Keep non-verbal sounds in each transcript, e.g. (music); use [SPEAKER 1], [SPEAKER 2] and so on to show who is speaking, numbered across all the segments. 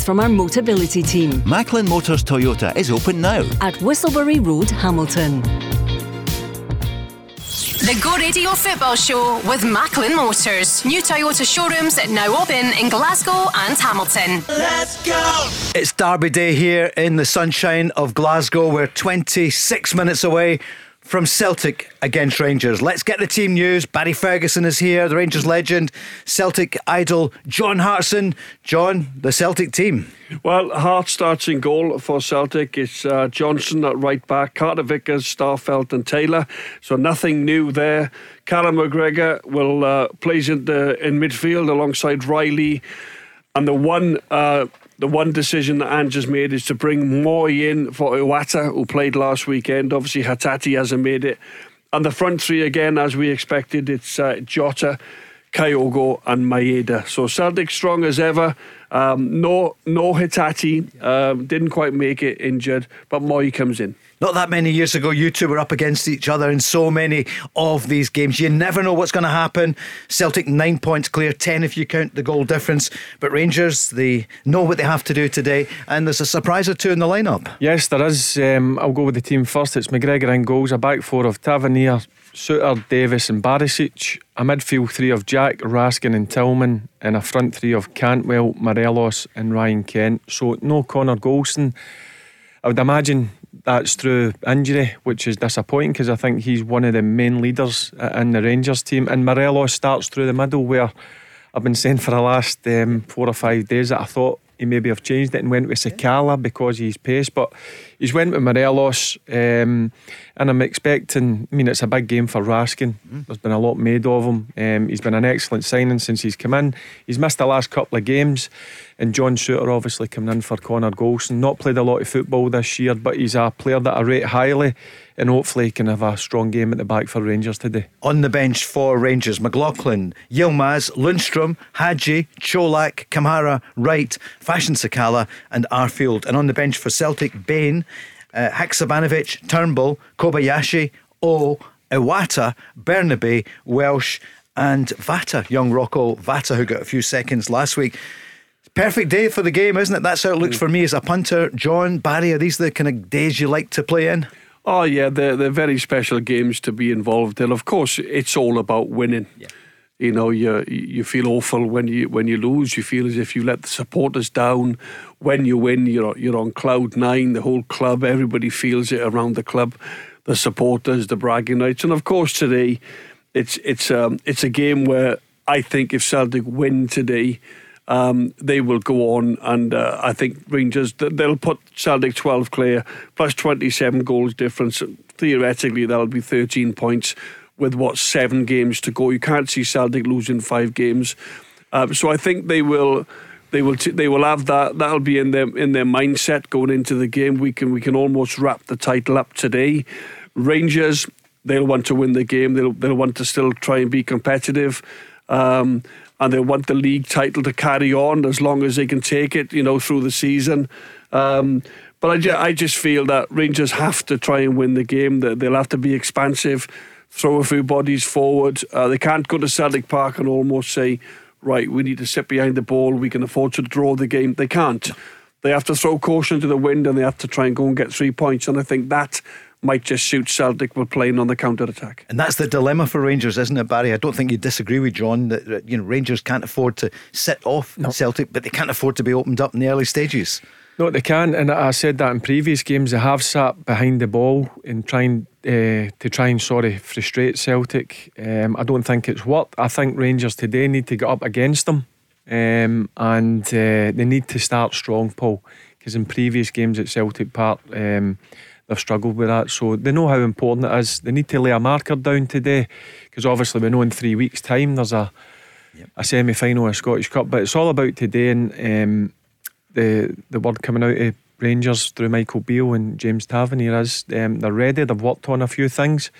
[SPEAKER 1] from our Motability team.
[SPEAKER 2] Macklin Motors Toyota is open now.
[SPEAKER 1] At Whistleberry Road, Hamilton.
[SPEAKER 3] The Go Radio Football Show with Macklin Motors. New Toyota showrooms now open in Glasgow and Hamilton.
[SPEAKER 4] Let's go!
[SPEAKER 5] It's Derby Day here in the sunshine of Glasgow. We're 26 minutes away from Celtic against Rangers. Let's get the team news. Barry Ferguson is here, the Rangers legend, Celtic idol John Hartson. John, the Celtic team.
[SPEAKER 6] Well, Hart starts in goal for Celtic. It's uh, Johnston at right back, Carter Vickers, Starfelt, and Taylor. So nothing new there. Callum McGregor will uh, plays in, the, in midfield alongside Riley. And the one uh, the one decision that Ange has made is to bring Mooy in for Iwata, who played last weekend. Obviously, Hatate hasn't made it. And the front three, again, as we expected, it's uh, Jota, Kyogo, and Maeda. So Celtic strong as ever. Um, no, no Hatate, um, didn't quite make it injured, but Mooy comes in.
[SPEAKER 5] Not that many years ago, you two were up against each other in so many of these games. You never know what's going to happen. Celtic nine points clear, ten if you count the goal difference. But Rangers, they know what they have to do today, and there's a surprise or two in the lineup.
[SPEAKER 7] Yes, there is. Um, I'll go with the team first. It's McGregor in goals, a back four of Tavernier, Souttar, Davis, and Barisic, a midfield three of Jack, Raskin, and Tillman, and a front three of Cantwell, Morelos, and Ryan Kent. So no Connor Goldson. I would imagine that's through injury, which is disappointing because I think he's one of the main leaders in the Rangers team. And Morelos starts through the middle, where I've been saying (laughs) for the last um, four or five days that I thought he maybe have changed it and went with Sakala because he's pace, but he's went with Morelos, um, and I'm expecting. I mean, it's a big game for Raskin. Mm. There's been a lot made of him. Um, he's been an excellent signing since he's come in. He's missed the last couple of games, and John Souttar obviously coming in for Connor Goldson. Not played a lot of football this year, but he's a player that I rate highly and hopefully he can have a strong game at the back for Rangers today.
[SPEAKER 5] On the bench for Rangers, McLaughlin, Yilmaz, Lundstram, Hagi, Colak, Kamara, Wright, Fashion Sakala, and Arfield. And on the bench for Celtic, Bain, uh, Haksabanovic, Turnbull, Kobayashi, O, Iwata, Bernabei, Welsh, and Vata, young Rocco Vata, who got a few seconds last week. Perfect day for the game, isn't it? That's how it looks for me as a punter. John, Barry, are these the kind of days you like to play in?
[SPEAKER 6] Oh yeah, they're they're very special games to be involved in. Of course, it's all about winning. Yeah. You know, you you feel awful when you when you lose. You feel as if you let the supporters down. When you win, you're you're on cloud nine. The whole club, everybody feels it around the club. The supporters, the bragging rights, and of course today, it's it's um it's a game where I think if Celtic win today, um, they will go on, and uh, I think Rangers they'll put Celtic 12 clear plus 27 goals difference. Theoretically, that'll be 13 points with what seven games to go. You can't see Celtic losing five games, uh, so I think they will. They will. T- they will have that. That'll be in their in their mindset going into the game. We can we can almost wrap the title up today. Rangers. They'll want to win the game. They'll they'll want to still try and be competitive. Um, and they want the league title to carry on as long as they can take it, you know, through the season. Um, but I, ju- I just feel that Rangers have to try and win the game. That they'll have to be expansive, throw a few bodies forward. Uh, they can't go to Celtic Park and almost say, right, we need to sit behind the ball. We can afford to draw the game. They can't. They have to throw caution to the wind and they have to try and go and get three points. And I think that might just suit Celtic with playing on the counter attack.
[SPEAKER 5] And that's the dilemma for Rangers, isn't it, Barry? I don't think you disagree with John that you know Rangers can't afford to sit off no. Celtic, but they can't afford to be opened up in the early stages.
[SPEAKER 7] No, they can, and I said that in previous games. They have sat behind the ball and trying uh, to try and sorry frustrate Celtic. Um, I don't think it's worked. I think Rangers today need to get up against them, um, and uh, they need to start strong, Paul. Because in previous games at Celtic Park. Um, they've struggled with that. So they know how important it is. They need to lay a marker down today because obviously we know in three weeks' time there's a yep. a semi final of Scottish Cup. But it's all about today and um, the the word coming out of Rangers through Michael Beale and James Tavernier is um, they're ready. They've worked on a few things.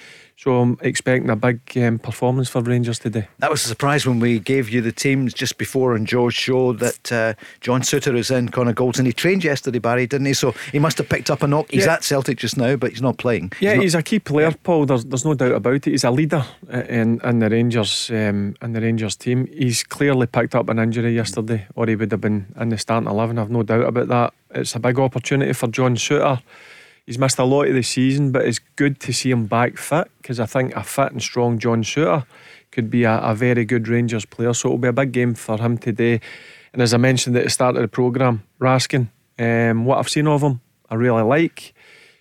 [SPEAKER 7] So I'm expecting a big um, performance for Rangers today.
[SPEAKER 5] That was a surprise when we gave you the teams just before on Joe's show that uh, John Souttar is in Connor Goldson. He trained yesterday, Barry, didn't he? So he must have picked up a knock. He's
[SPEAKER 7] Yeah.
[SPEAKER 5] at Celtic just now, but he's not playing.
[SPEAKER 7] Yeah,
[SPEAKER 5] he's, not-
[SPEAKER 7] he's a key player, Paul. There's, there's no doubt about it. He's a leader uh, in, in the Rangers um, in the Rangers team. He's clearly picked up an injury yesterday, or he would have been in the starting eleven. I've no doubt about that. It's a big opportunity for John Souttar. He's missed a lot of the season, but it's good to see him back fit because I think a fit and strong John Souttar could be a, a very good Rangers player. So it'll be a big game for him today. And as I mentioned at the start of the programme, Raskin, um, what I've seen of him, I really like.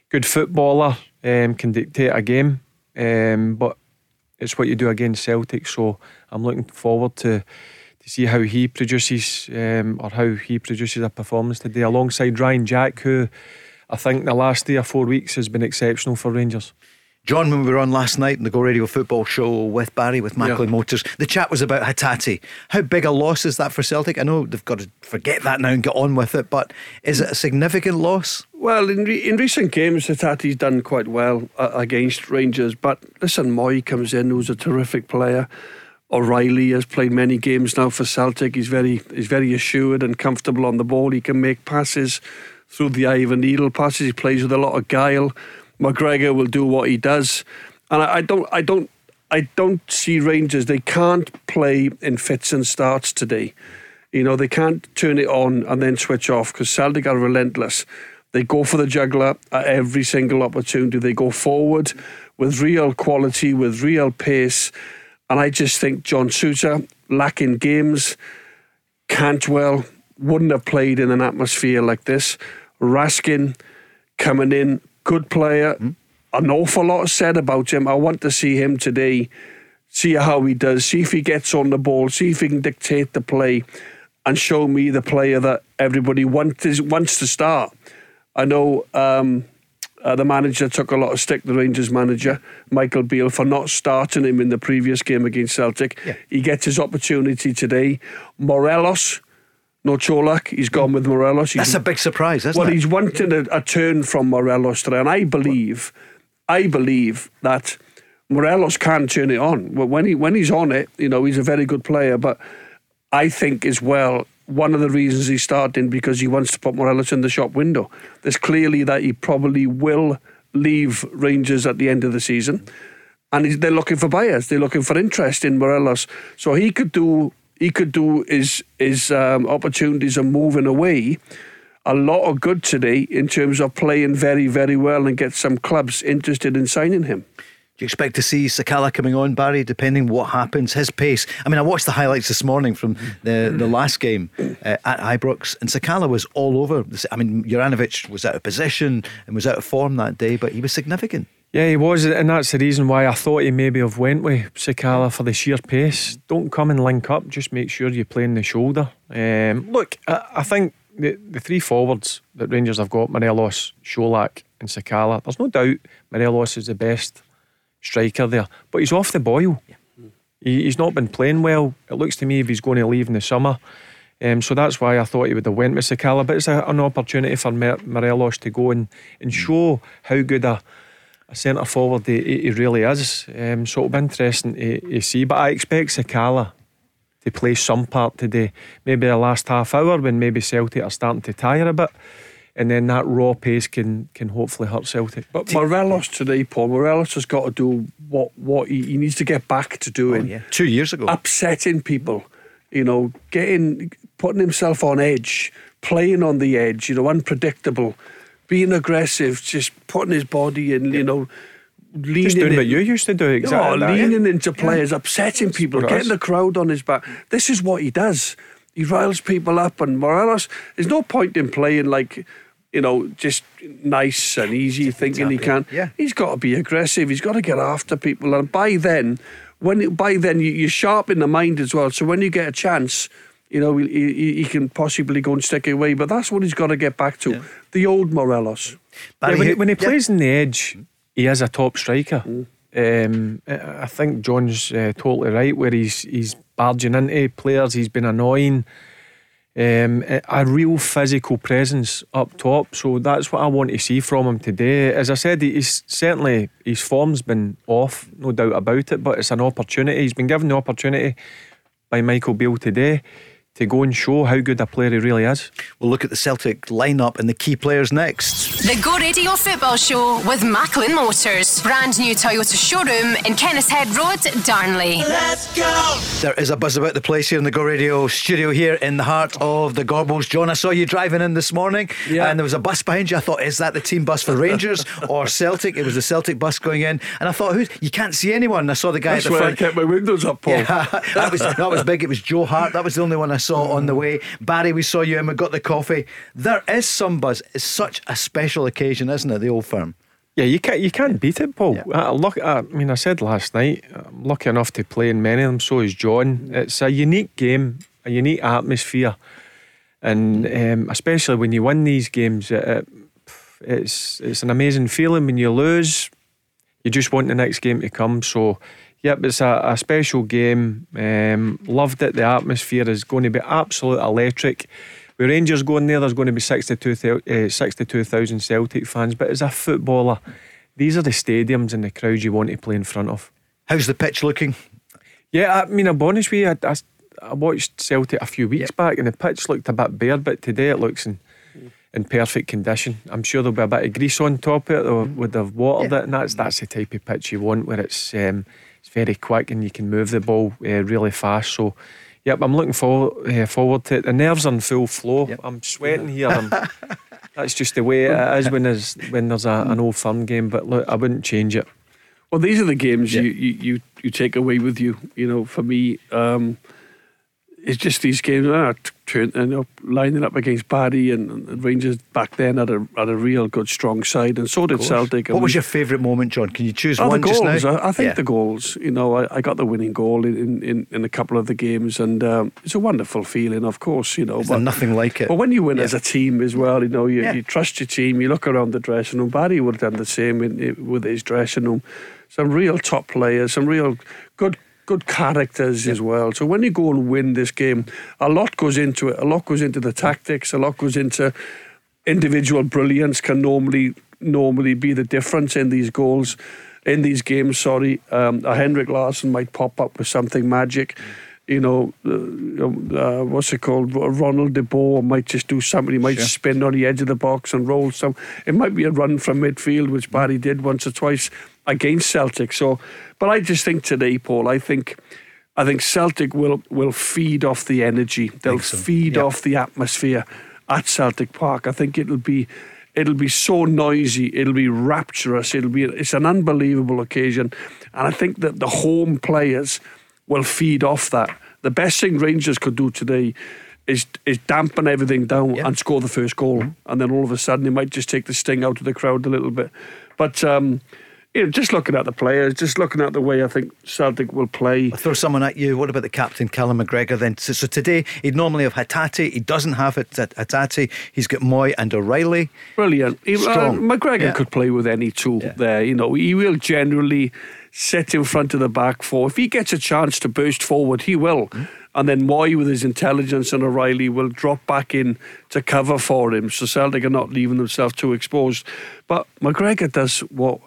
[SPEAKER 7] Good footballer, um, can dictate a game, um, but it's what you do against Celtic. So I'm looking forward to to see how he produces um, or how he produces a performance today alongside Ryan Jack, who I think the last three or four weeks has been exceptional for Rangers.
[SPEAKER 5] John, when we were on last night in the Go Radio football show with Barry, with Macklin
[SPEAKER 6] Yeah.
[SPEAKER 5] Motors, the chat was about Hatate. How big a loss is that for Celtic? I know they've got to forget that now and get on with it, but is it a significant loss?
[SPEAKER 6] Well, in, re- in recent games, Tati's done quite well uh, against Rangers. But listen, Mooy comes in, who's a terrific player. O'Riley has played many games now for Celtic. He's very, he's very assured and comfortable on the ball. He can make passes through the eye of a needle. Passes he plays with a lot of guile. McGregor will do what he does, and I, I don't, I don't, I don't see Rangers. They can't play in fits and starts today. You know, they can't turn it on and then switch off because Celtic are relentless. They go for the juggler at every single opportunity. They go forward with real quality, with real pace. And I just think John Souttar, lacking games, Cantwell wouldn't have played in an atmosphere like this. Raskin coming in, good player. An awful lot said about him. I want to see him today, see how he does, see if he gets on the ball, see if he can dictate the play, and show me the player that everybody wants wants to start. I know um, uh, the manager took a lot of stick, the Rangers manager, Michael Beale, for not starting him in the previous game against Celtic.
[SPEAKER 5] Yeah.
[SPEAKER 6] He gets his opportunity today. Morelos, no Colak, he's gone with Morelos. He's-
[SPEAKER 5] That's a big surprise, isn't
[SPEAKER 6] well,
[SPEAKER 5] it?
[SPEAKER 6] he's wanting a, a turn from Morelos today, and I believe, I believe that Morelos can turn it on. Well, when he when he's on it, you know, he's a very good player. But I think as well, one of the reasons he's starting because he wants to put Morelos in the shop window. There's clearly that he probably will leave Rangers at the end of the season, and he's, they're looking for buyers. They're looking for interest in Morelos, so he could do he could do his his um, opportunities of moving away a lot of good today in terms of playing very very well and get some clubs interested in signing him.
[SPEAKER 5] Do you expect to see Sakala coming on, Barry, depending what happens? His pace. I mean, I watched the highlights this morning from the, the last game uh, at Ibrox, and Sakala was all over. I mean, Juranovic was out of position and was out of form that day, but he was significant.
[SPEAKER 7] Yeah, he was, and that's the reason why I thought he maybe have went with Sakala for the sheer pace. Don't come and link up; just make sure you play in the shoulder. Um, look, I, I think the, the three forwards that Rangers have got, Morelos, Colak, and Sakala. There's no doubt Morelos is the best striker there, but he's off the boil. He, he's not been playing well. It looks to me if he's going to leave in the summer. Um, so that's why I thought he would have went with Sakala. But it's a, an opportunity for Morelos to go and, and show how good a, a centre forward he, he he really is. Um, so it'll be interesting to, to see. But I expect Sakala to play some part today. Maybe the last half hour when maybe Celtic are starting to tire a bit. And then that raw pace can can hopefully hurt Celtic.
[SPEAKER 6] But Morelos today, Paul Morelos has got to do what what he, he needs to get back to doing.
[SPEAKER 5] Two years ago.
[SPEAKER 6] upsetting people, you know, getting putting himself on edge, playing on the edge, you know, unpredictable, being aggressive, just putting his body in, you know, leaning
[SPEAKER 7] Just doing
[SPEAKER 6] in-
[SPEAKER 7] what you used to do, exactly.
[SPEAKER 6] No,
[SPEAKER 7] that, yeah.
[SPEAKER 6] leaning into players, upsetting people, getting the crowd on his back. This is what he does. He riles people up, and Morelos. There's no point in playing like, you know, just nice and easy, thinking he can.
[SPEAKER 5] Yeah.
[SPEAKER 6] He's got to be aggressive. He's got to get after people, and by then, when by then you, you're sharp in the mind as well. So when you get a chance. You know, he, he, he can possibly go and stick it away, but that's what he's got to get back to. The old Morelos.
[SPEAKER 5] Barry,
[SPEAKER 7] yeah, when, he, when he
[SPEAKER 5] yeah.
[SPEAKER 7] plays in the edge, he is a top striker. Um, I I think John's uh, totally right where he's he's barging into players. He's been annoying. um, a a real physical presence up top. So that's what I want to see from him today. As I said, he's certainly his form's been off, no doubt about it. But it's an opportunity. He's been given the opportunity by Michael Beale today to go and show how good a player he really is.
[SPEAKER 5] We'll look at the Celtic lineup and the key players next.
[SPEAKER 3] The Go Radio Football Show with Macklin Motors. Brand new Toyota showroom in Kennishead Road, Darnley. Let's go!
[SPEAKER 5] There is a buzz about the place here in the Go Radio studio here in the heart of the Gorbals. John, I saw you driving in this morning
[SPEAKER 6] Yeah.
[SPEAKER 5] and there was a bus behind you. I thought, is that the team bus for Rangers (laughs) or Celtic? It was the Celtic bus going in. And I thought, who's you can't see anyone. I saw the guy
[SPEAKER 6] That's
[SPEAKER 5] at the
[SPEAKER 6] why I kept my windows up, Paul.
[SPEAKER 5] Yeah, (laughs) that was that was big. It was Joe Hart. That was the only one I saw on the mm. way. Barry, we saw you and we got the coffee. There is some buzz. It's such a special occasion, isn't it? The old firm.
[SPEAKER 7] Yeah, you can't you can't beat it, Paul.
[SPEAKER 5] Yeah.
[SPEAKER 7] I look, uh, I mean, I said last night, I'm lucky enough to play in many of them. So is John. It's a unique game, a unique atmosphere, and um, especially when you win these games, it, it, it's it's an amazing feeling. When you lose, you just want the next game to come. So, yep, it's a, a special game. Um, loved it. The atmosphere is going to be absolute electric. With Rangers going there, there's going to be 62,000 uh, 62,000 Celtic fans. But as a footballer, these are the stadiums and the crowds you want to play in front of.
[SPEAKER 5] How's the pitch looking?
[SPEAKER 7] Yeah, I mean, be honest with you, I, I, I watched Celtic a few weeks back and the pitch looked a bit bare, but today it looks in, in perfect condition. I'm sure there'll be a bit of grease on top of it, or would have watered
[SPEAKER 5] Yeah.
[SPEAKER 7] it, and that's that's the type of pitch you want, where it's um, it's very quick and you can move the ball uh, really fast. So, yep, I'm looking forward uh, forward to it. The nerves are in full flow.
[SPEAKER 5] Yep.
[SPEAKER 7] I'm sweating here. (laughs) I'm, that's just the way it is when there's when there's a, an old firm game. But look, I wouldn't change it.
[SPEAKER 6] Well, these are the games
[SPEAKER 5] Yeah.
[SPEAKER 6] you, you, you, you take away with you. You know, for me, um, it's just these games. Uh, turn, you know, lining up against Barry and, and Rangers back then had a had a real good strong side, and so did Celtic. and
[SPEAKER 5] What was your favourite moment, John? Can you choose
[SPEAKER 6] Oh, the
[SPEAKER 5] one
[SPEAKER 6] goals.
[SPEAKER 5] just now?
[SPEAKER 6] I, I think
[SPEAKER 5] Yeah.
[SPEAKER 6] the goals. You know, I, I got the winning goal in, in, in a couple of the games, and um, it's a wonderful feeling, of course. You know,
[SPEAKER 5] there nothing like it?
[SPEAKER 6] but when you win
[SPEAKER 5] Yeah.
[SPEAKER 6] as a team as well, you know, you,
[SPEAKER 5] Yeah.
[SPEAKER 6] you trust your team. You look around the dressing room. Barry would have done the same in, in- with his dressing room. Some real top players, some real good good characters as well. So when you go and win this game, a lot goes into it. A lot goes into the tactics. A lot goes into individual brilliance. Can normally normally be the difference in these goals, in these games. Sorry, um, a Henrik Larsson might pop up with something magic. You know, uh, uh, what's it called? Ronald De Boer might just do something. He might
[SPEAKER 5] Sure.
[SPEAKER 6] spin on the edge of the box and roll some. It might be a run from midfield, which Barry did once or twice against Celtic. So, but I just think today, Paul, I think. I think Celtic will will feed off the energy. They'll
[SPEAKER 5] so.
[SPEAKER 6] feed
[SPEAKER 5] Yeah.
[SPEAKER 6] off the atmosphere at Celtic Park. I think it'll be it'll be so noisy. It'll be rapturous. It'll be it's an unbelievable occasion, and I think that the home players will feed off that. The best thing Rangers could do today is is dampen everything down
[SPEAKER 5] Yeah.
[SPEAKER 6] and score the first goal, and then all of a sudden they might just take the sting out of the crowd a little bit. But um, you know, just looking at the players, just looking at the way I think Celtic will play.
[SPEAKER 5] I'll throw someone at you. What about the captain, Callum McGregor? Then, so, so today he'd normally have Hatate. He doesn't have it at Hatate. He's got Mooy and O'Riley.
[SPEAKER 6] Brilliant. He- uh. McGregor
[SPEAKER 5] Yeah.
[SPEAKER 6] could play with any two
[SPEAKER 5] Yeah.
[SPEAKER 6] there. You know, he will generally sit in front of the back four. If he gets a chance to burst forward, he will.
[SPEAKER 5] Mm-hmm.
[SPEAKER 6] And then Mooy, with his intelligence and O'Riley, will drop back in to cover for him. So Celtic are not leaving themselves too exposed. But McGregor does what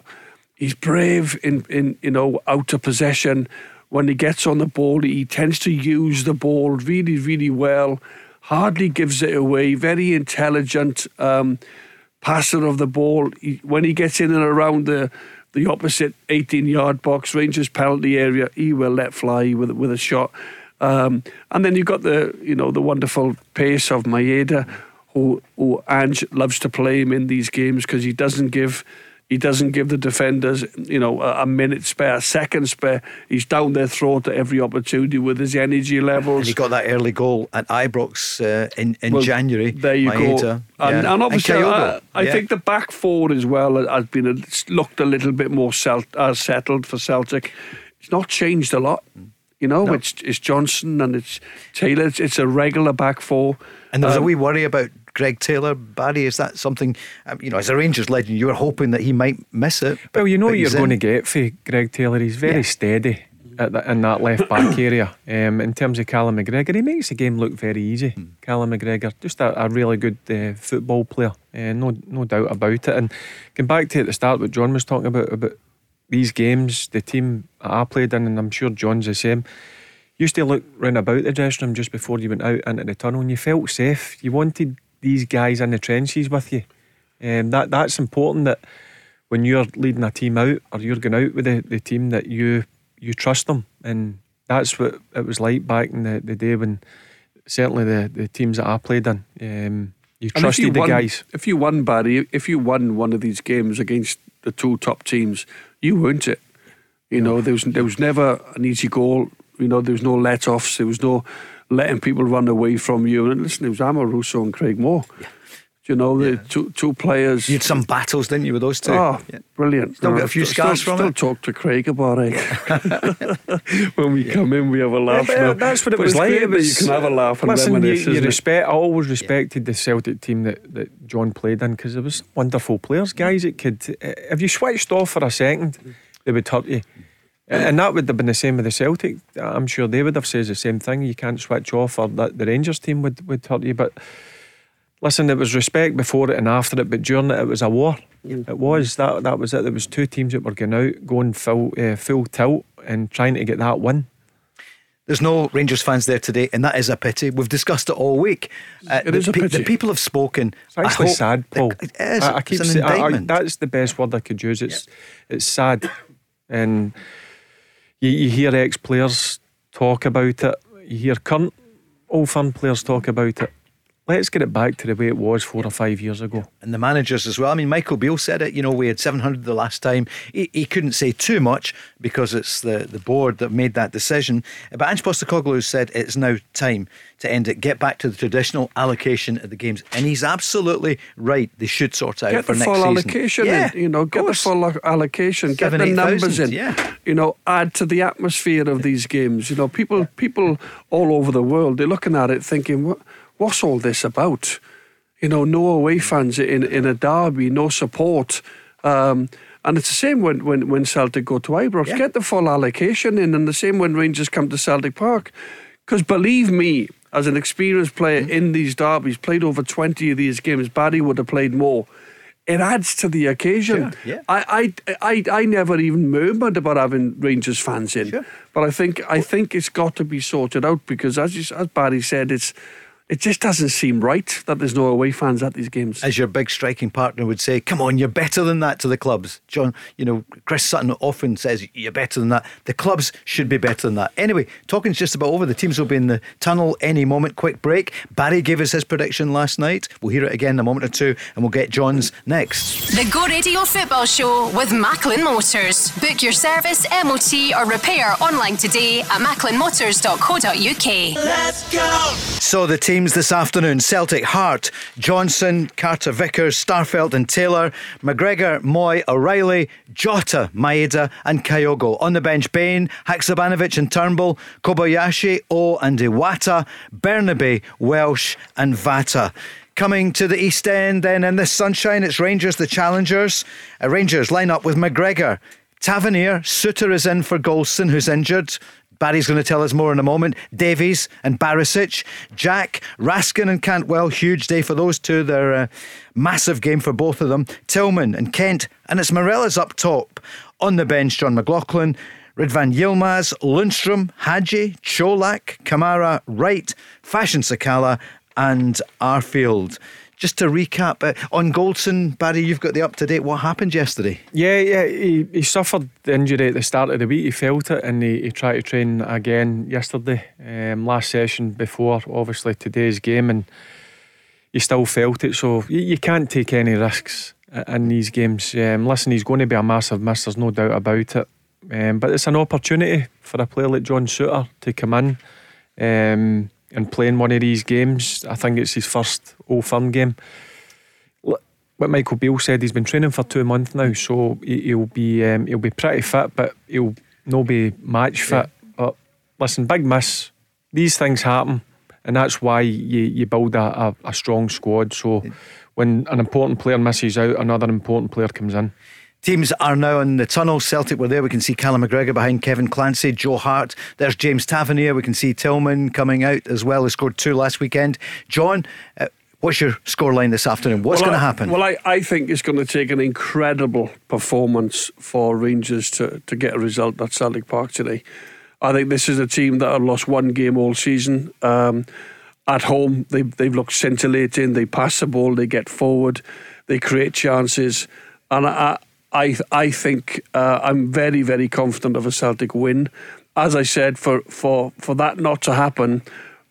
[SPEAKER 6] he's brave in, in you know out of possession. When he gets on the ball, he tends to use the ball really, really well. Hardly gives it away. Very intelligent um, passer of the ball. He, when he gets in and around the the opposite 18 yard box, Rangers penalty area, he will let fly with with a shot. Um, and then you've got the you know the wonderful pace of Maeda, who who Ange loves to play him in these games because he doesn't give he doesn't give the defenders you know a, minute spare, a second spare. He's down their throat at every opportunity with his energy
[SPEAKER 5] And
[SPEAKER 6] levels.
[SPEAKER 5] he got that early goal at Ibrox uh, in, in
[SPEAKER 6] Well,
[SPEAKER 5] January.
[SPEAKER 6] There you go. And,
[SPEAKER 5] yeah.
[SPEAKER 6] and obviously, I, I
[SPEAKER 5] yeah.
[SPEAKER 6] think the back four as well has been a, looked a little bit more uh, settled for Celtic. It's not changed a lot. You know,
[SPEAKER 5] No.
[SPEAKER 6] it's it's Johnston and it's Taylor. It's, it's a regular back four.
[SPEAKER 5] And there was a
[SPEAKER 6] Um,
[SPEAKER 5] wee worry about Greg Taylor. Barry, is that something, um, you know, as a Rangers legend, you were hoping that he might miss it?
[SPEAKER 7] Well, you know what you're
[SPEAKER 5] he's
[SPEAKER 7] going to get for Greg Taylor. He's very
[SPEAKER 5] Yeah.
[SPEAKER 7] steady. at the, in that left back (coughs) area. Um, in terms of Callum McGregor, he makes the game look very easy. Mm. Callum McGregor, just a, a really good uh, football player, uh, no no doubt about it. And going back to at the start, what John was talking about about these games, the team I played in, and I'm sure John's the same. Used to look round about the dressing room just before you went out into the tunnel, and you felt safe. You wanted these guys in the trenches with you. Um, that that's important. That when you're leading a team out or you're going out with the, the team, that you you trust them, and that's what it was like back in the, the day when certainly the, the teams that I played in, um, you trusted you the
[SPEAKER 6] won,
[SPEAKER 7] guys.
[SPEAKER 6] If you won, Barry, if you won one of these games against the two top teams, you earned it. You know, there was there was never an easy goal. You know, there was no let offs. There was no letting people run away from you. And listen, it was Russo and Craig Moore. Yeah you know, the two two players.
[SPEAKER 5] You had some battles, didn't you, with those two?
[SPEAKER 6] Oh, yeah. brilliant!
[SPEAKER 5] Still no, get a few scars
[SPEAKER 6] still,
[SPEAKER 5] from
[SPEAKER 6] still it. talk to Craig about it. (laughs) when we yeah. come in, we have a laugh.
[SPEAKER 7] Yeah, uh, that's what it was like. It
[SPEAKER 6] was, you can have a laugh and
[SPEAKER 7] listen,
[SPEAKER 6] reminisce.
[SPEAKER 7] You, you respect. I always respected the Celtic team that, that John played in because it was wonderful players, guys. It could uh, if you switched off for a second, they would hurt you. And that would have been the same with the Celtic. I'm sure they would have said the same thing. You can't switch off, or that the Rangers team would, would hurt you. But Listen, there was respect before it and after it, but during it, it was a war. Mm. It was that. That was it. There was two teams that were going out, going full uh, full tilt, and trying to get that win.
[SPEAKER 5] There's no Rangers fans there today, and that is a pity. We've discussed it all week.
[SPEAKER 6] Uh, it is a pity.
[SPEAKER 5] The people have spoken.
[SPEAKER 7] It's actually sad, Paul.
[SPEAKER 5] It is. I, I keep saying
[SPEAKER 7] that's the best word I could use. It's it's sad, and you, you hear ex players talk about it. You hear current old firm players talk about it let's get it back to the way it was four or five years ago.
[SPEAKER 5] And the managers as well. I mean, Michael Beale said it. You know, we had 700 the last time. He, he couldn't say too much because it's the, the board that made that decision. But Ange Postecoglou said it's now time to end it. Get back to the traditional allocation of the games. And he's absolutely right. They should sort out
[SPEAKER 6] get
[SPEAKER 5] for
[SPEAKER 6] next
[SPEAKER 5] season.
[SPEAKER 6] Get the full allocation
[SPEAKER 5] yeah,
[SPEAKER 6] in. You know, get the full allocation. Seven, get the numbers in.
[SPEAKER 5] Yeah.
[SPEAKER 6] You know, add to the atmosphere of these games. You know, people people all over the world, they're looking at it thinking, what what's all this about? You know, no away fans in, in a derby, no support. Um, and it's the same when, when, when Celtic go to Ibrox. Yeah. Get the full allocation in, and the same when Rangers come to Celtic Park. Because believe me, as an experienced player mm-hmm. in these derbies, played over 20 of these games, Barry would have played more. It adds to the occasion.
[SPEAKER 5] Sure, yeah.
[SPEAKER 6] I, I, I, I never even murmured about having Rangers fans in,
[SPEAKER 5] sure.
[SPEAKER 6] but I think I think it's got to be sorted out because, as you, as Barry said, it's it just doesn't seem right that there's no away fans at these games.
[SPEAKER 5] As your big striking partner would say, come on, you're better than that to the clubs. John, you know, Chris Sutton often says you're better than that. The clubs should be better than that. Anyway, talking's just about over. The teams will be in the tunnel any moment. Quick break. Barry gave us his prediction last night. We'll hear it again in a moment or two and we'll get John's next.
[SPEAKER 3] The Go Radio Football Show with Macklin Motors. Book your service, MOT or repair online today at macklinmotors.co.uk.
[SPEAKER 5] Let's go! So the team teams this afternoon Celtic, Hart, Johnston, Carter Vickers, Starfelt and Taylor, McGregor, Mooy, O'Riley, Jota, Maeda and Kyogo. On the bench, Bain, Haksabanovic and Turnbull, Kobayashi, O and Iwata, Bernabei, Welsh and Vata. Coming to the East End then in the sunshine, it's Rangers, the challengers. Uh, Rangers line up with McGregor. Tavernier, Souttar is in for Goldson, who's injured. Barry's going to tell us more in a moment. Davis and Barisic, Jack, Raskin and Cantwell. Huge day for those two. They're a massive game for both of them. Tillman and Kent, and it's Morelos up top. On the bench, John McLaughlin. Ridvan Yilmaz, Lundstram, Hagi, Colak, Kamara, Wright, Fashion Sakala, and Arfield. Just to recap, uh, on Goldson, Barry, you've got the up to date. What happened yesterday?
[SPEAKER 7] Yeah, yeah, he, he suffered the injury at the start of the week. He felt it and he, he tried to train again yesterday, um, last session before obviously today's game, and he still felt it. So you, you can't take any risks in these games. Um, listen, he's going to be a massive miss, there's no doubt about it. Um, but it's an opportunity for a player like John Souttar to come in. Um, and playing one of these games. I think it's his first Old Firm game. What Michael Beale said, he's been training for two months now, so he'll be um, he'll be pretty fit, but he'll not be match fit. Yeah. But listen, big miss. These things happen, and that's why you, you build a, a, a strong squad. So when an important player misses out, another important player comes in.
[SPEAKER 5] Teams are now in the tunnel. Celtic were there. We can see Callum McGregor behind Kevin Clancy, Joe Hart. There's James Tavernier. We can see Tillman coming out as well. He scored two last weekend. John, uh, what's your scoreline this afternoon? What's
[SPEAKER 6] Well,
[SPEAKER 5] going to happen?
[SPEAKER 6] Well, I, I think it's going to take an incredible performance for Rangers to, to get a result at Celtic Park today. I think this is a team that have lost one game all season. Um, at home, they, they've looked scintillating. They pass the ball, they get forward, they create chances. And I, I, I think uh, I'm very, very confident of a Celtic win. As I said, for, for, for that not to happen,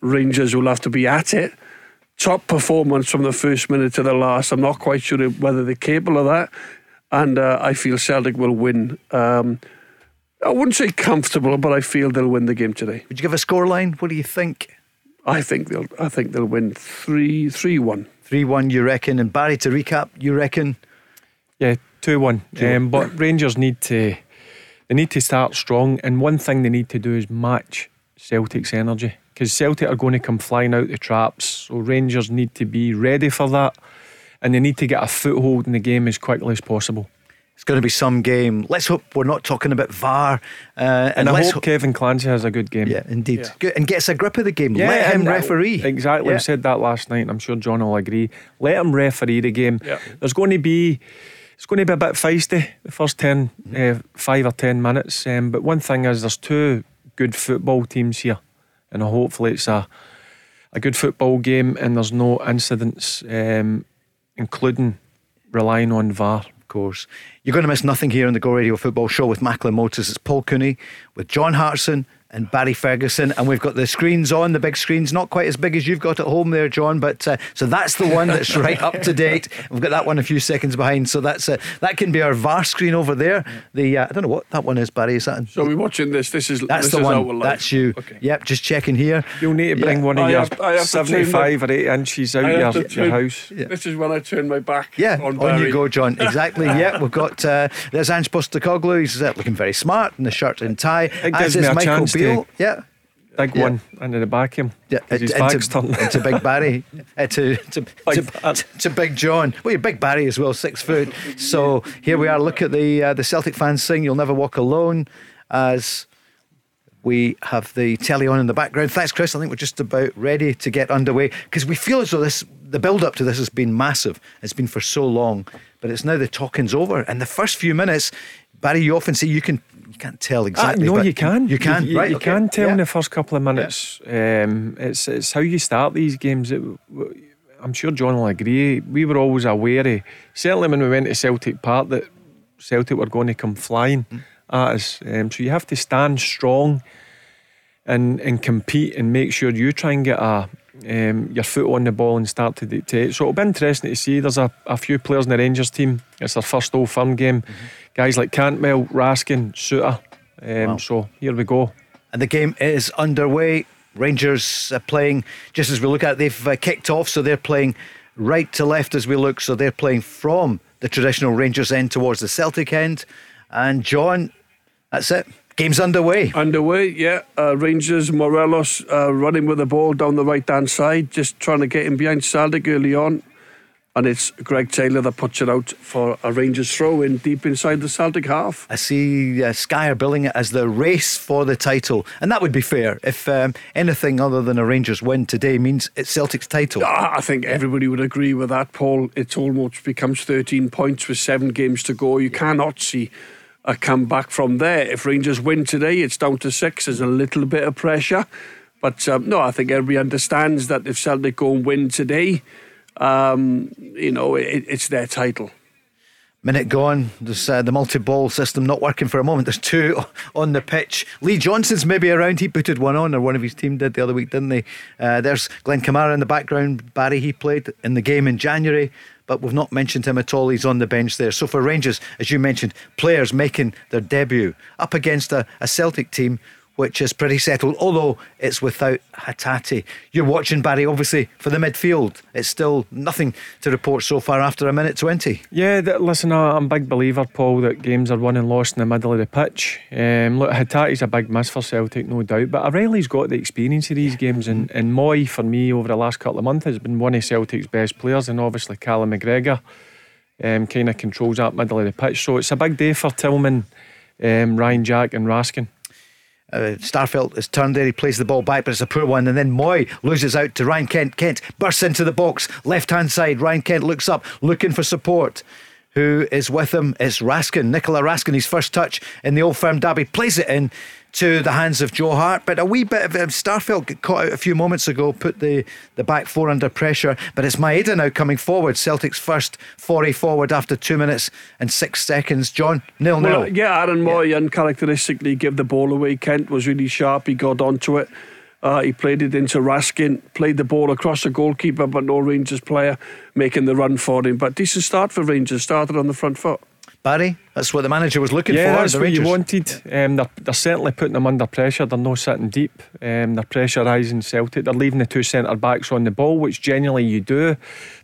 [SPEAKER 6] Rangers will have to be at it top performance from the first minute to the last. I'm not quite sure whether they're capable of that, and uh, I feel Celtic will win. Um, I wouldn't say comfortable, but I feel they'll win the game today.
[SPEAKER 5] Would you give a scoreline? What do you think?
[SPEAKER 6] I think they'll. I think they'll win three, three, one.
[SPEAKER 5] 3 1, you reckon? And Barry, to recap, you reckon?
[SPEAKER 7] Yeah, two one. Um, but Rangers need to they need to start strong, and one thing they need to do is match Celtic's energy because Celtic are going to come flying out the traps. So Rangers need to be ready for that, and they need to get a foothold in the game as quickly as possible.
[SPEAKER 5] It's going to be some game. Let's hope we're not talking about VAR. Uh, and
[SPEAKER 7] And I
[SPEAKER 5] let's
[SPEAKER 7] hope Kevin Clancy has a good game.
[SPEAKER 5] Yeah, indeed.
[SPEAKER 6] Yeah.
[SPEAKER 5] Good. And gets a grip of the game. Yeah, Let him
[SPEAKER 7] uh,
[SPEAKER 5] referee.
[SPEAKER 7] Exactly.
[SPEAKER 5] Yeah.
[SPEAKER 7] I said that last night, and I'm sure John will agree. Let him referee the game.
[SPEAKER 6] Yeah.
[SPEAKER 7] There's going to be. It's going to be a bit feisty the first 10, uh, five or 10 minutes. Um, but one thing is, there's two good football teams here. And hopefully, it's a, a good football game and there's no incidents, um, including relying on VAR.
[SPEAKER 5] Of course. You're going to miss nothing here on the Go Radio Football Show with Macklin Motors. It's Paul Cooney with John Hartson and Barry Ferguson. And we've got the screens on, the big screens, not quite as big as you've got at home there, John. But uh, so that's the one that's right up to date. (laughs) We've got that one a few seconds behind. So that's uh, that can be our VAR screen over there. The uh, I don't know what that one is, Barry. Is that?
[SPEAKER 6] So we're watching this. This is
[SPEAKER 5] that's
[SPEAKER 6] this
[SPEAKER 5] the
[SPEAKER 6] is
[SPEAKER 5] one.
[SPEAKER 6] life.
[SPEAKER 5] That's you.
[SPEAKER 6] Okay.
[SPEAKER 5] Yep, just checking here.
[SPEAKER 7] You'll need to bring
[SPEAKER 5] Yeah.
[SPEAKER 7] one of
[SPEAKER 6] I
[SPEAKER 7] your
[SPEAKER 6] have- have to turn
[SPEAKER 7] 75 or 80 inches out
[SPEAKER 6] I
[SPEAKER 7] your,
[SPEAKER 6] have to
[SPEAKER 7] your
[SPEAKER 6] turn-
[SPEAKER 7] house.
[SPEAKER 6] This is when I turn my back.
[SPEAKER 5] Yeah,
[SPEAKER 6] on,
[SPEAKER 5] on, you go, John. (laughs) Exactly. yeah, we've got uh, there's Ange Postecoglou. He's uh, looking very smart in the shirt and tie.
[SPEAKER 7] It
[SPEAKER 5] As
[SPEAKER 7] me
[SPEAKER 5] is
[SPEAKER 7] a
[SPEAKER 5] Michael
[SPEAKER 7] chance to-
[SPEAKER 5] Yeah.
[SPEAKER 7] Big
[SPEAKER 5] Yeah.
[SPEAKER 7] one into the back of him.
[SPEAKER 5] Yeah,
[SPEAKER 7] 'cause his
[SPEAKER 5] into-
[SPEAKER 7] back's turned.
[SPEAKER 5] into (laughs) Big Barry, uh, to, to,
[SPEAKER 7] Big
[SPEAKER 5] to,
[SPEAKER 7] Barry.
[SPEAKER 5] to Big John. Well, you're Big Barry as well, six foot. So here we are. Look at the uh, the Celtic fans sing "You'll Never Walk Alone" as we have the telly on in the background. Thanks, Chris. I think we're just about ready to get underway because we feel as though this the build up to this has been massive. It's been for so long, but it's now the talking's over. And the first few minutes, Barry, you often say you can you can't tell exactly.
[SPEAKER 7] Ah, no, you can.
[SPEAKER 5] You can.
[SPEAKER 7] You,
[SPEAKER 5] right?
[SPEAKER 7] you
[SPEAKER 5] okay.
[SPEAKER 7] can tell
[SPEAKER 5] Yeah.
[SPEAKER 7] in the first couple of minutes. Um, it's it's how you start these games. It, I'm sure John will agree. We were always aware, of, certainly when we went to Celtic Park, that Celtic were going to come flying
[SPEAKER 5] Mm.
[SPEAKER 7] at us. Um, so you have to stand strong and and compete and make sure you try and get a um, your foot on the ball and start to dictate. So it'll be interesting to see. There's a, a few players in the Rangers team. It's their first Old Firm game. Guys like Cantwell, Raskin, Souttar. Um,
[SPEAKER 5] Wow.
[SPEAKER 7] So here we go.
[SPEAKER 5] And the game is underway. Rangers uh, playing, just as we look at it, they've uh, kicked off, so they're playing right to left as we look. So they're playing from the traditional Rangers end towards the Celtic end. And John, that's it. Game's underway.
[SPEAKER 6] Underway, yeah. Uh, Rangers, Morelos uh, running with the ball down the right hand side, just trying to get him behind Celtic early on. And it's Greg Taylor that puts it out for a Rangers throw in deep inside the Celtic half.
[SPEAKER 5] I see uh, Sky are billing it as the race for the title. And that would be fair if um, anything other than a Rangers win today means it's Celtic's title.
[SPEAKER 6] Ah, I think everybody would agree with that, Paul. It's almost becomes 13 points with seven games to go. You cannot see a comeback from there. If Rangers win today, it's down to six. There's a little bit of pressure. But um, no, I think everybody understands that if Celtic go and win today, um, you know, it, it's their title.
[SPEAKER 5] Minute gone. There's uh, the multi ball system not working for a moment. There's two (laughs) on the pitch. Lee Johnson's maybe around. He putted one on, or one of his team did the other week, didn't they? Uh, there's Glenn Kamara in the background. Barry, he played in the game in January, but we've not mentioned him at all. He's on the bench there. So for Rangers, as you mentioned, players making their debut up against a, a Celtic team which is pretty settled, although it's without Hatate. You're watching Barry, obviously, for the midfield. It's still nothing to report so far after a minute 20.
[SPEAKER 7] Yeah, that, listen, I'm a big believer, Paul, that games are won and lost in the middle of the pitch. Um, look, Hatate's a big miss for Celtic, no doubt, but O'Riley's got the experience of these games, and, and Mooy, for me, over the last couple of months, has been one of Celtic's best players, and obviously Callum McGregor. um, kind of controls that middle of the pitch. So it's a big day for Tillman, um, Ryan Jack, and Raskin.
[SPEAKER 5] Uh, Starfelt is turned there. He plays the ball back, but it's a poor one. And then Mooy loses out to Ryan Kent. Kent bursts into the box, left hand side. Ryan Kent looks up, looking for support. Who is with him? It's Raskin, Nicola Raskin. His first touch in the Old Firm Derby plays it in to the hands of Joe Hart. But a wee bit of um, Starfelt caught out a few moments ago, put the, the back four under pressure. But it's Maeda now coming forward. Celtic's first foray forward after two minutes and six seconds. John, nil nil.
[SPEAKER 6] Well, yeah, Aaron Mooy yeah. uncharacteristically gave the ball away. Kent was really sharp. He got onto it. Uh, he played it into Raskin, played the ball across the goalkeeper, but no Rangers player making the run for him. But decent start for Rangers, started on the front foot.
[SPEAKER 5] Barry, that's what the manager was looking
[SPEAKER 7] yeah,
[SPEAKER 5] for.
[SPEAKER 7] that's what you wanted. Um, they're, they're, certainly putting them under pressure. They're not sitting deep. Um, they're pressurising Celtic. They're leaving the two centre backs on the ball, which generally you do.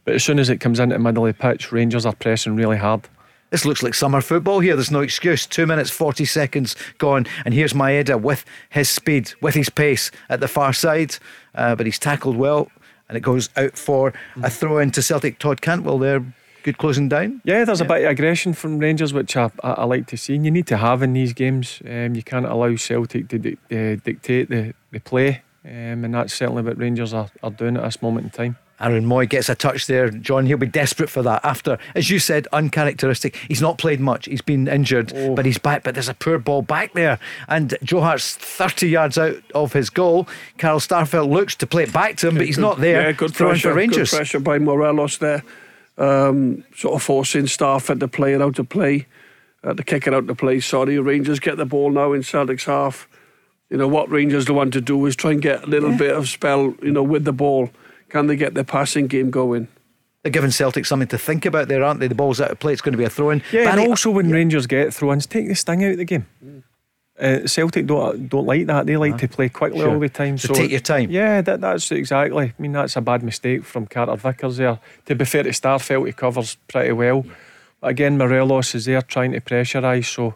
[SPEAKER 7] But as soon as it comes into the middle of the pitch, Rangers are pressing really hard.
[SPEAKER 5] This looks like summer football here. There's no excuse. Two minutes, 40 seconds gone. And here's Maeda with his speed, with his pace at the far side. Uh, but he's tackled well. And it goes out for a throw into Celtic. Todd Cantwell there good closing down.
[SPEAKER 7] Yeah, there's yeah. a bit of aggression from Rangers, which I, I, I, like to see. And you need to have in these games. Um, you can't allow Celtic to di- uh, dictate the, the play, um, and that's certainly what Rangers are, are doing at this moment in time.
[SPEAKER 5] Aaron Mooy gets a touch there. John, he'll be desperate for that. After, as you said, uncharacteristic. He's not played much. He's been injured, oh. but he's back. But there's a poor ball back there. And Joe Hart's 30 yards out of his goal. Carl Starfelt looks to play it back to him, but he's not there.
[SPEAKER 6] Yeah, good pressure.
[SPEAKER 5] For Rangers.
[SPEAKER 6] Good pressure by Morelos there um, sort of forcing Starfelt to play it out to play, uh, to kick it out to play. Sorry, Rangers get the ball now in Celtic's half. You know what Rangers want to do is try and get a little yeah. bit of spell, you know, with the ball. Can they get their passing game going?
[SPEAKER 5] They're giving Celtic something to think about there, aren't they? The ball's out of play. It's going to be a throw in.
[SPEAKER 7] Yeah, Barry, and also when yeah. Rangers get throw-ins, take the sting out of the game. Mm. Uh, Celtic don't don't like that. They like uh, to play quickly sure. all the time.
[SPEAKER 5] So, so, take your time.
[SPEAKER 7] Yeah, that, that's exactly. I mean, that's a bad mistake from Carter Vickers there. To be fair to Starfelt, he covers pretty well. But again, Morelos is there trying to pressurise. So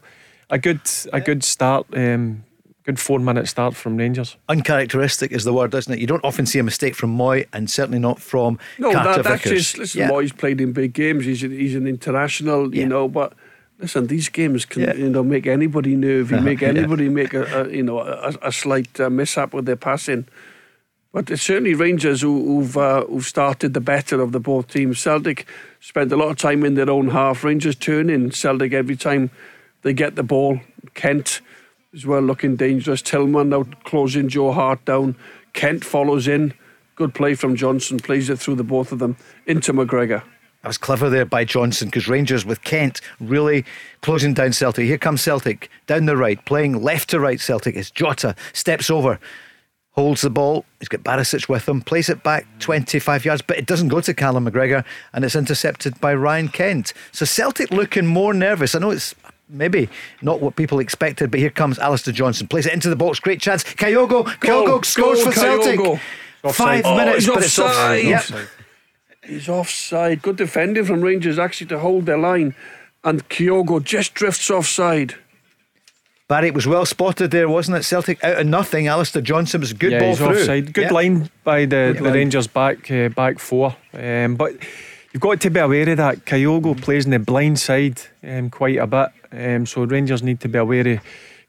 [SPEAKER 7] a good a good start. Um, good four minute start from Rangers.
[SPEAKER 5] Uncharacteristic is the word, isn't it? You don't often see a mistake from Mooy and certainly not from
[SPEAKER 6] no,
[SPEAKER 5] Carter
[SPEAKER 6] that, that's
[SPEAKER 5] Vickers.
[SPEAKER 6] just listen. Yeah. Mooy's played in big games. He's a, he's an international, you know, but Listen, these games can yeah. you know make anybody nervy, (laughs) make anybody yeah. make a, a, you know a, a slight uh, mishap with their passing. But it's certainly Rangers who, have uh, who've started the better of the both teams. Celtic spent a lot of time in their own half. Rangers turn in Celtic every time they get the ball. Kent as well looking dangerous. Tillman now closing Joe Hart down. Kent follows in. Good play from Johnston. Plays it through the both of them into McGregor.
[SPEAKER 5] That was clever there by Johnston because Rangers with Kent really closing down Celtic. Here comes Celtic down the right, playing left to right. Celtic as Jota steps over, holds the ball. He's got Barisic with him, plays it back 25 yards, but it doesn't go to Callum McGregor and it's intercepted by Ryan Kent. So Celtic looking more nervous. I know it's maybe not what people expected, but here comes Alistair Johnston, plays it into the box. Great chance. Kyogo, Kyogo scores for Kyogo. Celtic. Five
[SPEAKER 6] oh,
[SPEAKER 5] minutes,
[SPEAKER 6] but
[SPEAKER 5] it's offside.
[SPEAKER 6] Yep. He's offside. Good defending from Rangers actually to hold their line. And Kyogo just drifts offside.
[SPEAKER 5] Barry, it was well spotted there, wasn't it? Celtic out of nothing. Alistair Johnston was a good
[SPEAKER 7] yeah,
[SPEAKER 5] ball
[SPEAKER 7] he's
[SPEAKER 5] through.
[SPEAKER 7] Offside. Good line by the, the Rangers back uh, back four. Um, but you've got to be aware of that. Kyogo plays in the blind side um, quite a bit. Um, so Rangers need to be aware of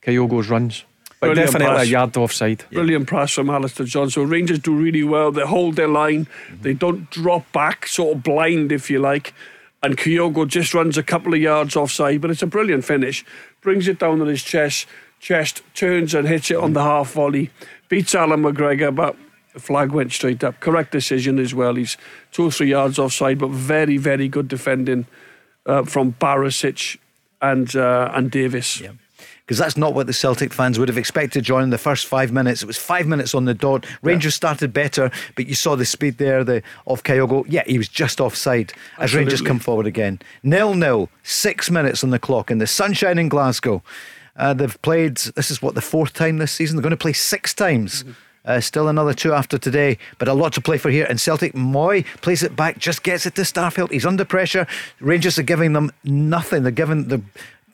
[SPEAKER 7] Kyogo's runs. But Brilliant definitely pass. a yard offside.
[SPEAKER 6] Brilliant pass from Alistair Johnston. Rangers do really well. They hold their line. Mm-hmm. They don't drop back, sort of blind, if you like. And Kyogo just runs a couple of yards offside, but it's a brilliant finish. Brings it down on his chest, chest turns and hits it on the half volley. Beats Alan McGregor, but the flag went straight up. Correct decision as well. He's two or three yards offside, but very, very good defending uh, from Barisic and uh, and Davis.
[SPEAKER 5] Yeah because that's not what the Celtic fans would have expected, John, in the first five minutes. It was five minutes on the dot. Rangers yeah. started better, but you saw the speed there the of Kyogo. Yeah, he was just offside as Rangers come forward again. Nil nil, six minutes on the clock in the sunshine in Glasgow. Uh, they've played, this is what, the fourth time this season? They're going to play six times. Mm-hmm. Uh, still another two after today, but a lot to play for here. And Celtic, Mooy plays it back, just gets it to Starfelt. He's under pressure. Rangers are giving them nothing. They're giving the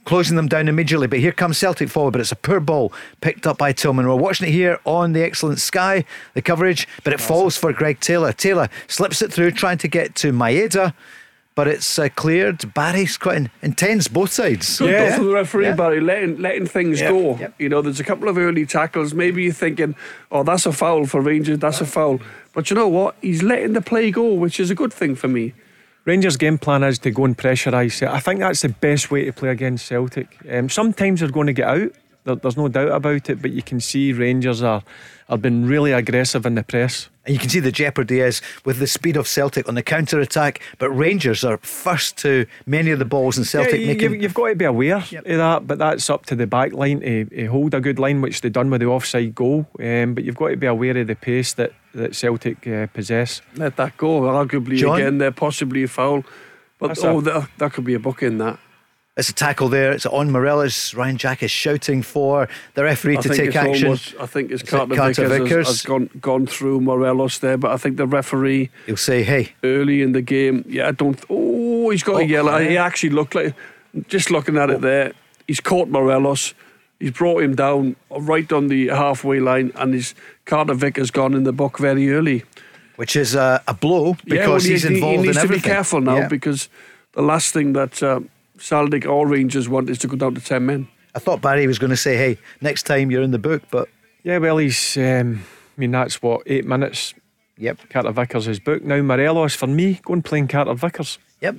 [SPEAKER 5] closing them down immediately. But here comes Celtic forward, but it's a poor ball picked up by Tillman. We're watching it here on the excellent Sky, the coverage, but it falls for Greg Taylor. Taylor slips it through, trying to get to Maeda. but it's uh, cleared. Barry's quite in, intense, both sides.
[SPEAKER 6] Good
[SPEAKER 7] Yeah.
[SPEAKER 6] goal from the referee,
[SPEAKER 5] Yeah.
[SPEAKER 6] Barry, letting letting things
[SPEAKER 5] Yeah.
[SPEAKER 6] go.
[SPEAKER 5] Yep.
[SPEAKER 6] You know, there's a couple of early tackles. Maybe you're thinking, oh, that's a foul for Rangers, that's a foul. But you know what? He's letting the play go, which is a good thing for me.
[SPEAKER 7] Rangers' game plan is to go and pressurise. I think that's the best way to play against Celtic. Um, sometimes they're going to get out. There, there's no doubt about it. But you can see Rangers are are being really aggressive in the press.
[SPEAKER 5] And you can see the jeopardy is with the speed of Celtic on the counter attack, but Rangers are first to many of the balls, and Celtic
[SPEAKER 7] Yeah, you,
[SPEAKER 5] making.
[SPEAKER 7] have you've got to be aware of that, but that's up to the back line to, to hold a good line, which they've done with the offside goal. Um, but you've got to be aware of the pace that, that Celtic uh, possess.
[SPEAKER 6] Let that go. Arguably,
[SPEAKER 5] John?
[SPEAKER 6] again, they're possibly a foul. But
[SPEAKER 7] That's
[SPEAKER 6] oh,
[SPEAKER 7] a-
[SPEAKER 6] that, that could be a book in that.
[SPEAKER 5] It's a tackle there. It's on Morelos. Ryan Jack is shouting for the referee
[SPEAKER 6] I
[SPEAKER 5] to take action.
[SPEAKER 6] almost. I think it's
[SPEAKER 5] Is it
[SPEAKER 6] Carter,
[SPEAKER 5] Carter
[SPEAKER 6] Vickers, has-
[SPEAKER 5] Vickers?
[SPEAKER 6] Has, gone gone through Morelos there, but I think the referee
[SPEAKER 5] He'll say, "Hey,
[SPEAKER 6] early in the game, yeah, I don't. Oh, he's got
[SPEAKER 5] Oh,
[SPEAKER 6] a yellow.
[SPEAKER 5] yeah.
[SPEAKER 6] He actually looked like just looking at it there. He's caught Morelos. He's brought him down right on the halfway line, and his Carter Vickers gone in the book very early.
[SPEAKER 5] which is uh, a blow because
[SPEAKER 6] yeah, well,
[SPEAKER 5] he's
[SPEAKER 6] he,
[SPEAKER 5] involved
[SPEAKER 6] he needs
[SPEAKER 5] in
[SPEAKER 6] to be careful now
[SPEAKER 5] Yeah.
[SPEAKER 6] because the last thing that uh, Celtic or Rangers want is to go down to ten men.
[SPEAKER 5] I thought Barry was going to say, "Hey, next time you're in the book," but
[SPEAKER 7] Yeah, well, he's. Um, I mean, that's what eight minutes.
[SPEAKER 5] yep,
[SPEAKER 7] Carter Vickers is booked now. Morelos for me, go and play Carter Vickers.
[SPEAKER 5] yep.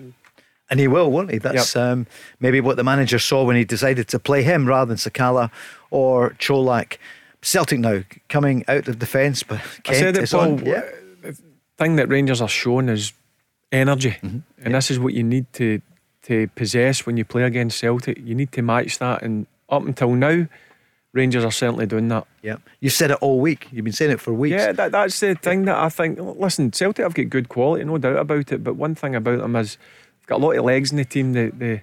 [SPEAKER 5] And he will, won't he? That's um, maybe what the manager saw when he decided to play him rather than Sakala or Colak. Celtic now coming out of defence, but
[SPEAKER 7] I said it, Paul.
[SPEAKER 5] on. Yeah.
[SPEAKER 7] The thing that Rangers are showing is energy,
[SPEAKER 5] Mm-hmm.
[SPEAKER 7] and this is what you need to to possess when you play against Celtic. You need to match that, and up until now, Rangers are certainly doing that.
[SPEAKER 5] Yeah, you said it all week. You've been saying it for weeks.
[SPEAKER 7] Yeah, that, that's the thing that I think. Listen, Celtic have got good quality, no doubt about it. But one thing about them is got a lot of legs in the team. The the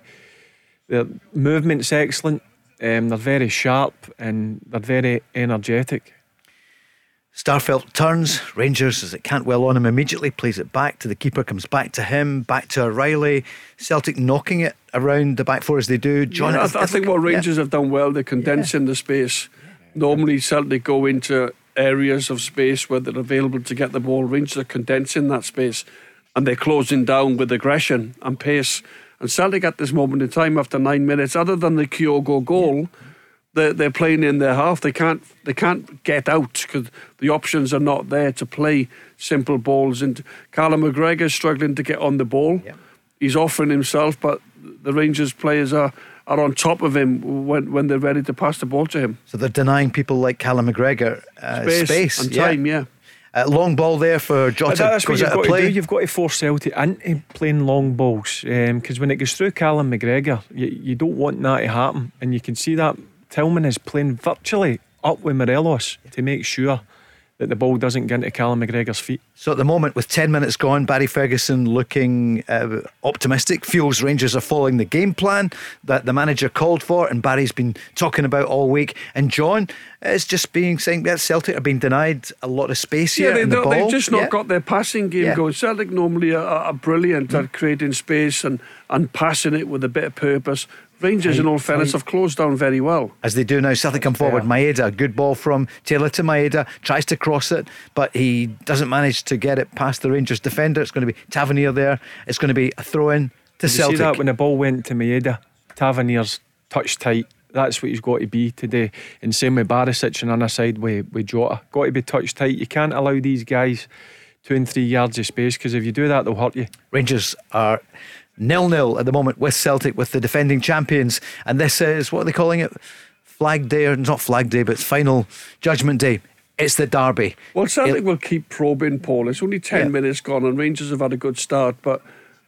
[SPEAKER 7] their movement's excellent. Um, they're very sharp and they're very energetic.
[SPEAKER 5] Starfelt turns. Rangers, as it can't well on him immediately, plays it back to the keeper, comes back to him, back to O'Riley. Celtic knocking it around the back four as they do. John,
[SPEAKER 6] Yeah, I, th- I think what
[SPEAKER 5] yeah.
[SPEAKER 6] Rangers have done well, they're condensing the space. Normally, Celtic go into areas of space where they're available to get the ball. Rangers are condensing that space and they're closing down with aggression and pace. And Celtic at this moment in time, after nine minutes, other than the Kyogo goal, they're, they're playing in their half. They can't they can't get out because the options are not there to play simple balls. And Callum McGregor's struggling to get on the ball. He's offering himself, but the Rangers players are, are on top of him when, when they're ready to pass the ball to him.
[SPEAKER 5] So they're denying people like Callum McGregor uh, space,
[SPEAKER 6] and
[SPEAKER 5] yeah.
[SPEAKER 6] time, yeah.
[SPEAKER 5] Uh, long ball there for Jota.
[SPEAKER 7] That's what you've got to
[SPEAKER 5] play.
[SPEAKER 7] do. You've got to force Celtic into playing long balls because when it goes through Callum McGregor, you, you don't want that to happen. And you can see that Tillman is playing virtually up with Morelos to make sure that the ball doesn't get into Callum McGregor's feet.
[SPEAKER 5] So at the moment, with 10 minutes gone, Barry Ferguson looking uh, optimistic, feels Rangers are following the game plan that the manager called for, and Barry's been talking about all week. And John is just being saying that Celtic are being denied a lot of space here.
[SPEAKER 6] Yeah, they,
[SPEAKER 5] in the
[SPEAKER 6] don't-
[SPEAKER 5] ball.
[SPEAKER 6] they've just not
[SPEAKER 5] Yeah.
[SPEAKER 6] got their passing game
[SPEAKER 5] Yeah.
[SPEAKER 6] going. Celtic normally are, are brilliant at creating space and, and passing it with a bit of purpose. Rangers, in all fairness, have closed down very well.
[SPEAKER 5] As they do now, Celtic come forward. Maeda, good ball from Taylor to Maeda, tries to cross it, but he doesn't manage to get it past the Rangers defender. It's going to be Tavernier there. It's going to be a throw in to
[SPEAKER 7] Did you see that when the ball went to Maeda? Tavernier's touch tight. That's what he's got to be today. And same with Barisic and on the side with, with Jota. Got to be touch tight. You can't allow these guys two and three yards of space because if you do that, they'll hurt you.
[SPEAKER 5] Rangers are nil nil at the moment with Celtic, with the defending champions. And this is what are they calling it? Flag Day, or not Flag Day, but it's final judgment day. It's the derby.
[SPEAKER 6] Well, Celtic
[SPEAKER 5] It-
[SPEAKER 6] will keep probing, Paul. It's only 10
[SPEAKER 5] Yeah.
[SPEAKER 6] minutes gone, and Rangers have had a good start. But,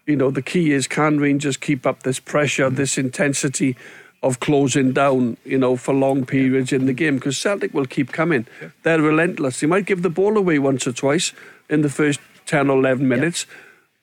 [SPEAKER 6] you know, the key is can Rangers keep up this pressure,
[SPEAKER 5] Mm.
[SPEAKER 6] this intensity of closing down, you know, for long periods in the game? Because Celtic will keep coming. They're relentless. They might give the ball away once or twice in the first 10 or 11 minutes,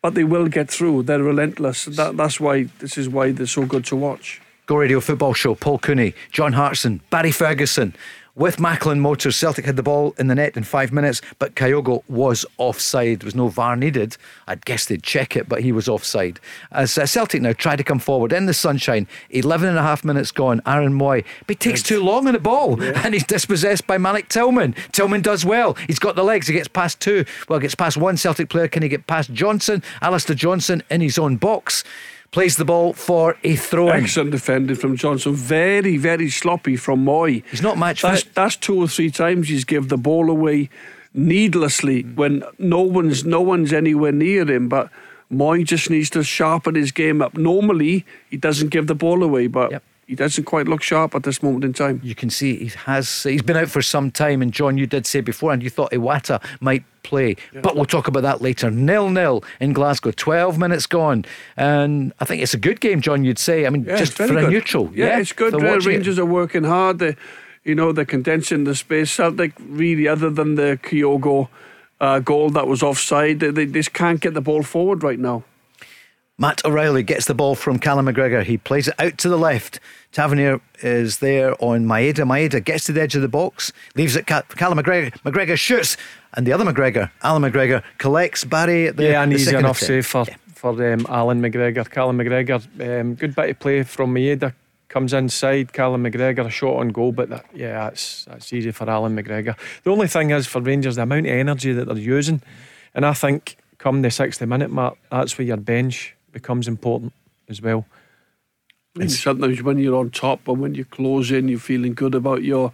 [SPEAKER 6] but they will get through. They're relentless. That, that's why, this is why they're so good to watch.
[SPEAKER 5] Go Radio Football Show, Paul Cooney, John Hartson, Barry Ferguson with Macklin Motors. Celtic had the ball in the net in five minutes, but Kyogo was offside. There was no VAR needed. I'd guess they'd check it, but he was offside. As uh, Celtic now try to come forward in the sunshine, 11 and a half minutes gone. Aaron Mooy, but he takes too long on the ball yeah. and he's dispossessed by Malik Tillman. Tillman does well. He's got the legs. He gets past two. Well, gets past one Celtic player. Can he get past Johnston? Alistair Johnston in his own box plays the ball for a throw in.
[SPEAKER 6] Excellent defending from Johnston. Very, very sloppy from Mooy.
[SPEAKER 5] He's not match
[SPEAKER 6] that's,
[SPEAKER 5] fit.
[SPEAKER 6] That's two or three times he's give the ball away needlessly mm. when no one's no one's anywhere near him. But Mooy just needs to sharpen his game up. Normally he doesn't give the ball away, but yep he doesn't quite look sharp at this moment in time.
[SPEAKER 5] You can see he has. He's been out for some time, and John, you did say before, and you thought Iwata might play, yeah. but we'll talk about that later. Nil nil in Glasgow, twelve minutes gone, and I think it's a good game, John. You'd say. I mean, yeah, just for good. a neutral.
[SPEAKER 6] Yeah, yeah it's good. Uh, Rangers it. are working hard. They, you know, they're condensing the space. Celtic really, other than the Kyogo uh, goal that was offside, they, they just can't get the ball forward right now.
[SPEAKER 5] Matt O'Riley gets the ball from Callum McGregor. He plays it out to the left. Tavernier is there on Maeda. Maeda gets to the edge of the box, leaves it. Callum McGregor. McGregor shoots, and the other McGregor, Alan McGregor, collects Barry at the
[SPEAKER 7] yeah, and
[SPEAKER 5] the
[SPEAKER 7] easy enough save for yeah. for um, Alan McGregor. Callum McGregor, um, good bit of play from Maeda. Comes inside, Callum McGregor, a shot on goal, but that, yeah, that's that's easy for Alan McGregor. The only thing is for Rangers, the amount of energy that they're using, and I think come the 60 minute mark, that's where your bench becomes important as well.
[SPEAKER 6] And sometimes when you're on top and when you're closing, you're feeling good about your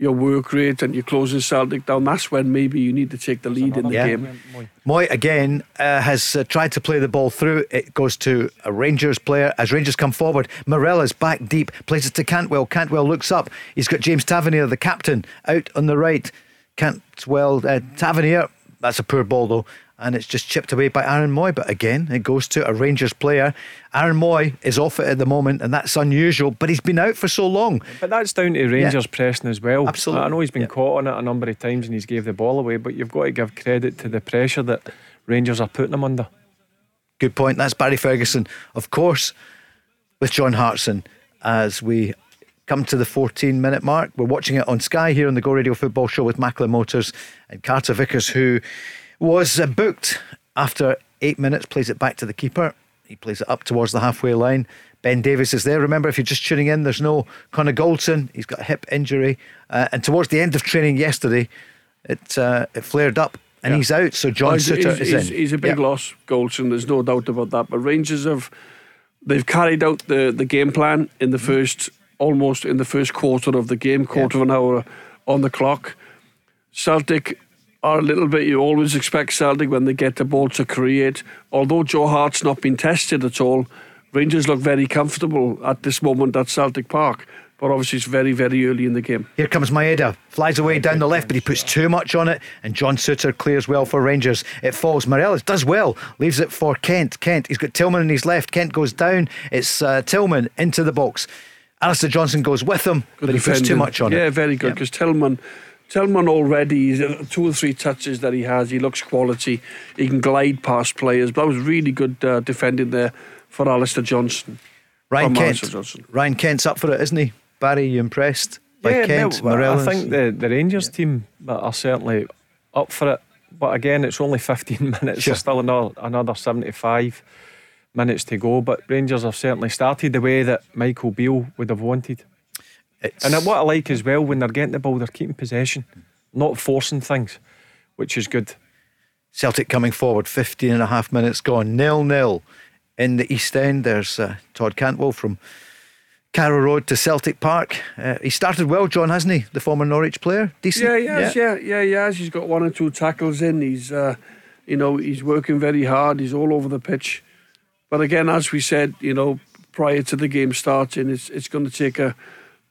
[SPEAKER 6] your work rate and you're closing Celtic down. That's when maybe you need to take the lead in the yeah. game.
[SPEAKER 5] Mooy again uh, has uh, tried to play the ball through. It goes to a Rangers player as Rangers come forward. Morelos back deep, plays it to Cantwell. Cantwell looks up. He's got James Tavernier, the captain, out on the right. Cantwell, uh, Tavernier. That's a poor ball though and it's just chipped away by Aaron Mooy. But again, it goes to a Rangers player. Aaron Mooy is off it at the moment, and that's unusual, but he's been out for so long.
[SPEAKER 7] But that's down to Rangers yeah. pressing as well.
[SPEAKER 5] Absolutely.
[SPEAKER 7] I know he's been yeah. caught on it a number of times and he's gave the ball away, but you've got to give credit to the pressure that Rangers are putting him under.
[SPEAKER 5] Good point. That's Barry Ferguson. Of course, with John Hartson as we come to the 14 minute mark. We're watching it on Sky here on the Go Radio Football Show with Macklin Motors and Carter Vickers, who was uh, booked after eight minutes, plays it back to the keeper. He plays it up towards the halfway line. Ben Davis is there. Remember, if you're just tuning in, there's no Connor Goldson. He's got a hip injury. Uh, and towards the end of training yesterday, it uh, it flared up and yeah. he's out. So John well,
[SPEAKER 6] is in. He's a big loss, Goldson. There's no doubt about that. But Rangers have they've carried out the, the game plan in the first almost in the first quarter of the game, quarter yeah. of an hour on the clock. Celtic are a little bit. You always expect Celtic when they get the ball to create. Although Joe Hart's not been tested at all, Rangers look very comfortable at this moment at Celtic Park. But obviously, it's very, very early in the game.
[SPEAKER 5] Here comes Maeda. Flies away down the left, but he puts too much on it. And John Souttar clears well for Rangers. It falls. Morelos does well. Leaves it for Kent. Kent, he's got Tillman in his left. Kent goes down. It's uh, Tillman into the box. Alistair Johnston goes with him, good but he puts too much on
[SPEAKER 6] yeah,
[SPEAKER 5] it.
[SPEAKER 6] Yeah, very good. Because Tillman Tillman already, uh, two or three touches that he has, he looks quality. He can glide past players. But that was really good uh, defending there for Alistair Johnston.
[SPEAKER 5] Ryan Kent. Ryan Kent's up for it, isn't he? Barry, you impressed by yeah, Kent?
[SPEAKER 7] No, I think the, the Rangers yeah. team are certainly up for it. But again, it's only 15 (laughs) minutes. Sure. There's still another, another 75 minutes to go. But Rangers have certainly started the way that Michael Beale would have wanted. It's and what I like as well, when they're getting the ball, they're keeping possession, not forcing things, which is good.
[SPEAKER 5] Celtic coming forward, 15 and a half minutes gone, nil nil in the East End. There's uh, Todd Cantwell from Carrow Road to Celtic Park. Uh, he started well, John, hasn't he? The former Norwich player, decent.
[SPEAKER 6] Yeah, yes, yeah, yeah, yeah, he has. He's got one or two tackles in. He's, uh, you know, he's working very hard. He's all over the pitch. But again, as we said, you know, prior to the game starting, it's it's going to take a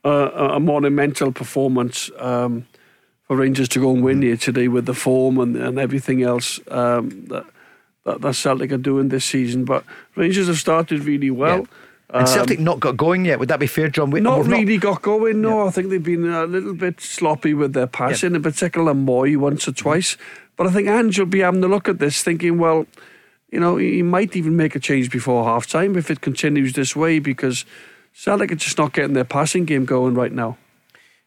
[SPEAKER 6] a, a monumental performance um, for Rangers to go and win here today with the form and, and everything else um, that, that, that Celtic are doing this season. But Rangers have started really well. Yeah.
[SPEAKER 5] And Celtic um, not got going yet. Would that be fair, John?
[SPEAKER 6] We, not really not... got going. No, yeah. I think they've been a little bit sloppy with their passing, yeah. in particular Mooy once or twice. But I think Ange will be having a look at this, thinking, well, you know, he might even make a change before half time if it continues this way, because Celtic are just not getting their passing game going right now.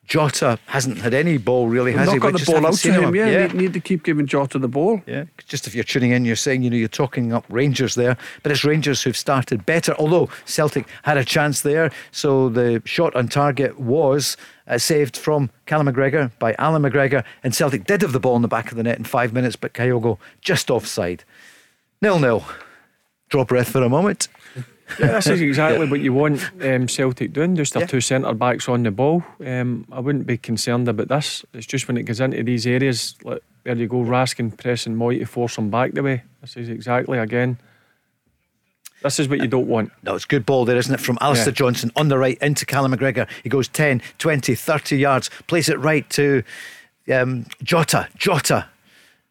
[SPEAKER 5] Jota hasn't had any ball really, has
[SPEAKER 6] not
[SPEAKER 5] he?
[SPEAKER 6] got the ball out to
[SPEAKER 5] seen
[SPEAKER 6] him. Yeah,
[SPEAKER 5] yeah.
[SPEAKER 6] Need, need to keep giving Jota the ball.
[SPEAKER 5] Yeah, just if you're tuning in, you're saying, you know, you're talking up Rangers there, but it's Rangers who've started better, although Celtic had a chance there. So the shot on target was uh, saved from Callum McGregor by Alan McGregor, and Celtic did have the ball in the back of the net in five minutes, but Kyogo just offside. Nil nil. Draw breath for a moment.
[SPEAKER 7] Yeah, this is exactly what you want um, Celtic doing. Just their
[SPEAKER 5] Yeah.
[SPEAKER 7] two centre backs on the ball. Um, I wouldn't be concerned about this. It's just when it goes into these areas, like there you go, Raskin pressing Mooy to force them back the way. This is exactly again. This is what you don't want.
[SPEAKER 5] No, it's good ball there, isn't it? From Alistair
[SPEAKER 7] Yeah.
[SPEAKER 5] Johnston on the right into Callum McGregor. He goes 10, 20, 30 yards, plays it right to um, Jota. Jota.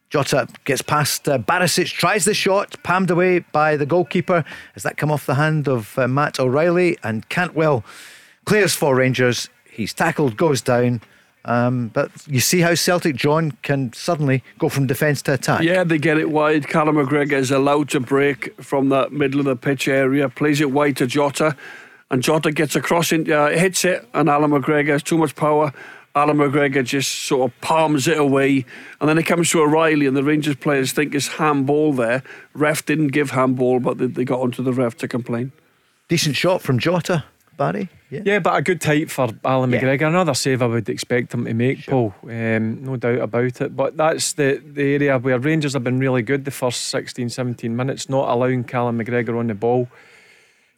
[SPEAKER 5] Jota gets past uh, Barisic, tries the shot, palmed away by the goalkeeper. Has that come off the hand of uh, Matt O'Riley? And Cantwell clears for Rangers. He's tackled, goes down. Um, but you see how Celtic John can suddenly go from defence to attack.
[SPEAKER 6] Yeah, they get it wide. Callum McGregor is allowed to break from the middle of the pitch area, plays it wide to Jota, and Jota gets across, into, uh, hits it, and Alan McGregor has too much power. Alan McGregor just sort of palms it away, and then it comes to O'Riley, and the Rangers players think it's handball there. Ref didn't give handball, but they, they got onto the ref to complain.
[SPEAKER 5] Decent shot from Jota, Barry. Yeah.
[SPEAKER 7] Yeah, but a good height for Alan
[SPEAKER 5] Yeah.
[SPEAKER 7] McGregor. Another save I would expect him to make, Paul. Um, no doubt about it. But that's the, the area where Rangers have been really good the first 16, 17 minutes, not allowing Callum McGregor on the ball.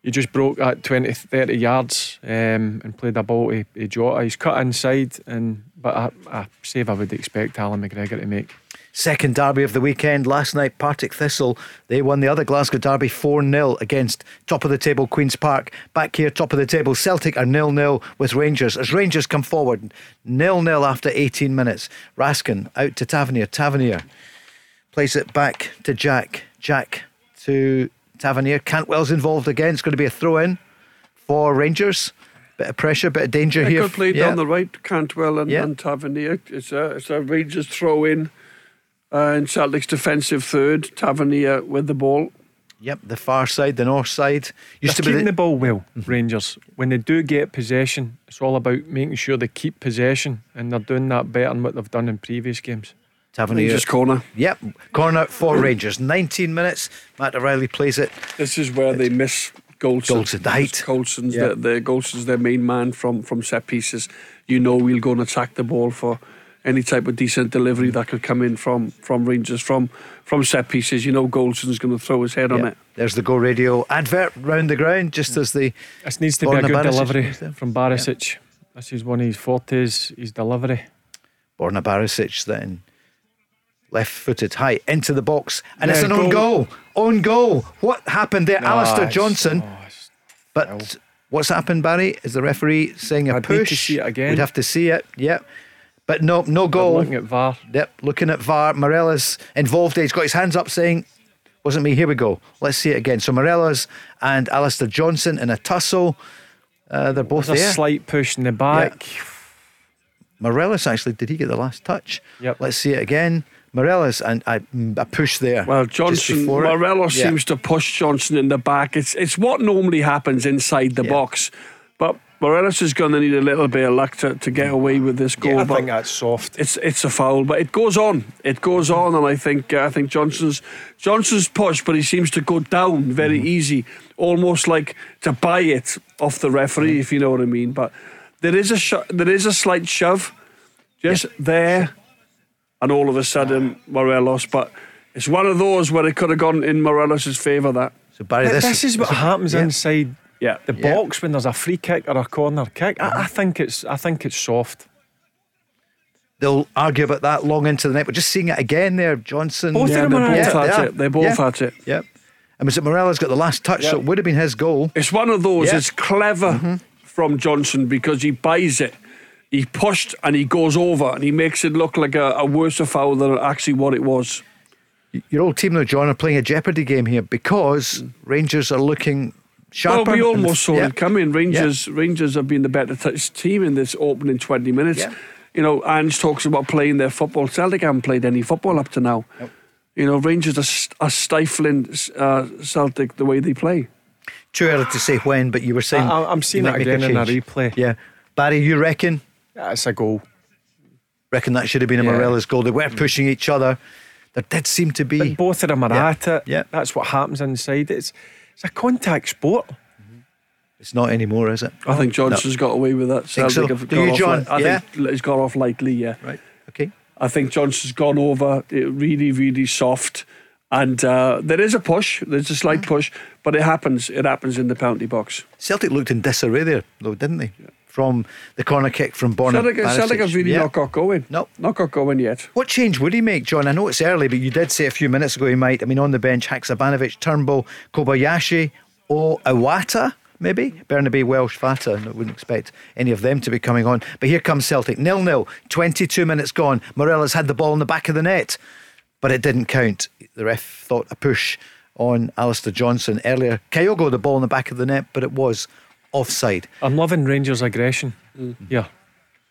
[SPEAKER 7] He just broke at 20, 30 yards um, and played a ball to, to Jota. He's cut inside, and but a, a save I would expect Alan McGregor to make.
[SPEAKER 5] Second derby of the weekend last night, Partick Thistle. They won the other Glasgow derby 4 0 against top of the table Queen's Park. Back here, top of the table, Celtic are 0 0 with Rangers. As Rangers come forward, 0 0 after 18 minutes. Raskin out to Tavernier. Tavernier plays it back to Jack. Jack to Tavernier. Cantwell's involved again. It's going to be a throw in for Rangers. Bit of pressure, bit of danger
[SPEAKER 6] Yeah,
[SPEAKER 5] here.
[SPEAKER 6] good play
[SPEAKER 5] Yeah.
[SPEAKER 6] down the right, Cantwell and,
[SPEAKER 5] Yeah.
[SPEAKER 6] and Tavernier. It's a, it's a Rangers throw in. Uh, and Celtic's defensive third, Tavernier with the ball.
[SPEAKER 5] Yep, the far side, the north side. Used
[SPEAKER 7] They're
[SPEAKER 5] to be
[SPEAKER 7] keeping
[SPEAKER 5] the,
[SPEAKER 7] the ball well, Rangers. When they do get possession, it's all about making sure they keep possession, and they're doing that better than what they've done in previous games.
[SPEAKER 5] Tavernier.
[SPEAKER 6] Rangers corner.
[SPEAKER 5] Yep, corner for Rangers. 19 minutes. Matt O'Riley plays it.
[SPEAKER 6] This is where they miss Goldson.
[SPEAKER 5] Goldson, the height.
[SPEAKER 6] Goldson's
[SPEAKER 5] Yeah.
[SPEAKER 6] the, the Goldson's their main man from from set pieces. You know we'll go and attack the ball for any type of decent delivery that could come in from from Rangers from from set pieces. You know Goldson's going to throw his head on it.
[SPEAKER 5] There's the Go Radio advert round the ground, just as the.
[SPEAKER 7] This needs to be a good
[SPEAKER 5] Barisic
[SPEAKER 7] delivery from Barisic. This is one of his fortes, his delivery.
[SPEAKER 5] Borna Barisic then. Left footed high into the box. And it's
[SPEAKER 7] Yeah,
[SPEAKER 5] an own goal. Own goal. What happened there? Alistair Johnston.
[SPEAKER 7] Oh, it's-
[SPEAKER 5] But what's happened, Barry? Is the referee saying a
[SPEAKER 7] I'd need to
[SPEAKER 5] push?
[SPEAKER 7] see it again.
[SPEAKER 5] We'd have to see it. Yep. But no, no
[SPEAKER 7] I'm
[SPEAKER 5] goal.
[SPEAKER 7] looking at VAR.
[SPEAKER 5] Yep, looking at VAR. Morelos involved. He's got his hands up saying, wasn't me. Here we go. Let's see it again. So Morelos and Alistair Johnston in a tussle. Uh, they're both
[SPEAKER 7] There's a slight push in the back.
[SPEAKER 5] Morelos actually, did he get the last touch?
[SPEAKER 7] Yep.
[SPEAKER 5] Let's see it again. Morelos and a, a push there.
[SPEAKER 6] Well, Johnston
[SPEAKER 5] before.
[SPEAKER 6] Morelos
[SPEAKER 5] Yeah.
[SPEAKER 6] seems to push Johnston in the back. It's it's what normally happens inside the
[SPEAKER 5] Yeah.
[SPEAKER 6] box, but Morelos is going to need a little bit of luck to, to get away with this goal.
[SPEAKER 7] Yeah, I
[SPEAKER 6] but
[SPEAKER 7] think that's soft.
[SPEAKER 6] it's it's a foul, but it goes on. It goes on, and I think uh, I think Johnston's Johnston's push, but he seems to go down very
[SPEAKER 5] Mm-hmm.
[SPEAKER 6] easy, almost like to buy it off the referee,
[SPEAKER 5] Mm-hmm.
[SPEAKER 6] if you know what I mean. But there is a sho- there is a slight shove, just there, and all of a sudden Morelos. But it's one of those where it could have gone in Morelos' favour. That
[SPEAKER 5] So Barry, this,
[SPEAKER 7] this, is what happens
[SPEAKER 5] yeah.
[SPEAKER 7] inside
[SPEAKER 6] yeah.
[SPEAKER 7] the
[SPEAKER 5] Yeah.
[SPEAKER 7] box when there's a free kick or a corner kick. I, I mm-hmm. think it's I think it's soft.
[SPEAKER 5] They'll argue about that long into the night, but just seeing it again there, Johnston.
[SPEAKER 7] Both of
[SPEAKER 6] Yeah,
[SPEAKER 7] them
[SPEAKER 6] they both had it. They both
[SPEAKER 5] yeah.
[SPEAKER 6] had it.
[SPEAKER 5] Yep. And was it Morelos got the last touch, so it would have been his goal.
[SPEAKER 6] It's one of those.
[SPEAKER 5] Yeah.
[SPEAKER 6] It's clever mm-hmm. from Johnston because he buys it. He pushed and he goes over and he makes it look like a, a worse foul than actually what it was.
[SPEAKER 5] Your old team, though, John, are playing a jeopardy game here because Rangers are looking sharper.
[SPEAKER 6] well, we almost saw
[SPEAKER 5] yeah.
[SPEAKER 6] it coming. Rangers, Rangers have been the better t- team in this opening twenty minutes.
[SPEAKER 5] Yeah.
[SPEAKER 6] You know, Ange talks about playing their football. Celtic haven't played any football up to now. You know, Rangers are, st- are stifling uh, Celtic the way they play.
[SPEAKER 5] Too early to say when, but you were saying
[SPEAKER 7] I- I'm seeing
[SPEAKER 5] you
[SPEAKER 7] it again in a replay.
[SPEAKER 5] Yeah, Barry, you reckon?
[SPEAKER 7] That's a goal.
[SPEAKER 5] Reckon that should have been a
[SPEAKER 7] Yeah.
[SPEAKER 5] Morelos goal. They were pushing each other. There did seem to be.
[SPEAKER 7] But both of them are
[SPEAKER 5] Yeah.
[SPEAKER 7] at it.
[SPEAKER 5] Yeah.
[SPEAKER 7] That's what happens inside. It's it's a contact sport.
[SPEAKER 5] It's not anymore, is it?
[SPEAKER 6] I think Johnston's got away with that.
[SPEAKER 5] Think so?
[SPEAKER 6] Celtic have
[SPEAKER 5] Do
[SPEAKER 6] got
[SPEAKER 5] you,
[SPEAKER 6] off
[SPEAKER 5] John?
[SPEAKER 6] li- I
[SPEAKER 5] Yeah?
[SPEAKER 6] think he's got off lightly, yeah.
[SPEAKER 5] Right. Okay.
[SPEAKER 6] I think Johnston's gone over it really, really soft. And uh, there is a push, there's a
[SPEAKER 5] Mm.
[SPEAKER 6] slight push, but it happens. It happens in the penalty box.
[SPEAKER 5] Celtic looked in disarray there, though, didn't they? From the corner kick from Borna.
[SPEAKER 6] Celtic, have really
[SPEAKER 5] Yeah.
[SPEAKER 6] not got going.
[SPEAKER 5] No.
[SPEAKER 6] Not got going yet.
[SPEAKER 5] What change would he make, John? I know it's early, but you did say a few minutes ago he might. I mean, on the bench, Haksabanovic, Turnbull, Kobayashi, or Iwata, maybe? Bernabei, Welsh, Vata. I wouldn't expect any of them to be coming on. But here comes Celtic. Nil nil, 22 minutes gone. Morelos had the ball in the back of the net, but it didn't count. The ref thought a push on Alistair Johnston earlier. Kyogo, the ball in the back of the net, but it was offside.
[SPEAKER 7] I'm loving Rangers' aggression. Yeah,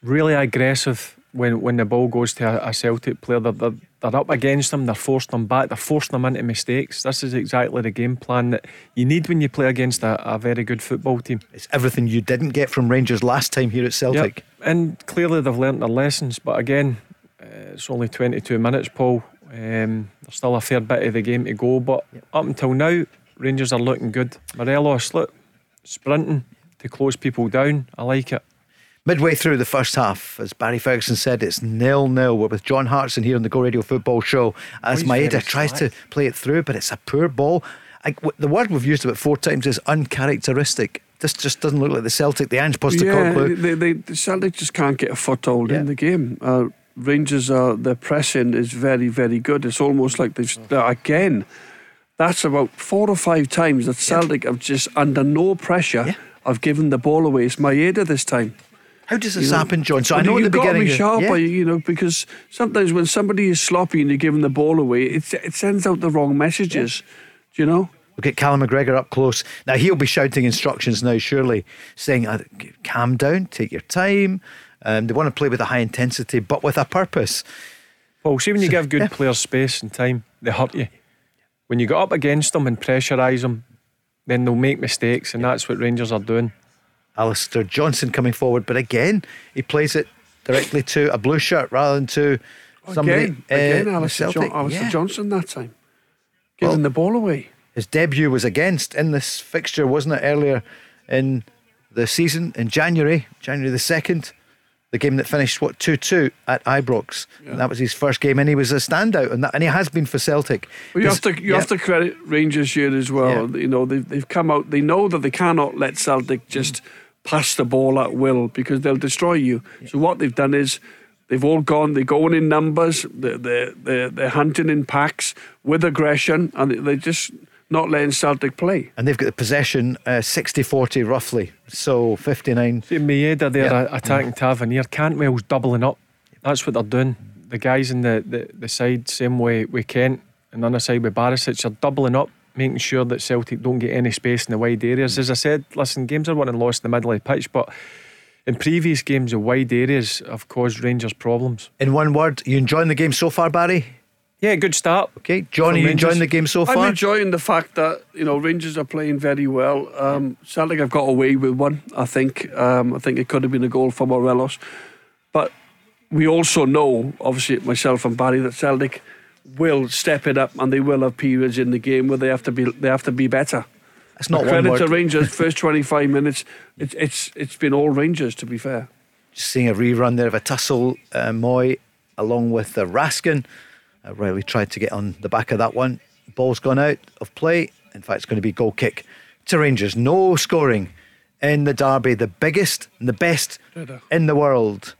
[SPEAKER 7] really aggressive when when the ball goes to a, Celtic player. They're, they're, they're up against them. They're forcing them back. They're forcing them into mistakes. This is exactly the game plan that you need when you play against a, a very good football team.
[SPEAKER 5] It's everything you didn't get from Rangers last time here at Celtic.
[SPEAKER 7] Yep. And clearly they've learnt their lessons. But again, uh, it's only 22 minutes, Paul. Um, there's still a fair bit of the game to go. But up until now, Rangers are looking good. Morelos, look, sprinting to close people down. I like it.
[SPEAKER 5] Midway through the first half, as Barry Ferguson said, it's nil nil. We're with John Hartson here on the Go Radio Football Show. As
[SPEAKER 7] he's
[SPEAKER 5] Maeda tries to play it through, but it's a poor ball. I, w- the word we've used about four times is uncharacteristic. This just doesn't look like the Celtic, the Ange
[SPEAKER 6] Yeah,
[SPEAKER 5] Postecoglou.
[SPEAKER 6] they, they, the Celtic just can't get a foothold
[SPEAKER 5] Yeah.
[SPEAKER 6] in the game. Uh, Rangers are their pressing is very very good. It's almost like they've uh, again. That's about four or five times that Celtic have just under no pressure.
[SPEAKER 5] Yeah.
[SPEAKER 6] have given the ball away. It's Maeda this time.
[SPEAKER 5] How does this
[SPEAKER 6] You know,
[SPEAKER 5] happen, John? So I know
[SPEAKER 6] you've got to be
[SPEAKER 5] you-
[SPEAKER 6] sharper,
[SPEAKER 5] yeah.
[SPEAKER 6] you know, because sometimes when somebody is sloppy and you're giving the ball away, it, it sends out the wrong messages. Do you know?
[SPEAKER 5] Look at Callum McGregor up close. Now he'll be shouting instructions now, surely, saying, uh, "Calm down, take your time." Um, they want to play with a high intensity, but with a purpose.
[SPEAKER 7] Paul, see when you give good
[SPEAKER 5] yeah.
[SPEAKER 7] players space and time, they hurt you. When you get up against them and pressurise them, then they'll make mistakes, and that's what Rangers are doing.
[SPEAKER 5] Alistair Johnston coming forward, but again, he plays it directly to a blue shirt rather than to somebody.
[SPEAKER 6] again, again,
[SPEAKER 5] uh,
[SPEAKER 6] Alistair,
[SPEAKER 5] Celtic.
[SPEAKER 6] John, Alistair
[SPEAKER 5] Yeah.
[SPEAKER 6] Johnston that time, giving
[SPEAKER 5] Well-
[SPEAKER 6] the ball away.
[SPEAKER 5] His debut was against in this fixture, wasn't it? Earlier in the season, in January, January the second, the game that finished what two two at Ibrox. And that was his first game, and he was a standout, and that, and he has been for Celtic.
[SPEAKER 6] Well, you have to you
[SPEAKER 5] yeah.
[SPEAKER 6] have to credit Rangers here as well.
[SPEAKER 5] Yeah.
[SPEAKER 6] You know they've they've come out. They know that they cannot let Celtic just pass the ball at will because they'll destroy you. So what they've done is they've all gone. They're going in numbers. They're they're they're, they're hunting in packs with aggression, and they're just not letting Celtic play.
[SPEAKER 5] and they've got the possession uh, 60-40 roughly, so fifty nine.
[SPEAKER 7] See Maeda there
[SPEAKER 5] Yeah.
[SPEAKER 7] uh, attacking Tavernier. Cantwell's doubling up. That's what they're doing. The guys in the, the, the side, same way with Kent, and on the side with Barisic, are doubling up, making sure that Celtic don't get any space in the wide areas. As I said, listen, games are won and lost in the middle of the pitch, but in previous games, the wide areas have caused Rangers problems.
[SPEAKER 5] In one word, you enjoying the game so far, Barry?
[SPEAKER 7] Yeah, good start.
[SPEAKER 5] Okay, Johnny,
[SPEAKER 7] From
[SPEAKER 5] you enjoying the game so far?
[SPEAKER 6] I'm enjoying the fact that you know Rangers are playing very well. Um, Celtic have got away with one. I think. Um, I think it could have been a goal for Morelos, but we also know, obviously myself and Barry, that Celtic will step it up and they will have periods in the game where they have to be they have to be better.
[SPEAKER 5] It's not one
[SPEAKER 6] Credit to. Rangers. First 25 minutes, it's it's it's been all Rangers to be fair.
[SPEAKER 5] Just seeing a rerun there of a tussle, uh, Mooy along with the Raskin. Uh, Riley tried to get on the back of that one. Ball's gone out of play. In fact, it's going to be goal kick to Rangers. No scoring in the derby, the biggest and the best in the world,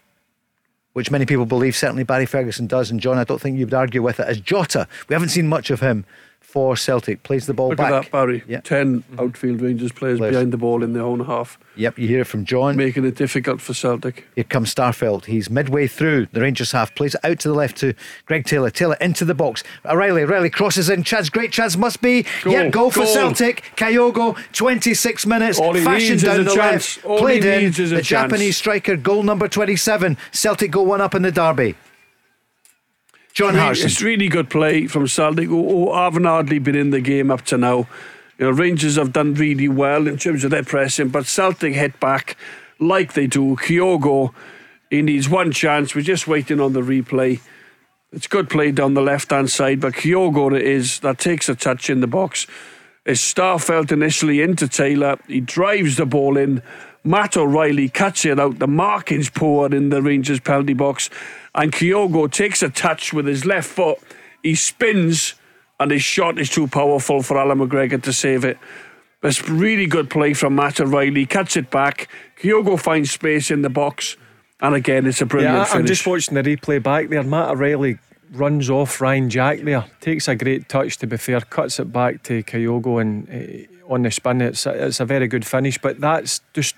[SPEAKER 5] which many people believe. Certainly Barry Ferguson does, and John, I don't think you'd argue with it. As Jota, we haven't seen much of him for Celtic. Plays the ball
[SPEAKER 6] Look
[SPEAKER 5] back.
[SPEAKER 6] at that, Barry.
[SPEAKER 5] Yeah.
[SPEAKER 6] 10 mhm. outfield Rangers players
[SPEAKER 5] Players.
[SPEAKER 6] behind the ball in their own half,
[SPEAKER 5] Yep, you hear it from John.
[SPEAKER 6] making it difficult for Celtic.
[SPEAKER 5] Here comes Starfelt. He's midway through the Rangers half, plays it out to the left to Greg Taylor. Taylor into the box. O'Riley, O'Riley crosses in. Chance, great chance must be.
[SPEAKER 6] Goal,
[SPEAKER 5] yeah, goal for. Celtic. Kyogo, 26 minutes.
[SPEAKER 6] All he
[SPEAKER 5] Fashion
[SPEAKER 6] needs is
[SPEAKER 5] down
[SPEAKER 6] a
[SPEAKER 5] the
[SPEAKER 6] chance.
[SPEAKER 5] left.
[SPEAKER 6] All he
[SPEAKER 5] Played in.
[SPEAKER 6] is a
[SPEAKER 5] the
[SPEAKER 6] chance.
[SPEAKER 5] Japanese striker, goal number 27. Celtic go one up in the derby. John
[SPEAKER 6] Really-
[SPEAKER 5] Hartson.
[SPEAKER 6] It's really good play from Celtic, who, haven't hardly been in the game up to now. You know, Rangers have done really well in terms of their pressing, but Celtic hit back like they do. Kyogo He needs one chance. We're just waiting on the replay. It's good play down the left hand side, but Kyogo it is that takes a touch in the box. It's Starfelt initially into Taylor. He drives the ball in. Matt O'Riley cuts it out. The marking's poor in the Rangers penalty box. And Kyogo takes a touch with his left foot. He spins, and his shot is too powerful for Alan McGregor to save it. It's really good play from Matt O'Riley. Cuts it back. Kyogo finds space in the box. And again, it's a brilliant
[SPEAKER 7] Yeah, I-
[SPEAKER 6] finish.
[SPEAKER 7] I'm just watching the replay back there. Matt O'Riley runs off Ryan Jack there, takes a great touch to be fair, cuts it back to Kyogo and uh, on the spin. It's a, it's a very good finish, but that's just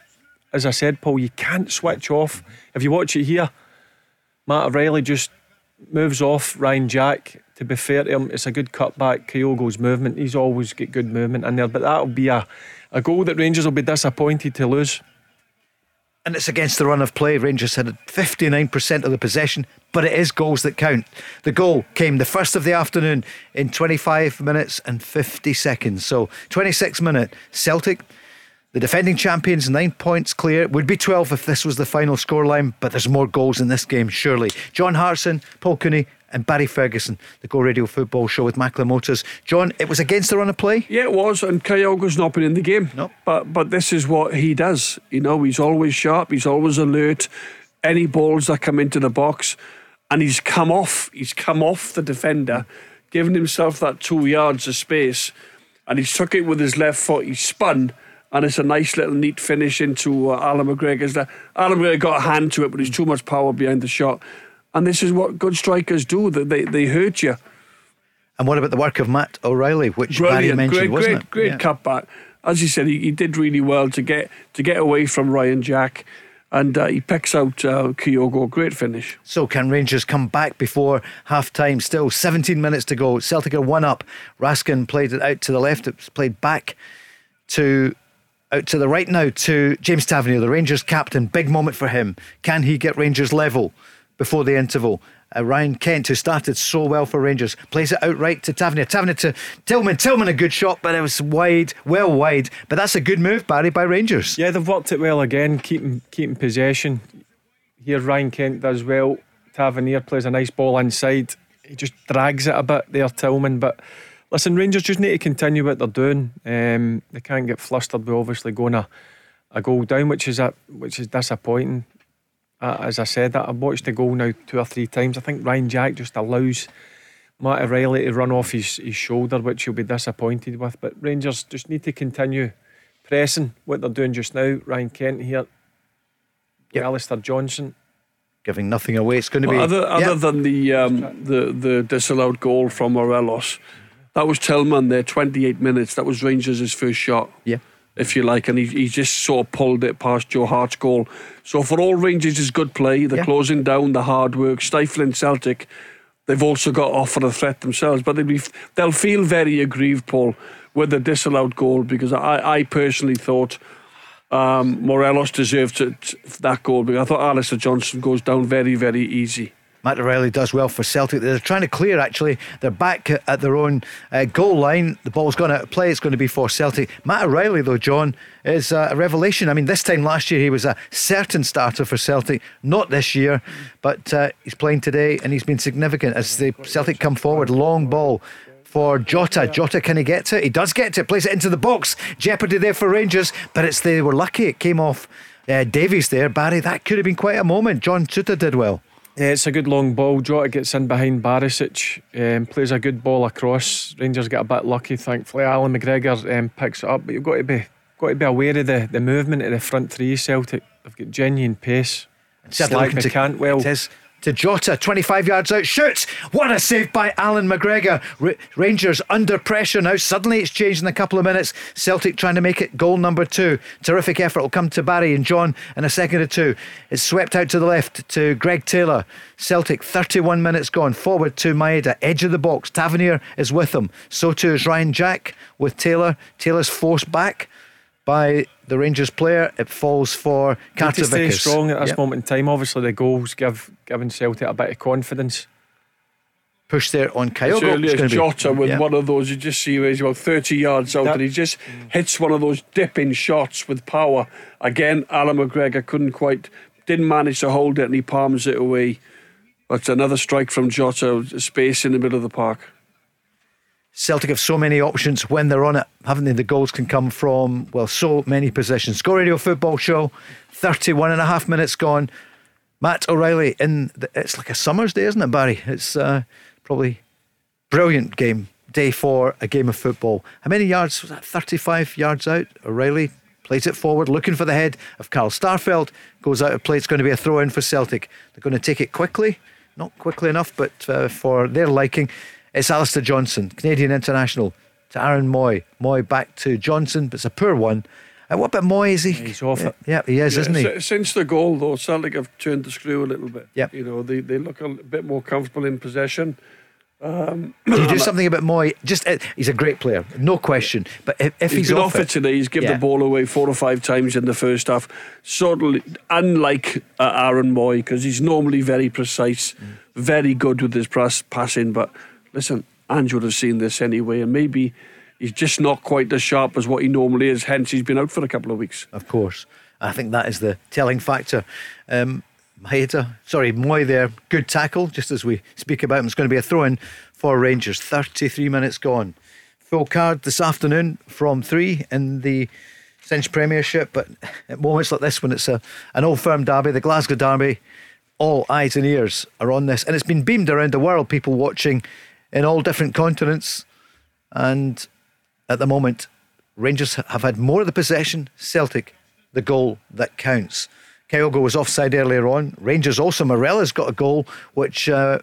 [SPEAKER 7] as I said, Paul. You can't switch off. If you watch it here, Matt O'Riley just moves off Ryan Jack. To be fair to him, it's a good cutback. Kyogo's movement, he's always got good movement in there, but that'll be a, a goal that Rangers will be disappointed to lose.
[SPEAKER 5] And it's against the run of play. Rangers had 59% of the possession, but it is goals that count. The goal came the first of the afternoon in 25 minutes and 50 seconds. So 26 minute Celtic. The defending champions, nine points clear. Would be 12 if this was the final scoreline, but there's more goals in this game, surely. John Hartson, Paul Cooney, and Barry Ferguson, the Go Radio Football Show with Macklin Motors. John, it was against the run of play?
[SPEAKER 6] Yeah, it was, and Kyogo's not been in the game.
[SPEAKER 5] No.
[SPEAKER 6] But but this is what he does. You know, he's always sharp. He's always alert. Any balls that come into the box, and he's come off. He's come off the defender, giving himself that two yards of space, and he's took it with his left foot. He spun. And it's a nice little neat finish into uh, Alan McGregor's. There. Alan McGregor got a hand to it, but he's too much power behind the shot. And this is what good strikers do. That they, they hurt you.
[SPEAKER 5] And what about the work of Matt O'Riley, which Barry mentioned,
[SPEAKER 6] great,
[SPEAKER 5] wasn't
[SPEAKER 6] great,
[SPEAKER 5] it?
[SPEAKER 6] great
[SPEAKER 5] Yeah.
[SPEAKER 6] cutback. As you said, he, he did really well to get to get away from Ryan Jack, and uh, he picks out uh, Kyogo. Great finish.
[SPEAKER 5] So can Rangers come back before half time? Still 17 minutes to go. Celtic are one up. Raskin played it out to the left. It's played back to out to the right now to James Tavernier, the Rangers captain. Big moment for him. Can he get Rangers level before the interval? Uh, Ryan Kent, who started so well for Rangers, plays it outright to Tavernier. Tavernier to Tillman. Tillman, a good shot, but it was wide, well wide. But that's a good move, Barry, by Rangers.
[SPEAKER 7] Yeah, they've worked it well again, keeping keeping possession. Here, Ryan Kent does well. Tavernier plays a nice ball inside. He just drags it a bit there, Tillman. But listen, Rangers just need to continue what they're doing. Um, they can't get flustered with obviously going a, a goal down, which is a, which is disappointing. Uh, as I said, I've watched the goal now two or three times. I think Ryan Jack just allows Matt O'Riley to run off his, his shoulder, which he'll be disappointed with. But Rangers just need to continue pressing what they're doing just now. Ryan Kent here,
[SPEAKER 5] Yep.
[SPEAKER 7] Alistair Johnston.
[SPEAKER 5] Giving nothing away. It's going to be.
[SPEAKER 6] Well, other
[SPEAKER 5] Yeah.
[SPEAKER 6] other than the um, the the disallowed goal from Morelos, that was Tillman there. Twenty eight minutes. That was Rangers' first shot.
[SPEAKER 5] Yeah.
[SPEAKER 6] If you like, and he, he just sort of pulled it past Joe Hart's goal. So for all Rangers is good play. They're
[SPEAKER 5] Yeah.
[SPEAKER 6] closing down the hard work, stifling Celtic. They've also got off for a threat themselves, but they'll be they'll feel very aggrieved, Paul, with the disallowed goal because I, I personally thought um, Morelos deserved to, to- that goal because I thought Alistair Johnston goes down very very easy.
[SPEAKER 5] Matt O'Riley does well for Celtic. They're trying to clear, actually. They're back at their own uh, goal line. The ball's gone out play. It's going to be for Celtic. Matt O'Riley, though, John, is a revelation. I mean, this time last year, he was a certain starter for Celtic. Not this year, but uh, he's playing today and he's been significant as the Celtic come forward. Long ball. For Jota, Jota can he get to it? He does get to it, plays it into the box. Jeopardy there for Rangers, but it's they were lucky it came off uh, Davis there. Barry, that could have been quite a moment. John Souttar did well.
[SPEAKER 7] Yeah, it's a good long ball. Jota gets in behind Barisic, um, plays a good ball across. Rangers get a bit lucky, thankfully. Alan McGregor um, picks it up, but you've got to be got to be aware of the, the movement of the front three. Celtic, they've got genuine pace. Slack
[SPEAKER 5] to
[SPEAKER 7] Cantwell.
[SPEAKER 5] It is to Jota, 25 yards out, shoots. What a save by Alan McGregor. Ra- Rangers under pressure now. Suddenly it's changed in a couple of minutes. Celtic trying to make it goal number two. Terrific effort will come to Barry and John in a second or two. It's swept out to the left to Greg Taylor. Celtic, 31 minutes gone. Forward to Maeda, edge of the box. Tavernier is with him. So too is Ryan Jack with Taylor. Taylor's forced back by the Rangers player. It falls for Carter
[SPEAKER 7] stay strong at this
[SPEAKER 5] Yep.
[SPEAKER 7] moment in time. Obviously, the goals give giving Celtic a bit of confidence.
[SPEAKER 5] push there on Kyogo. It's
[SPEAKER 6] as
[SPEAKER 5] gonna be-
[SPEAKER 6] Jota with
[SPEAKER 5] yeah.
[SPEAKER 6] one of those, you just see where he's about 30 yards out
[SPEAKER 7] That-
[SPEAKER 6] and he just hits one of those dipping shots with power. Again, Alan McGregor couldn't quite didn't manage to hold it and he palms it away. But another strike from Jota, space in the middle of the park.
[SPEAKER 5] Celtic have so many options when they're on it, haven't they? The goals can come from, well, so many positions. Go Radio Football Show, 31 and a half minutes gone. Matt O'Riley in, the, it's like a summer's day, isn't it, Barry? It's uh, probably brilliant game, day four, a game of football. How many yards was that? 35 yards out. O'Riley plays it forward, looking for the head of Carl Starfelt. Goes out of play. It's going to be a throw in for Celtic. They're going to take it quickly, not quickly enough, but uh, for their liking. It's Alistair Johnston, Canadian international, to Aaron Mooy. Mooy back to Johnston, but it's a poor one. Uh, what about Mooy? Is he?
[SPEAKER 7] He's off it.
[SPEAKER 5] Yeah, he is,
[SPEAKER 6] Yeah,
[SPEAKER 5] isn't he?
[SPEAKER 6] Since the goal, though, Celtic have turned the screw a little bit.
[SPEAKER 5] Yep.
[SPEAKER 6] You know, they, they look a bit more comfortable in possession.
[SPEAKER 5] Can you do (coughs) something about Mooy? Just uh, he's a great player, no question. But if, if
[SPEAKER 6] He's,
[SPEAKER 5] he's, off
[SPEAKER 6] off it today. He's given
[SPEAKER 5] Yeah.
[SPEAKER 6] the ball away four or five times in the first half. Sort of unlike uh, Aaron Mooy because he's normally very precise,
[SPEAKER 5] Mm.
[SPEAKER 6] very good with his press, passing. But listen, Ange would have seen this anyway, and maybe he's just not quite as sharp as what he normally is. Hence, he's been out for a couple of weeks.
[SPEAKER 5] of course. I think that is the telling factor. Um, Maeda, sorry, Mooy there, good tackle. Just as we speak about him, it's going to be a throw in for Rangers. 33 minutes gone. Full card this afternoon from three in the Cinch Premiership. But at moments like this, when it's a, an old firm derby, the Glasgow derby, all eyes and ears are on this. And it's been beamed around the world, people watching in all different continents. And at the moment, Rangers have had more of the possession. Celtic, the goal that counts. Kyogo was offside earlier on. Rangers also, Morelos got a goal, which uh,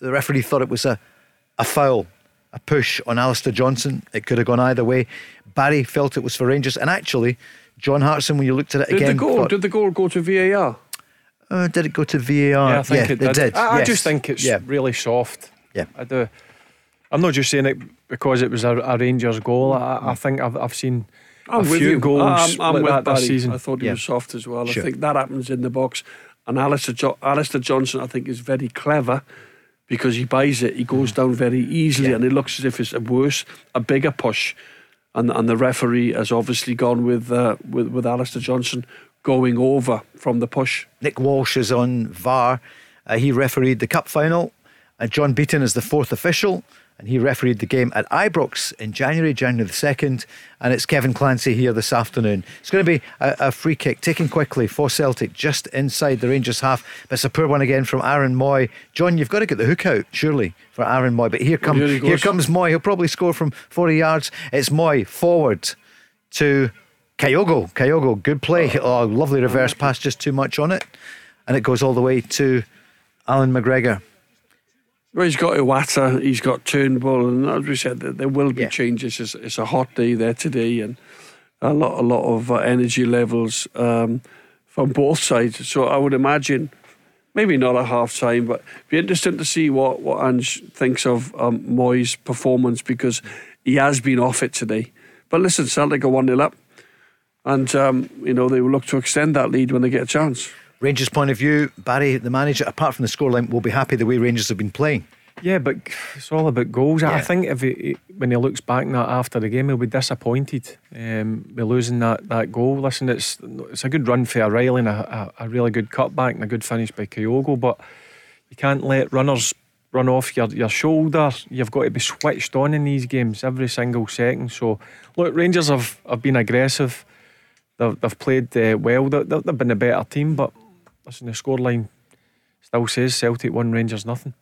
[SPEAKER 5] the referee thought it was a, a foul, a push on Alistair Johnston. It could have gone either way. Barry felt it was for Rangers. And actually, John Hartson, when you looked at it
[SPEAKER 6] Did
[SPEAKER 5] again,
[SPEAKER 6] the goal?
[SPEAKER 5] thought,
[SPEAKER 6] Did the goal go to VAR?
[SPEAKER 5] uh, did it go to VAR?
[SPEAKER 7] Yeah, I think it did.
[SPEAKER 5] did.
[SPEAKER 7] I, I
[SPEAKER 5] yes.
[SPEAKER 7] just think it's
[SPEAKER 5] Yeah.
[SPEAKER 7] really soft.
[SPEAKER 5] Yeah.
[SPEAKER 7] I do. I'm not just saying it because it was a, a Rangers goal. I, I think I've, I've seen
[SPEAKER 6] I'm
[SPEAKER 7] a
[SPEAKER 6] with
[SPEAKER 7] few
[SPEAKER 6] you.
[SPEAKER 7] goals
[SPEAKER 6] I'm, I'm
[SPEAKER 7] like
[SPEAKER 6] with
[SPEAKER 7] that
[SPEAKER 6] Barry.
[SPEAKER 7] this season.
[SPEAKER 6] I thought he
[SPEAKER 5] Yeah.
[SPEAKER 6] was soft as well.
[SPEAKER 5] Sure.
[SPEAKER 6] I think that happens in the box. And Alistair, jo- Alistair Johnston, I think, is very clever because he buys it. He goes down very easily,
[SPEAKER 5] Mm. Yeah.
[SPEAKER 6] and it looks as if it's a worse, a bigger push. And and the referee has obviously gone with uh, with with Alistair Johnston going over from the push.
[SPEAKER 5] Nick Walsh is on VAR. Uh, he refereed the cup final. Uh, John Beaton is the fourth official, and he refereed the game at Ibrox in January, January the 2nd. And it's Kevin Clancy here this afternoon. It's going to be a, a free kick taken quickly for Celtic just inside the Rangers half. But it's a poor one again from Aaron Mooy. John, you've got to get the hook out, surely, for Aaron Mooy. But here, come,
[SPEAKER 6] here he
[SPEAKER 5] here comes Mooy. He'll probably score from 40 yards. It's Mooy forward to Kyogo. Kyogo, good play. Oh. oh, lovely reverse pass, just too much on it. And it goes all the way to Alan McGregor.
[SPEAKER 6] Well, he's got Iwata, he's got Turnbull, and as we said, there, there will be
[SPEAKER 5] Yeah.
[SPEAKER 6] changes. It's, it's a hot day there today, and a lot, a lot of uh, energy levels um, from both sides. So I would imagine, maybe not a half time, but it'd be interesting to see what what Ange thinks of um, Mooy's performance because he has been off it today. But listen, Celtic are one 0 up, and um, you know they will look to extend that lead when they get a chance.
[SPEAKER 5] Rangers' point of view, Barry, the manager, apart from the scoreline, will be happy the way Rangers have been playing.
[SPEAKER 7] Yeah, but it's all about goals.
[SPEAKER 5] Yeah.
[SPEAKER 7] I think if he, when he looks back now after the game, he'll be disappointed um, by losing that, that goal. Listen, it's it's a good run for O'Riley and a, a, a really good cutback and a good finish by Kyogo, but you can't let runners run off your, your shoulder. You've got to be switched on in these games every single second. So, look, Rangers have, have been aggressive. They've, they've played uh, well. They, they've been a better team, but listen, the scoreline still says Celtic won, Rangers nothing.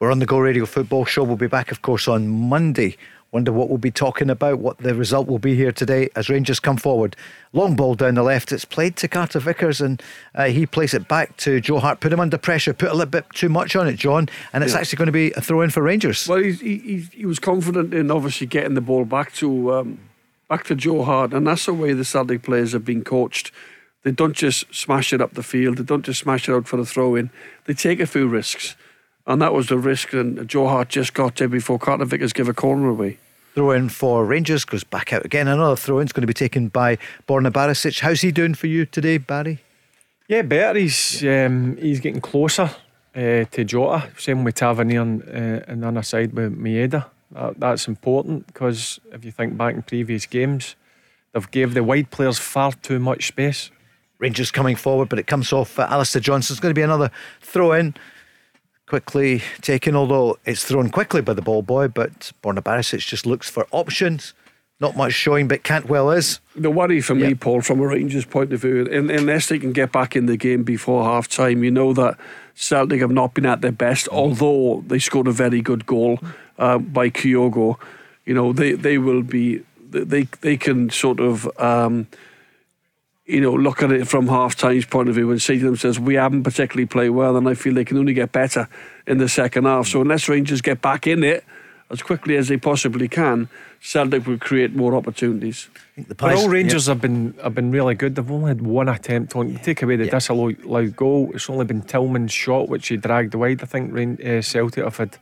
[SPEAKER 5] We're on the Go Radio Football Show. We'll be back, of course, on Monday. Wonder what we'll be talking about, what the result will be here today as Rangers come forward. Long ball down the left. It's played to Carter Vickers and uh, he plays it back to Joe Hart. Put him under pressure, put a little bit too much on it, John. And it's
[SPEAKER 6] Yeah.
[SPEAKER 5] actually going to be a throw in for Rangers.
[SPEAKER 6] Well, he, he, he, he was confident in obviously getting the ball back to um, back to Joe Hart, and that's the way the Celtic players have been coached. They don't just smash it up the field. They don't just smash it out for the throw in. They take a few risks, and that was the risk. And Joe Hart just got there before Carter Vickers gave a corner away.
[SPEAKER 5] Throw in for Rangers goes back out again. Another throw in is going to be taken by Borna Barisic. How's he doing for you today, Barry?
[SPEAKER 7] Yeah, better. He's um, he's getting closer uh, to Jota. Same with Tavernier and, uh, and on the other side with Maeda. That, that's important because if you think back in previous games, they've gave the wide players far too much space.
[SPEAKER 5] Rangers coming forward, but it comes off uh, Alistair Johnston. It's going to be another throw in. Quickly taken, although it's thrown quickly by the ball boy, but Borna Barisic just looks for options. Not much showing, but Cantwell is.
[SPEAKER 6] The worry for me, Paul, from a Rangers point of view, un- unless they can get back in the game before half time, you know that Celtic have not been at their best, although they scored a very good goal uh, by Kyogo. You know, they, they will be, they, they can sort of. Um, you know, look at it from half time's point of view and say to themselves, we haven't particularly played well, and I feel they can only get better in the second half. So unless Rangers get back in it as quickly as they possibly can, Celtic will create more opportunities.
[SPEAKER 5] I think the
[SPEAKER 7] But all Rangers have been have been really good. They've only had one attempt on. You take away the
[SPEAKER 5] Yeah.
[SPEAKER 7] disallowed goal. It's only been Tillman's shot which he dragged wide. I think Rain, uh, Celtic have had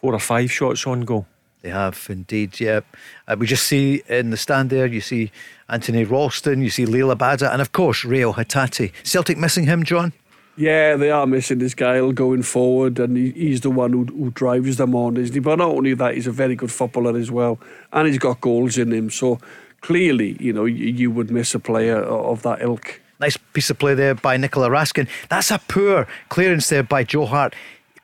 [SPEAKER 7] four or five shots on goal.
[SPEAKER 5] They have indeed, yeah. Uh, we just see in the stand there, you see Anthony Ralston, you see Liel Abada, and of course Reo Hatate. Celtic missing him, John?
[SPEAKER 6] Yeah, they are missing this guy going forward, and he, he's the one who, who drives them on, isn't he? But not only that, he's a very good footballer as well, and he's got goals in him. So clearly, you know, you, you would miss a player of that ilk.
[SPEAKER 5] Nice piece of play there by Nicola Raskin. That's a poor clearance there by Joe Hart,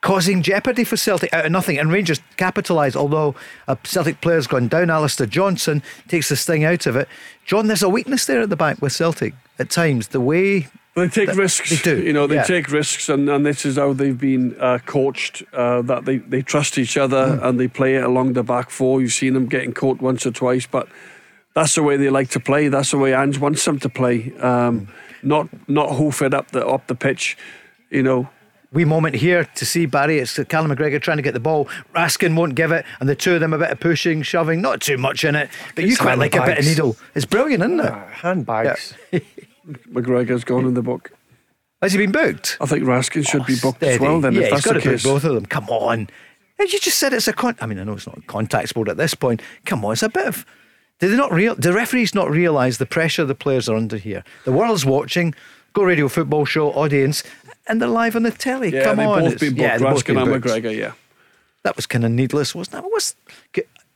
[SPEAKER 5] causing jeopardy for Celtic out of nothing. And Rangers capitalise, although a Celtic player's gone down. Alistair Johnston takes the sting out of it. John, there's a weakness there at the back with Celtic at times. The way
[SPEAKER 6] They take risks.
[SPEAKER 5] they do,
[SPEAKER 6] You know, they
[SPEAKER 5] yeah.
[SPEAKER 6] take risks, and, and this is how they've been uh, coached. Uh, that they, they trust each other
[SPEAKER 5] Mm.
[SPEAKER 6] and they play it along the back four. You've seen them getting caught once or twice, but that's the way they like to play. That's the way Ange wants them to play. Um, not not hoof it up the up the pitch. You know,
[SPEAKER 5] wee moment here to see Barry. It's Callum McGregor trying to get the ball. Raskin won't give it, and the two of them a bit of pushing, shoving, not too much in it. But you
[SPEAKER 7] It's
[SPEAKER 5] quite like a bit of needle. It's brilliant, isn't it?
[SPEAKER 7] Ah, handbags. (laughs)
[SPEAKER 6] McGregor's gone in the book.
[SPEAKER 5] Has he been booked?
[SPEAKER 6] I think Raskin should be oh, booked as well. Then,
[SPEAKER 5] yeah,
[SPEAKER 6] if
[SPEAKER 5] he's
[SPEAKER 6] that's
[SPEAKER 5] got
[SPEAKER 6] the
[SPEAKER 5] to book
[SPEAKER 6] case.
[SPEAKER 5] both of them. Come on. You just said it's a con. I mean, I know it's not a contact sport at this point. Come on, it's a bit of. Do they not real? Do referees not realise the pressure the players are under here? The world's watching. Go radio football show audience, and they're live on the telly.
[SPEAKER 6] Yeah,
[SPEAKER 5] Come
[SPEAKER 6] they
[SPEAKER 5] on,
[SPEAKER 6] both been booked.
[SPEAKER 5] yeah, they've both
[SPEAKER 6] Raskin
[SPEAKER 5] been
[SPEAKER 6] and
[SPEAKER 5] booked.
[SPEAKER 6] McGregor. Yeah.
[SPEAKER 5] That was kind of needless, wasn't it? Was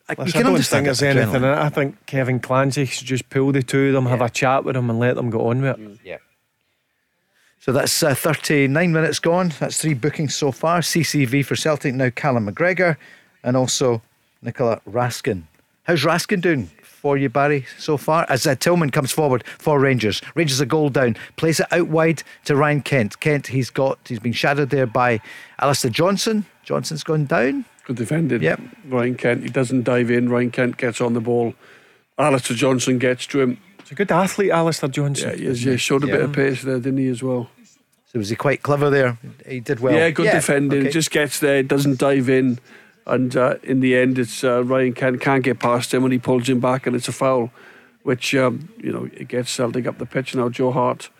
[SPEAKER 5] I,
[SPEAKER 7] I
[SPEAKER 5] you
[SPEAKER 7] don't think there's
[SPEAKER 5] that
[SPEAKER 7] anything in
[SPEAKER 5] adrenaline.
[SPEAKER 7] I think Kevin Clancy should just pull the two of them, have a chat with them, and let them go on with it.
[SPEAKER 5] Yeah. So that's uh, 39 minutes gone. That's three bookings so far. CCV for Celtic, now Callum McGregor, and also Nicola Raskin. How's Raskin doing for you, Barry, so far? As uh, Tillman comes forward for Rangers. Rangers a goal down. Plays it out wide to Ryan Kent. Kent, he's got, he's been shadowed there by Alistair Johnston. Johnston's gone down.
[SPEAKER 6] Good defended.
[SPEAKER 5] Yep.
[SPEAKER 6] Ryan Kent. He doesn't dive in. Ryan Kent gets on the ball. Alistair Johnston gets to him.
[SPEAKER 7] He's a good athlete, Alistair Johnston.
[SPEAKER 6] Yeah, he, has- he showed a bit of pace there, didn't he, as well?
[SPEAKER 5] So was he quite clever there? He did well.
[SPEAKER 6] yeah, good defending.
[SPEAKER 5] okay.
[SPEAKER 6] Just gets there, doesn't dive in. And uh, in the end, it's uh, Ryan Kent can't get past him and he pulls him back and it's a foul, which, um, you know, it gets Celtic up the pitch now. Joe Hart.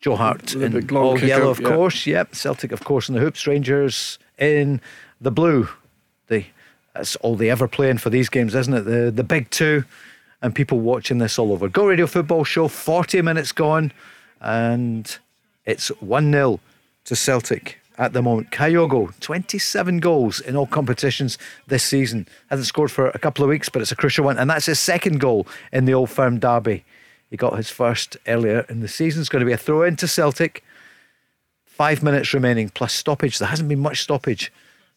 [SPEAKER 5] Joe Hart in all yellow,
[SPEAKER 6] out,
[SPEAKER 5] of
[SPEAKER 6] yeah.
[SPEAKER 5] course. Yep, Celtic, of course, in the hoops. Rangers in the blue. The that's all they ever play in for these games, isn't it? The the big two, and people watching this all over. Go Radio Football Show. Forty minutes gone, and it's one 0 to Celtic at the moment. Kyogo, twenty-seven goals in all competitions this season. Hasn't scored for a couple of weeks, but it's a crucial one, and that's his second goal in the Old Firm derby. He got his first earlier in the season. It's going to be a throw in to Celtic. Five minutes remaining plus stoppage. There hasn't been much stoppage.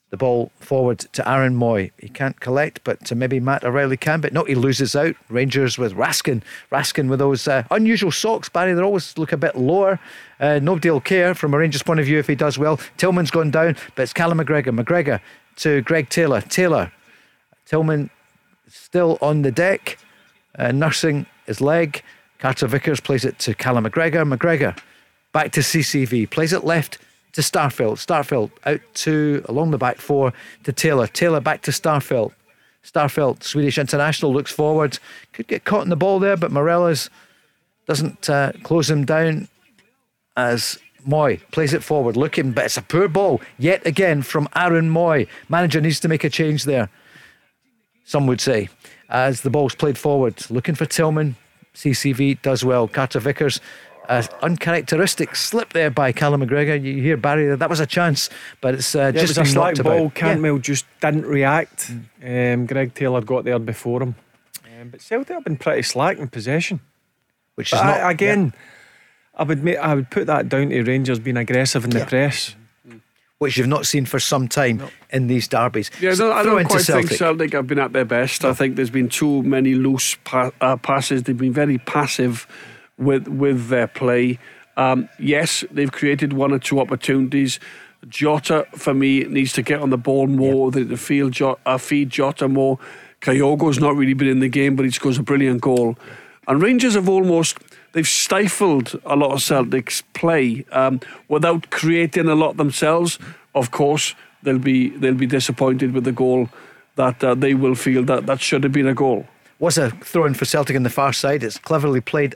[SPEAKER 5] The ball forward to Aaron Mooy. He can't collect, but to maybe Matt O'Riley can. But no, he loses out. Rangers with Raskin. Raskin with those uh, unusual socks, Barry. They always look a bit lower. Uh, nobody will care from a Rangers point of view if he does well. Tillman's gone down, but it's Callum McGregor. McGregor to Greg Taylor. Taylor. Tillman still on the deck, uh, nursing his leg. Carter Vickers plays it to Callum McGregor. McGregor back to CCV, plays it left to Starfelt. Starfelt out to along the back four to Taylor. Taylor back to Starfelt. Starfelt, Swedish international, looks forward. Could get caught in the ball there, but Morelos doesn't uh, close him down as Mooy plays it forward, looking, but it's a poor ball yet again from Aaron Mooy. Manager needs to make a change there some would say, as the ball's played forward. Looking for Tillman. CCV does well. Carter Vickers, uh, uncharacteristic slip there by Callum McGregor. You hear Barry. That was a chance, but it's uh,
[SPEAKER 7] Yeah, it
[SPEAKER 5] just
[SPEAKER 7] was a
[SPEAKER 5] slight
[SPEAKER 7] ball.
[SPEAKER 5] about. Yeah.
[SPEAKER 7] Just didn't react. Um, Greg Taylor got there before him. Um, but Celtic have been pretty slack in possession.
[SPEAKER 5] which is not
[SPEAKER 7] I, again, I would make, I would put that down to Rangers being aggressive in the
[SPEAKER 5] Yeah.
[SPEAKER 7] press.
[SPEAKER 5] which you've not seen for some time in these derbies.
[SPEAKER 6] Yeah,
[SPEAKER 5] So
[SPEAKER 6] no, I don't quite
[SPEAKER 5] Celtic.
[SPEAKER 6] think Celtic have been at their best. I think there's been too many loose pa- uh, passes. They've been very passive with with their play. Um, yes, they've created one or two opportunities. Jota, for me, needs to get on the ball more. The, the field Jota, uh, feed Jota more. Kyogo's not really been in the game, but he scores a brilliant goal. And Rangers have almost they've stifled a lot of Celtic's play um, without creating a lot themselves. Of course, they'll be they'll be disappointed with the goal that uh, they will feel that that should have been a goal.
[SPEAKER 5] was a throw in for Celtic on the far side. It's cleverly played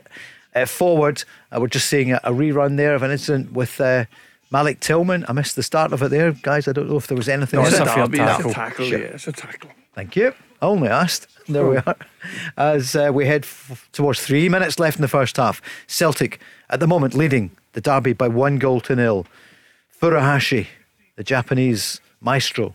[SPEAKER 5] uh, forward. Uh, we're just seeing a, a rerun there of an incident with uh, Malik Tillman. I missed the start of it there, guys. I don't know if there was anything.
[SPEAKER 7] No, it's a
[SPEAKER 6] Derby, it's
[SPEAKER 7] tackle.
[SPEAKER 6] a tackle.
[SPEAKER 5] Sure.
[SPEAKER 6] Yeah, it's a tackle.
[SPEAKER 5] Thank you. I only asked. There we are. As uh, we head f- towards three minutes left in the first half, Celtic at the moment leading the derby by one goal to nil. Furuhashi, the Japanese maestro,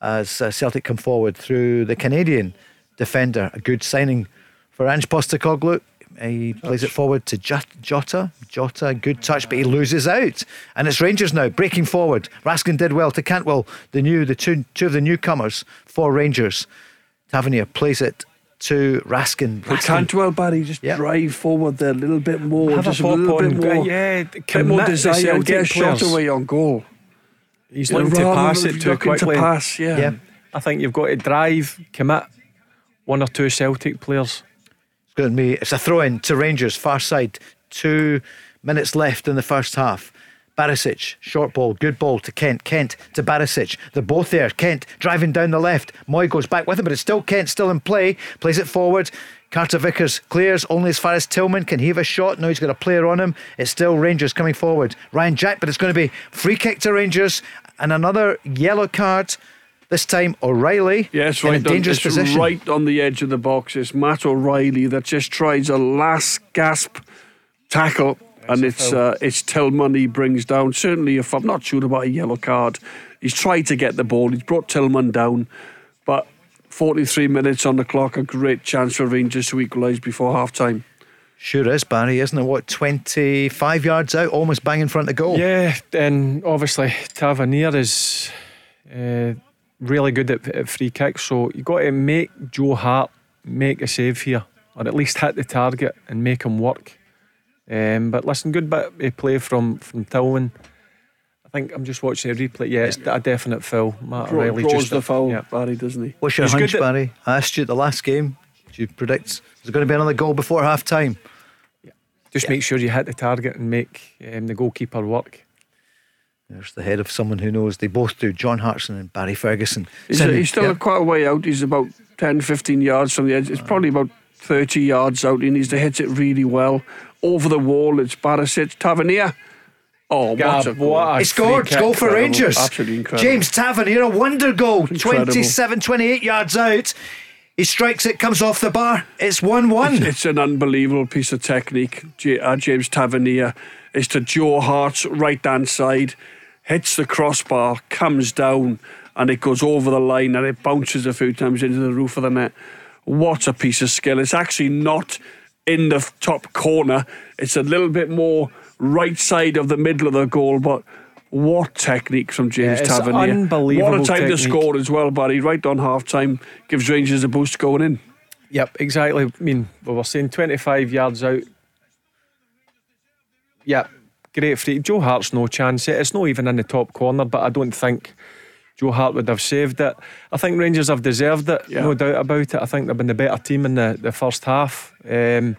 [SPEAKER 5] as uh, Celtic come forward through the Canadian defender. A good signing for Ange Postecoglou. He plays it forward to Jot- Jota. Jota, good touch, but he loses out. And it's Rangers now breaking forward. Raskin did well to Cantwell, the new, the two, two of the newcomers for Rangers. Tavernier plays it to Raskin.
[SPEAKER 6] But
[SPEAKER 5] Raskin
[SPEAKER 6] Cantwell, Barry, just
[SPEAKER 5] Yeah.
[SPEAKER 6] drive forward there a little bit more,
[SPEAKER 7] Have a
[SPEAKER 6] just a,
[SPEAKER 7] pop
[SPEAKER 6] little
[SPEAKER 7] on,
[SPEAKER 6] bit more,
[SPEAKER 7] yeah,
[SPEAKER 6] bit more desire, and get a shot
[SPEAKER 7] players.
[SPEAKER 6] away on goal.
[SPEAKER 7] He's
[SPEAKER 6] Like,
[SPEAKER 7] looking to pass it too
[SPEAKER 6] looking
[SPEAKER 7] quickly.
[SPEAKER 6] To pass, yeah.
[SPEAKER 5] Yeah.
[SPEAKER 7] I think you've got to drive, commit one or two Celtic players.
[SPEAKER 5] It's going to be it's a throw in to Rangers far side. Two minutes left in the first half. Barisic, short ball, good ball to Kent. Kent to Barisic. They're both there. Kent driving down the left. Mooy goes back with him, but it's still Kent still in play. Plays it forward. Carter Vickers clears only as far as Tillman. Can he have a shot? No, he's got a player on him. It's still Rangers coming forward. Ryan Jack, but it's going to be free kick to Rangers and another yellow card. This time O'Riley
[SPEAKER 6] Yes, right.
[SPEAKER 5] in
[SPEAKER 6] right.
[SPEAKER 5] a dangerous
[SPEAKER 6] on, it's
[SPEAKER 5] position.
[SPEAKER 6] right on the edge of the box. It's Matt O'Riley that just tries a last gasp tackle, and it's uh, it's Tillman he brings down. Certainly, if I'm not sure about a yellow card, he's tried to get the ball. He's brought Tillman down, but 43 minutes on the clock, a great chance for Rangers to equalise before half time.
[SPEAKER 5] Sure is, Barry, isn't it? What, 25 yards out, almost bang in front of goal?
[SPEAKER 7] Yeah, and obviously Tavernier is uh, really good at, at free kicks, so you've got to make Joe Hart make a save here, or at least hit the target and make him work. Um, but listen, good bit of play from from Tillman. I think I'm just watching the replay. Yeah, it's a definite foul. Matt
[SPEAKER 6] Draw,
[SPEAKER 7] O'Riley
[SPEAKER 6] draws
[SPEAKER 7] just
[SPEAKER 6] the foul,
[SPEAKER 7] Yeah.
[SPEAKER 6] Barry, doesn't he?
[SPEAKER 5] What's your
[SPEAKER 7] He's
[SPEAKER 5] hunch,
[SPEAKER 7] at-
[SPEAKER 5] Barry? I asked you at the last game. Do you predict there's going to be another goal before half time? Yeah.
[SPEAKER 7] Just make sure you hit the target and make um, the goalkeeper work.
[SPEAKER 5] There's the head of someone who knows. They both do. John Hartson and Barry Ferguson.
[SPEAKER 6] He's,
[SPEAKER 5] Sending-
[SPEAKER 6] he's still
[SPEAKER 5] yeah.
[SPEAKER 6] quite a way out. He's about 10, 15 yards from the edge. It's probably about 30 yards out. He needs to hit it really well. Over the wall, it's Barisic. Tavernier. Oh, what a goal.
[SPEAKER 7] what a
[SPEAKER 5] He scored.
[SPEAKER 7] free
[SPEAKER 5] Goal for
[SPEAKER 6] Incredible.
[SPEAKER 5] Rangers.
[SPEAKER 6] Absolutely incredible.
[SPEAKER 5] James Tavernier, a wonder goal.
[SPEAKER 6] Incredible.
[SPEAKER 5] 27, 28 yards out. He strikes it, comes off the bar. It's 1 1.
[SPEAKER 6] It's an unbelievable piece of technique. Uh, James Tavernier is to Joe Hart's right hand side, hits the crossbar, comes down, and it goes over the line and it bounces a few times into the roof of the net. What a piece of skill. It's actually not in the top corner, it's a little bit more right side of the middle of the goal, but. What technique from James
[SPEAKER 7] Yeah,
[SPEAKER 6] Tavernier.
[SPEAKER 7] unbelievable
[SPEAKER 6] What a time to score as well, Barry. Right on half time. Gives Rangers a boost going in.
[SPEAKER 7] Yep, exactly. I mean, we were saying 25 yards out. Yep, great free. Joe Hart's no chance. It's not even in the top corner, but I don't think Joe Hart would have saved it. I think Rangers have deserved it,
[SPEAKER 6] Yeah.
[SPEAKER 7] no doubt about it. I think they've been the better team in the, the first half. Um,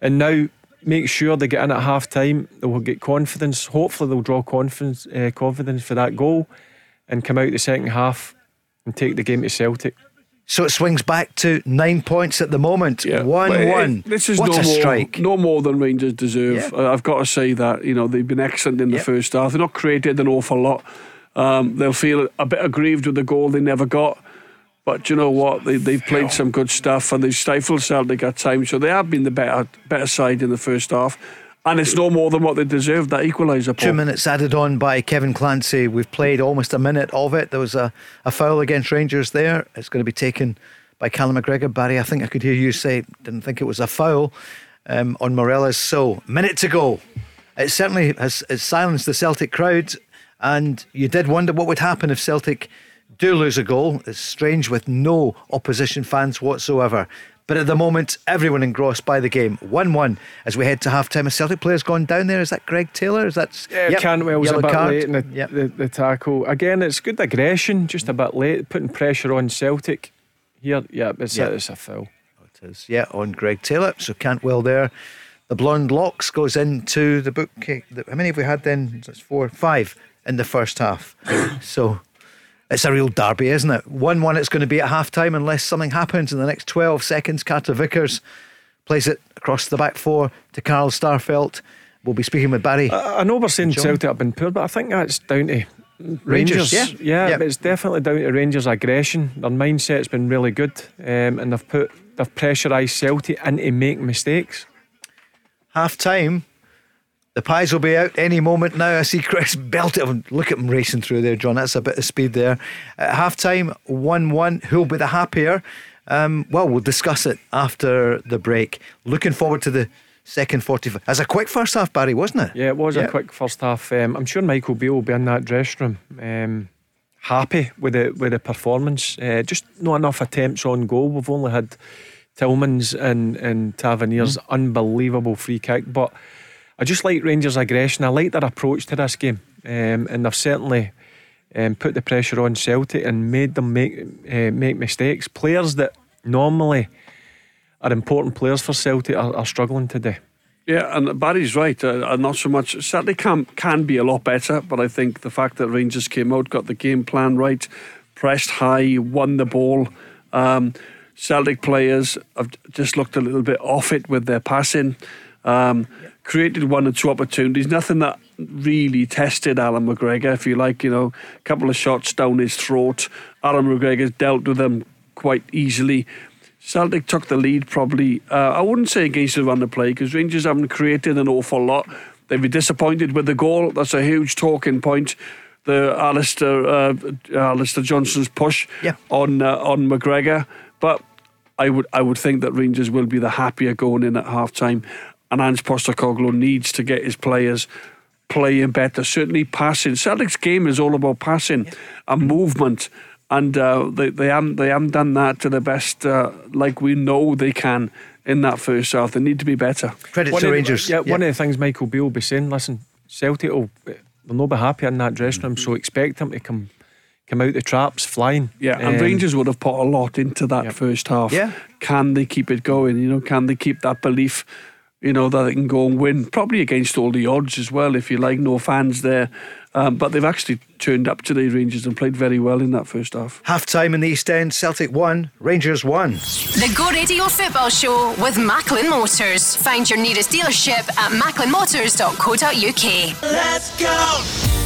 [SPEAKER 7] and now make sure they get in at half time. They will get confidence. Hopefully, they'll draw confidence, uh, confidence for that goal and come out the second half and take the game to Celtic.
[SPEAKER 5] So it swings back to nine points at the moment. 1
[SPEAKER 6] But it-
[SPEAKER 5] 1.
[SPEAKER 6] This is
[SPEAKER 5] what
[SPEAKER 6] no
[SPEAKER 5] a
[SPEAKER 6] more,
[SPEAKER 5] strike.
[SPEAKER 6] no more than Rangers deserve.
[SPEAKER 5] Yeah.
[SPEAKER 6] Uh, I've got to say that you know they've been excellent in the
[SPEAKER 5] Yep.
[SPEAKER 6] first half. They've not created an awful lot. Um, they'll feel a bit aggrieved with the goal they never got. But you know what? They, they've played some good stuff and they've stifled Celtic at times. So they have been the better better side in the first half. And it's no more than what they deserve. That equaliser.
[SPEAKER 5] Two minutes added on by Kevin Clancy. We've played almost a minute of it. There was a, a foul against Rangers there. It's going to be taken by Callum McGregor. Barry, I think I could hear you say, didn't think it was a foul. um, on Morelos. So, minute to go. It certainly has silenced the Celtic crowd, and you did wonder what would happen if Celtic do lose a goal. It's strange with no opposition fans whatsoever. But at the moment, everyone engrossed by the game. 1 1 as we head to half time. A Celtic player's gone down there. Is that Greg Taylor? Is that.
[SPEAKER 7] Yeah,
[SPEAKER 5] Yep,
[SPEAKER 7] Cantwell was a bit
[SPEAKER 5] card.
[SPEAKER 7] late in the,
[SPEAKER 5] Yep.
[SPEAKER 7] the, the tackle. Again, it's good aggression, just a bit late, putting pressure on Celtic. Here, yeah, it's,
[SPEAKER 5] Yeah.
[SPEAKER 7] A, it's a foul.
[SPEAKER 5] Oh, it is, yeah, on Greg Taylor. So Cantwell there. The blonde locks goes into the book. How many have we had then? That's four, five in the first half. (coughs) so it's a real derby, isn't it? 1 1 it's going to be at half time unless something happens in the next 12 seconds. Carter Vickers plays it across the back four to Carl Starfelt. We'll be speaking with Barry.
[SPEAKER 7] I, I know we're saying? Celtic have been poor, but I think that's down to
[SPEAKER 5] Rangers,
[SPEAKER 7] Rangers.
[SPEAKER 5] yeah.
[SPEAKER 7] yeah,
[SPEAKER 5] Yeah.
[SPEAKER 7] but it's definitely down to Rangers' aggression. Their mindset's been really good, um, and they've put they've pressurised Celtic into making mistakes.
[SPEAKER 5] half time. The pies will be out any moment now. I see Chris belt it. Look at him racing through there, John. That's a bit of speed there. At half time, 1 1. Who'll be the happier? Um, well, we'll discuss it after the break. Looking forward to the second 45. As a quick first half, Barry, wasn't it?
[SPEAKER 7] Yeah, it was
[SPEAKER 5] Yeah.
[SPEAKER 7] a quick first half. Um, I'm sure Michael Beale will be in that dressing room, um, happy with the with the performance. Uh, just not enough attempts on goal. We've only had Tillman's and and Tavernier's
[SPEAKER 5] Mm-hmm.
[SPEAKER 7] unbelievable free kick, but I just like Rangers' aggression. I like their approach to this game, um, and they've certainly. Um, put the pressure on Celtic and made them make uh, make mistakes. Players that normally are important players for Celtic are, are struggling today.
[SPEAKER 6] Yeah, and Barry's right. Uh, uh, not so much. Certainly can can be a lot better, but I think the fact that Rangers came out, got the game plan right, pressed high, won the ball. Um, Celtic players have just looked a little bit off it with their passing. Um, created one or two opportunities. Nothing that really tested Alan McGregor, if you like. You know, a couple of shots down his throat. Alan McGregor's dealt with them quite easily. Celtic took the lead probably, uh, I wouldn't say against the run of play because Rangers haven't created an awful lot. They'd be disappointed with the goal. That's a huge talking point. The Alistair, uh, Alistair Johnston's push
[SPEAKER 5] Yeah.
[SPEAKER 6] on uh, on McGregor. But I would I would think that Rangers will be the happier going in at half time. And Ange Postecoglou needs to get his players playing better, certainly passing. Celtic's game is all about passing and movement. And uh, they, they haven't they haven't done that to the best uh, like we know they can in that first half. They need to be better.
[SPEAKER 5] Credit
[SPEAKER 7] One
[SPEAKER 5] to
[SPEAKER 7] of the-
[SPEAKER 5] Rangers.
[SPEAKER 7] Yeah, one of the things Michael Beale will be saying, listen, Celtic will they'll not be happy in that dressing room, so expect them to come come out the traps flying.
[SPEAKER 6] Yeah, and
[SPEAKER 7] Um,
[SPEAKER 6] Rangers would have put a lot into that
[SPEAKER 7] Yep.
[SPEAKER 6] first half.
[SPEAKER 5] Yeah.
[SPEAKER 6] Can they keep it going? You know, can they keep that belief, you know, that they can go and win? Probably against all the odds as well, if you like, no fans there. Um, but they've actually turned up today, Rangers, and played very well in that first half.
[SPEAKER 5] Half time in the East End. Celtic 1, Rangers 1.
[SPEAKER 3] The Go Radio Football Show with Macklin Motors. Find your nearest dealership at macklinmotors.co.uk.
[SPEAKER 2] Let's go!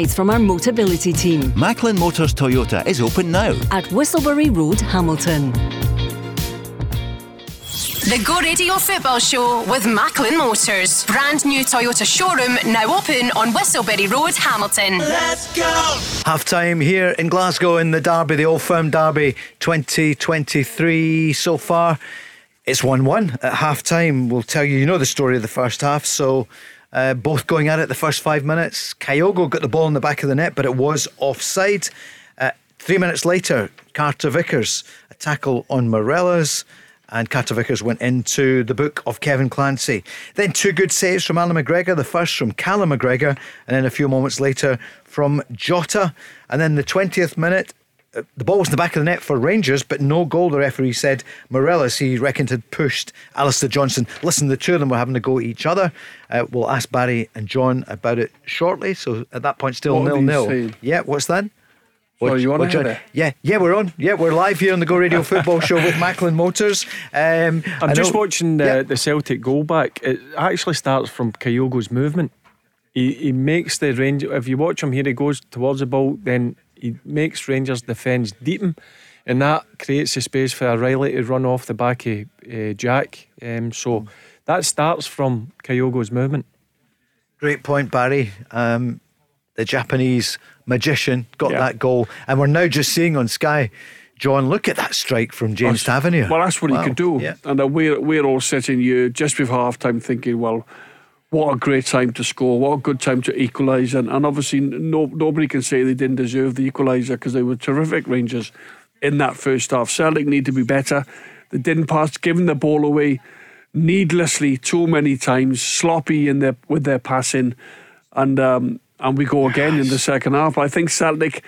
[SPEAKER 1] from our Motability team
[SPEAKER 2] Macklin Motors Toyota is open now.
[SPEAKER 1] at Whistleberry Road, Hamilton.
[SPEAKER 3] The Go Radio Football Show with Macklin Motors. Brand new Toyota showroom now open on Whistleberry Road, Hamilton. Let's go!
[SPEAKER 5] Half time here in Glasgow in the Derby, the Old Firm Derby 2023 so far. It's 1 1 at half time. We'll tell you, you know the story of the first half. So uh, both going at it the first five minutes. Kyogo got the ball in the back of the net, but it was offside. Uh, three minutes later, Carter Vickers, a tackle on Morelos. And Carter Vickers went into the book of Kevin Clancy. Then two good saves from Alan McGregor. The first from Callum McGregor, and then a few moments later from Jota. And then the 20th minute, the ball was in the back of the net for Rangers, but no goal. The referee said Morelos, he reckoned, had pushed Alistair Johnston. Listen, the two of them were having to go at each other. Uh, we'll ask Barry and John about it shortly. So at that point, still
[SPEAKER 6] What
[SPEAKER 5] nil nil.
[SPEAKER 6] saying?
[SPEAKER 5] Yeah, what's that?
[SPEAKER 6] Sorry, you on
[SPEAKER 5] Well,
[SPEAKER 6] air
[SPEAKER 5] John-
[SPEAKER 6] there?
[SPEAKER 5] Yeah, yeah, we're on. Yeah, we're live here on the Go Radio (laughs) Football Show with Macklin Motors. Um,
[SPEAKER 7] I'm just watching the,
[SPEAKER 5] Yeah.
[SPEAKER 7] the Celtic goal back. It actually starts from Kyogo's movement. He, he makes the range. If you watch him here, he goes towards the ball, then he makes Rangers defence deepen, and that creates a space for O'Riley to run off the back of uh, Jack. Um, so that starts from Kyogo's movement.
[SPEAKER 5] Great point, Barry. Um, the Japanese magician got
[SPEAKER 6] Yeah.
[SPEAKER 5] that goal, and we're now just seeing on Sky. John, look at that strike from James Tavernier.
[SPEAKER 6] Well, that's what
[SPEAKER 5] Wow.
[SPEAKER 6] he could do.
[SPEAKER 5] Yeah.
[SPEAKER 6] And we're, we're all sitting here just before half time thinking, well, what a great time to score, what a good time to equalise. And, and obviously, no, nobody can say they didn't deserve the equaliser because they were terrific Rangers in that first half. Celtic need to be better. They didn't pass, giving the ball away needlessly too many times, sloppy in their with their passing, and um, and we go again in the second half. I think Celtic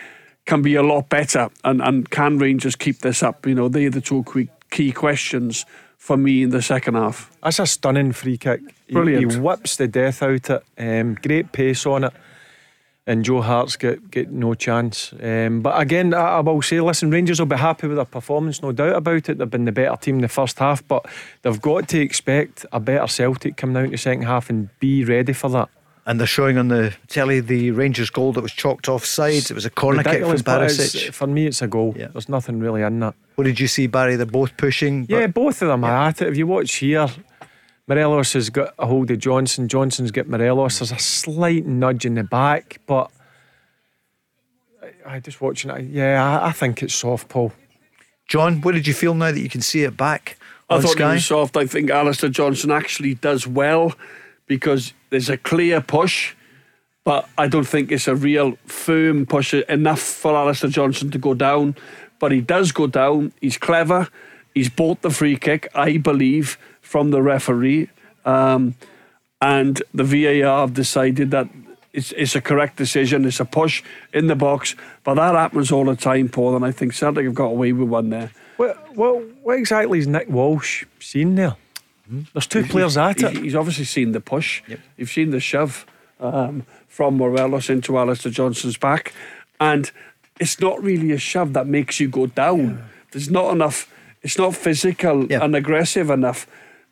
[SPEAKER 6] can be a lot better, and, and can Rangers keep this up? You know, they're the two key, key questions for me in the second half.
[SPEAKER 7] That's a stunning free kick. He-
[SPEAKER 6] Brilliant.
[SPEAKER 7] He, whips the death out it. Um, great pace on it. And Joe Hart's get, get no chance. Um, but again, I, I will say, listen, Rangers will be happy with their performance, no doubt about it. They've been the better team in the first half, but they've got to expect a better Celtic coming out in the second half and be ready for that.
[SPEAKER 5] And they're showing on the telly the Rangers goal that was chalked offside. It was a corner kick from
[SPEAKER 7] Ridiculous, but it's-
[SPEAKER 5] Barisic.
[SPEAKER 7] Uh, for me, it's a goal.
[SPEAKER 5] Yeah.
[SPEAKER 7] There's nothing really in that.
[SPEAKER 5] What did you see, Barry? They're both pushing. but-
[SPEAKER 7] Yeah, both of them are at it. If you watch here, Morelos has got a hold of Johnston. Johnston's got Morelos. There's a slight nudge in the back, but I, I just watching it. Yeah, I, I think it's soft, Paul.
[SPEAKER 5] John, what did you feel now that you can see it back
[SPEAKER 6] I
[SPEAKER 5] on
[SPEAKER 6] thought
[SPEAKER 5] Sky?
[SPEAKER 6] he was soft. I think Alistair Johnston actually does well because there's a clear push, but I don't think it's a real firm push enough for Alistair Johnston to go down. But he does go down. He's clever. He's bought the free kick, I believe, from the referee. Um, and the VAR have decided that it's, it's a correct decision. It's a push in the box. But that happens all the time, Paul. And I think Celtic have got away with one there.
[SPEAKER 7] What, what, what exactly is Nick Walsh seen there? There's two players at it.
[SPEAKER 6] He's obviously seen the push. You've seen the shove um, from Morelos into Alistair Johnston's back. And it's not really a shove that makes you go down. There's not enough, it's not physical
[SPEAKER 5] Yeah.
[SPEAKER 6] and aggressive enough.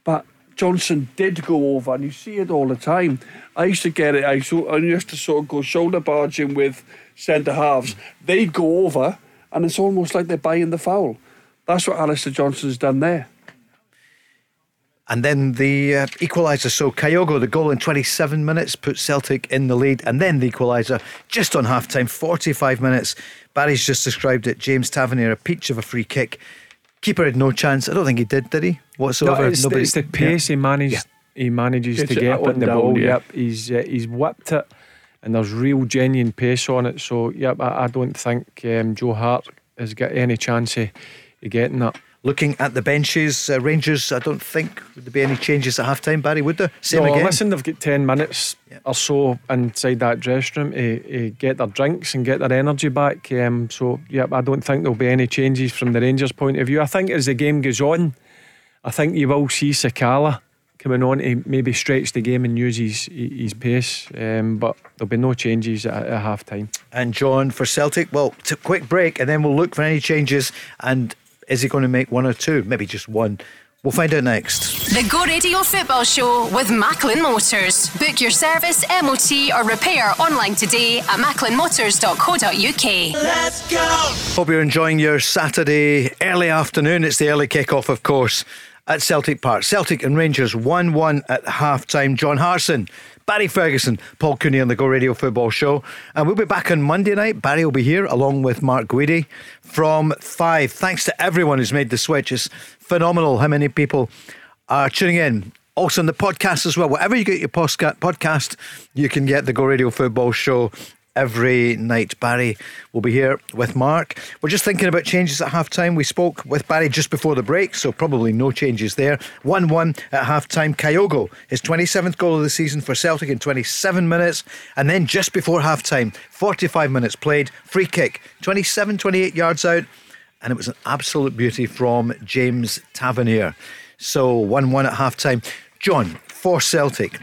[SPEAKER 6] But Johnston did go over, and you see it all the time. I used to get it, I used to sort of go shoulder barging with centre halves. They go over, and it's almost like they're buying the foul. That's what Alistair Johnston's done there.
[SPEAKER 5] And then the uh, equaliser. So Kyogo, the goal in 27 minutes, put Celtic in the lead. And then the equaliser just on half time, 45 minutes. Barry's just described it. James Tavernier, a peach of a free kick. Keeper had no chance. I don't think he did, did he? Whatsoever.
[SPEAKER 7] No, it's, the,
[SPEAKER 5] Nobody-
[SPEAKER 7] it's the pace he managed. He manages
[SPEAKER 6] Gets
[SPEAKER 7] to get
[SPEAKER 6] up
[SPEAKER 7] on the
[SPEAKER 6] down,
[SPEAKER 7] ball.
[SPEAKER 6] yeah.
[SPEAKER 7] Yep, he's uh, he's whipped it, and there's real genuine pace on it. So yep, I, I don't think um, Joe Hart has got any chance of, of getting that.
[SPEAKER 5] Looking at the benches, uh, Rangers, I don't think would there be any changes at half time, Barry, would there? Same
[SPEAKER 7] no,
[SPEAKER 5] again.
[SPEAKER 7] listen, they've got 10 minutes or so inside that dressing room to, to get their drinks and get their energy back. Um, so, yep, I don't think there'll be any changes from the Rangers' point of view. I think as the game goes on, I think you will see Sakala coming on to maybe stretch the game and use his, his pace. Um, but there'll be no changes at, at half time.
[SPEAKER 5] And John for Celtic. Well, t- quick break, and then we'll look for any changes. And is he going to make one or two? Maybe just one. We'll find out next.
[SPEAKER 3] The Go Radio Football Show with Macklin Motors. Book your service, MOT, or repair online today at macklinmotors.co.uk. Let's go!
[SPEAKER 5] Hope you're enjoying your Saturday early afternoon. It's the early kick-off, of course, at Celtic Park. Celtic and Rangers 1 1 at half time. John Harson, Barry Ferguson, Paul Cooney on the Go Radio Football Show. And we'll be back on Monday night. Barry will be here along with Mark Guidi from 5. Thanks to everyone who's made the switch. It's phenomenal how many people are tuning in. Also on the podcast as well. Wherever you get your podcast, you can get the Go Radio Football Show every night. Barry will be here with Mark. We're just thinking about changes at half time. We spoke with Barry just before the break, so probably no changes there. 1 1 at half time. Kyogo, his 27th goal of the season for Celtic in 27 minutes. And then just before half time, 45 minutes played, free kick, 27, 28 yards out. And it was an absolute beauty from James Tavernier. So 1 1 at half time. John, for Celtic,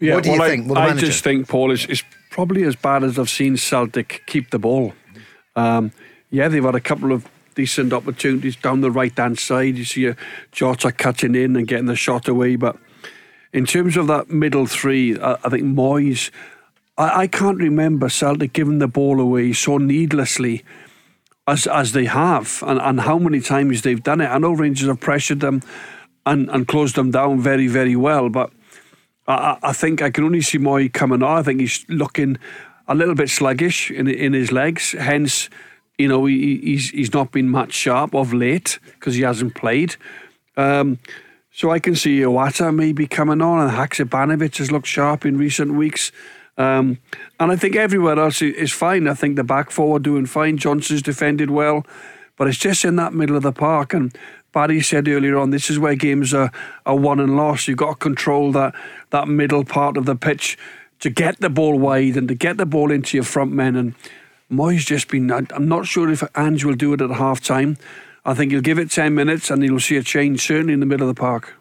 [SPEAKER 5] what do you
[SPEAKER 6] well,
[SPEAKER 5] think?
[SPEAKER 6] I,
[SPEAKER 5] the
[SPEAKER 6] I just think, Paul, is probably as bad as I've seen Celtic keep the ball. Um, yeah, they've had a couple of decent opportunities down the right hand side. You see Jota cutting in and getting the shot away. But in terms of that middle three, I, I think Mooy's, I, I can't remember Celtic giving the ball away so needlessly as as they have and, and how many times they've done it. I know Rangers have pressured them and, and closed them down very, very well, but I, I think I can only see Mooy coming on. I think he's looking a little bit sluggish in in his legs, hence you know, he, he's he's not been much sharp of late because he hasn't played. Um, so I can see Iwata maybe coming on, and Haksabanovic has looked sharp in recent weeks. Um, and I think everywhere else is fine. I think the back four are doing fine. Johnston's defended well, but it's just in that middle of the park. And Barry said earlier on, this is where games are, are won and lost. You've got to control that that middle part of the pitch to get the ball wide and to get the ball into your front men. And Mooy's just been. I'm not sure if Ange will do it at half time. I think he'll give it 10 minutes and he'll see a change certainly in the middle of the park.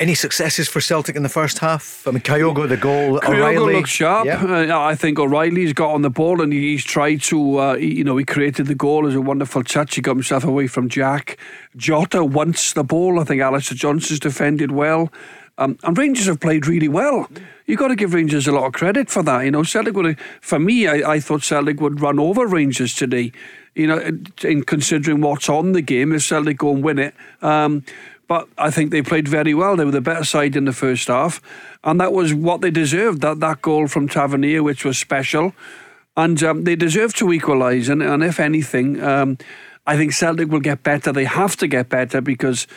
[SPEAKER 5] Any successes for Celtic in the first half? I mean, Kyogo, the goal.
[SPEAKER 6] Kyogo
[SPEAKER 5] O'Riley
[SPEAKER 6] looks sharp. Uh, I think O'Riley's got on the ball and he's tried to, uh, he- you know, he created the goal as a wonderful touch. He got himself away from Jack. Jota wants the ball. I think Alistair Johnston's defended well. Um, and Rangers have played really well. You've got to give Rangers a lot of credit for that. You know, Celtic would, for me, I, I thought Celtic would run over Rangers today. You know, in considering what's on the game, if Celtic go and win it. Um, but I think they played very well. They were the better side in the first half, and that was what they deserved. That that goal from Tavernier, which was special, and um, they deserve to equalise. And, and if anything, um, I think Celtic will get better. They have to get better because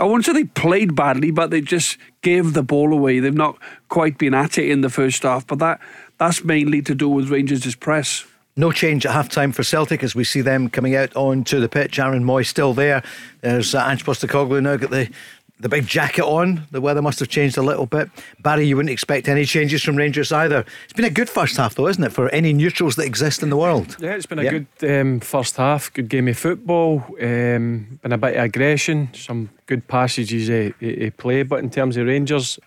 [SPEAKER 6] I won't say they played badly, but they just gave the ball away. They've not quite been at it in the first half, but that that's mainly to do with Rangers' press.
[SPEAKER 5] No change at half time for Celtic as we see them coming out onto the pitch. Aaron Mooy still there. There's uh, Ange Postecoglou now got the, the big jacket on. The weather must have changed a little bit. Barry, you wouldn't expect any changes from Rangers either. It's been a good first half, though, isn't it, for any neutrals that exist in the world?
[SPEAKER 7] Yeah, it's been a
[SPEAKER 5] Yeah.
[SPEAKER 7] good um, first half, good game of football, um, been a bit of aggression, some good passages of, of, of play. But in terms of Rangers,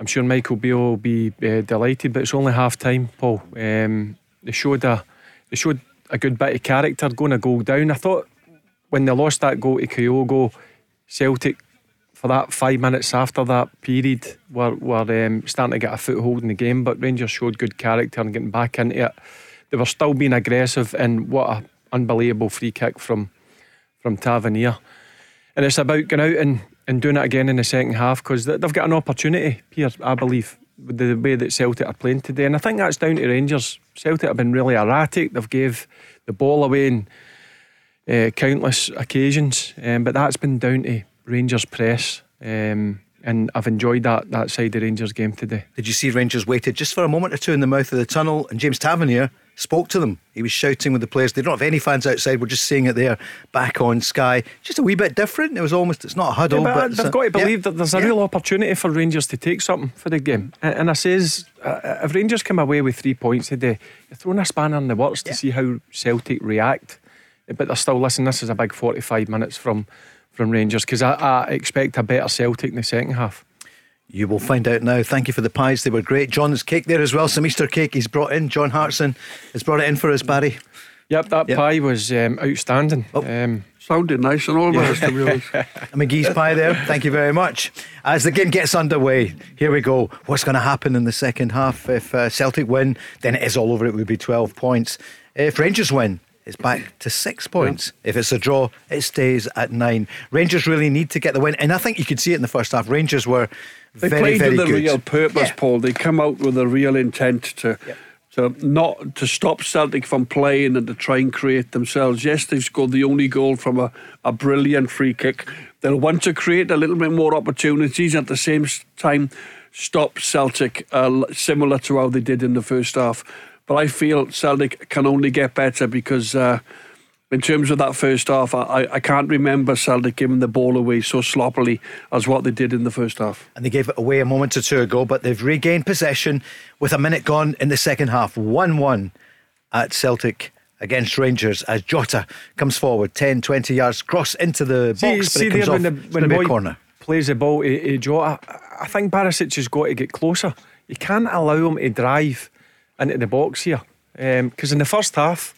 [SPEAKER 7] I'm sure Michael Beale will be uh, delighted, but it's only half time, Paul. Um, they showed a they showed a good bit of character going a goal down. I thought when they lost that goal to Kyogo, Celtic for that five minutes after that period were, were um, starting to get a foothold in the game, but Rangers showed good character and getting back into it. They were still being aggressive, and what a unbelievable free kick from from Tavernier. And it's about going out and, and doing it again in the second half because they've got an opportunity here, I believe, with the way that Celtic are playing today. And I think that's down to Rangers. Celtic have been really erratic. They've gave the ball away in uh, countless occasions, um, but that's been down to Rangers press. Um, and I've enjoyed that that side of Rangers game today.
[SPEAKER 5] Did you see Rangers waited just for a moment or two in the mouth of the tunnel and James Tavernier spoke to them? He was shouting with the players. They don't have any fans outside. We're just seeing it there back on Sky. Just a wee bit different. It was almost, it's not a huddle,
[SPEAKER 7] Yeah,
[SPEAKER 5] but,
[SPEAKER 7] but
[SPEAKER 5] a-
[SPEAKER 7] got to
[SPEAKER 5] yeah.
[SPEAKER 7] believe that there's a
[SPEAKER 5] Yeah.
[SPEAKER 7] real opportunity for Rangers to take something for the game. And, and I says, uh, if Rangers come away with three points today, you're throwing a spanner in the works to see how Celtic react. But they're still listening. This is a big 45 minutes from from Rangers because I, I expect a better Celtic in the second half.
[SPEAKER 5] You will find out now. Thank you for the pies. They were great. John's cake there as well. Some Easter cake he's brought in. John Hartson has brought it in for us, Barry.
[SPEAKER 7] Yep, that
[SPEAKER 5] Yep.
[SPEAKER 7] pie was um, outstanding.
[SPEAKER 5] Oh.
[SPEAKER 7] Um,
[SPEAKER 6] Sounded nice and all that, to be honest. (laughs)
[SPEAKER 5] McGee's pie there. Thank you very much. As the game gets underway, here we go. What's going to happen in the second half? If uh, Celtic win, then it is all over. It would be 12 points. If Rangers win, it's back to six points. If it's a draw, it stays at nine. Rangers really need to get the win. And I think you could see it in the first half. Rangers were
[SPEAKER 6] They
[SPEAKER 5] very,
[SPEAKER 6] played
[SPEAKER 5] very
[SPEAKER 6] with a real purpose,
[SPEAKER 5] Yeah.
[SPEAKER 6] Paul. They come out with a real intent to to not to stop Celtic from playing and to try and create themselves. Yes, they've scored the only goal from a, a brilliant free kick. They'll want to create a little bit more opportunities at the same time stop Celtic uh, similar to how they did in the first half. But I feel Celtic can only get better because uh, in terms of that first half, I, I- I can't remember Celtic giving the ball away so sloppily as what they did in the first half.
[SPEAKER 5] and they gave it away a moment or two ago, but they've regained possession with a minute gone in the second half. 1 1 at Celtic against Rangers as Jota comes forward 10 20 yards, cross into the box, but it comes off.
[SPEAKER 7] when the, when the
[SPEAKER 5] a
[SPEAKER 7] boy
[SPEAKER 5] corner.
[SPEAKER 7] plays the ball to, to Jota, I- I think Barisic has got to get closer. You can't allow him to drive into the box here um, because in the first half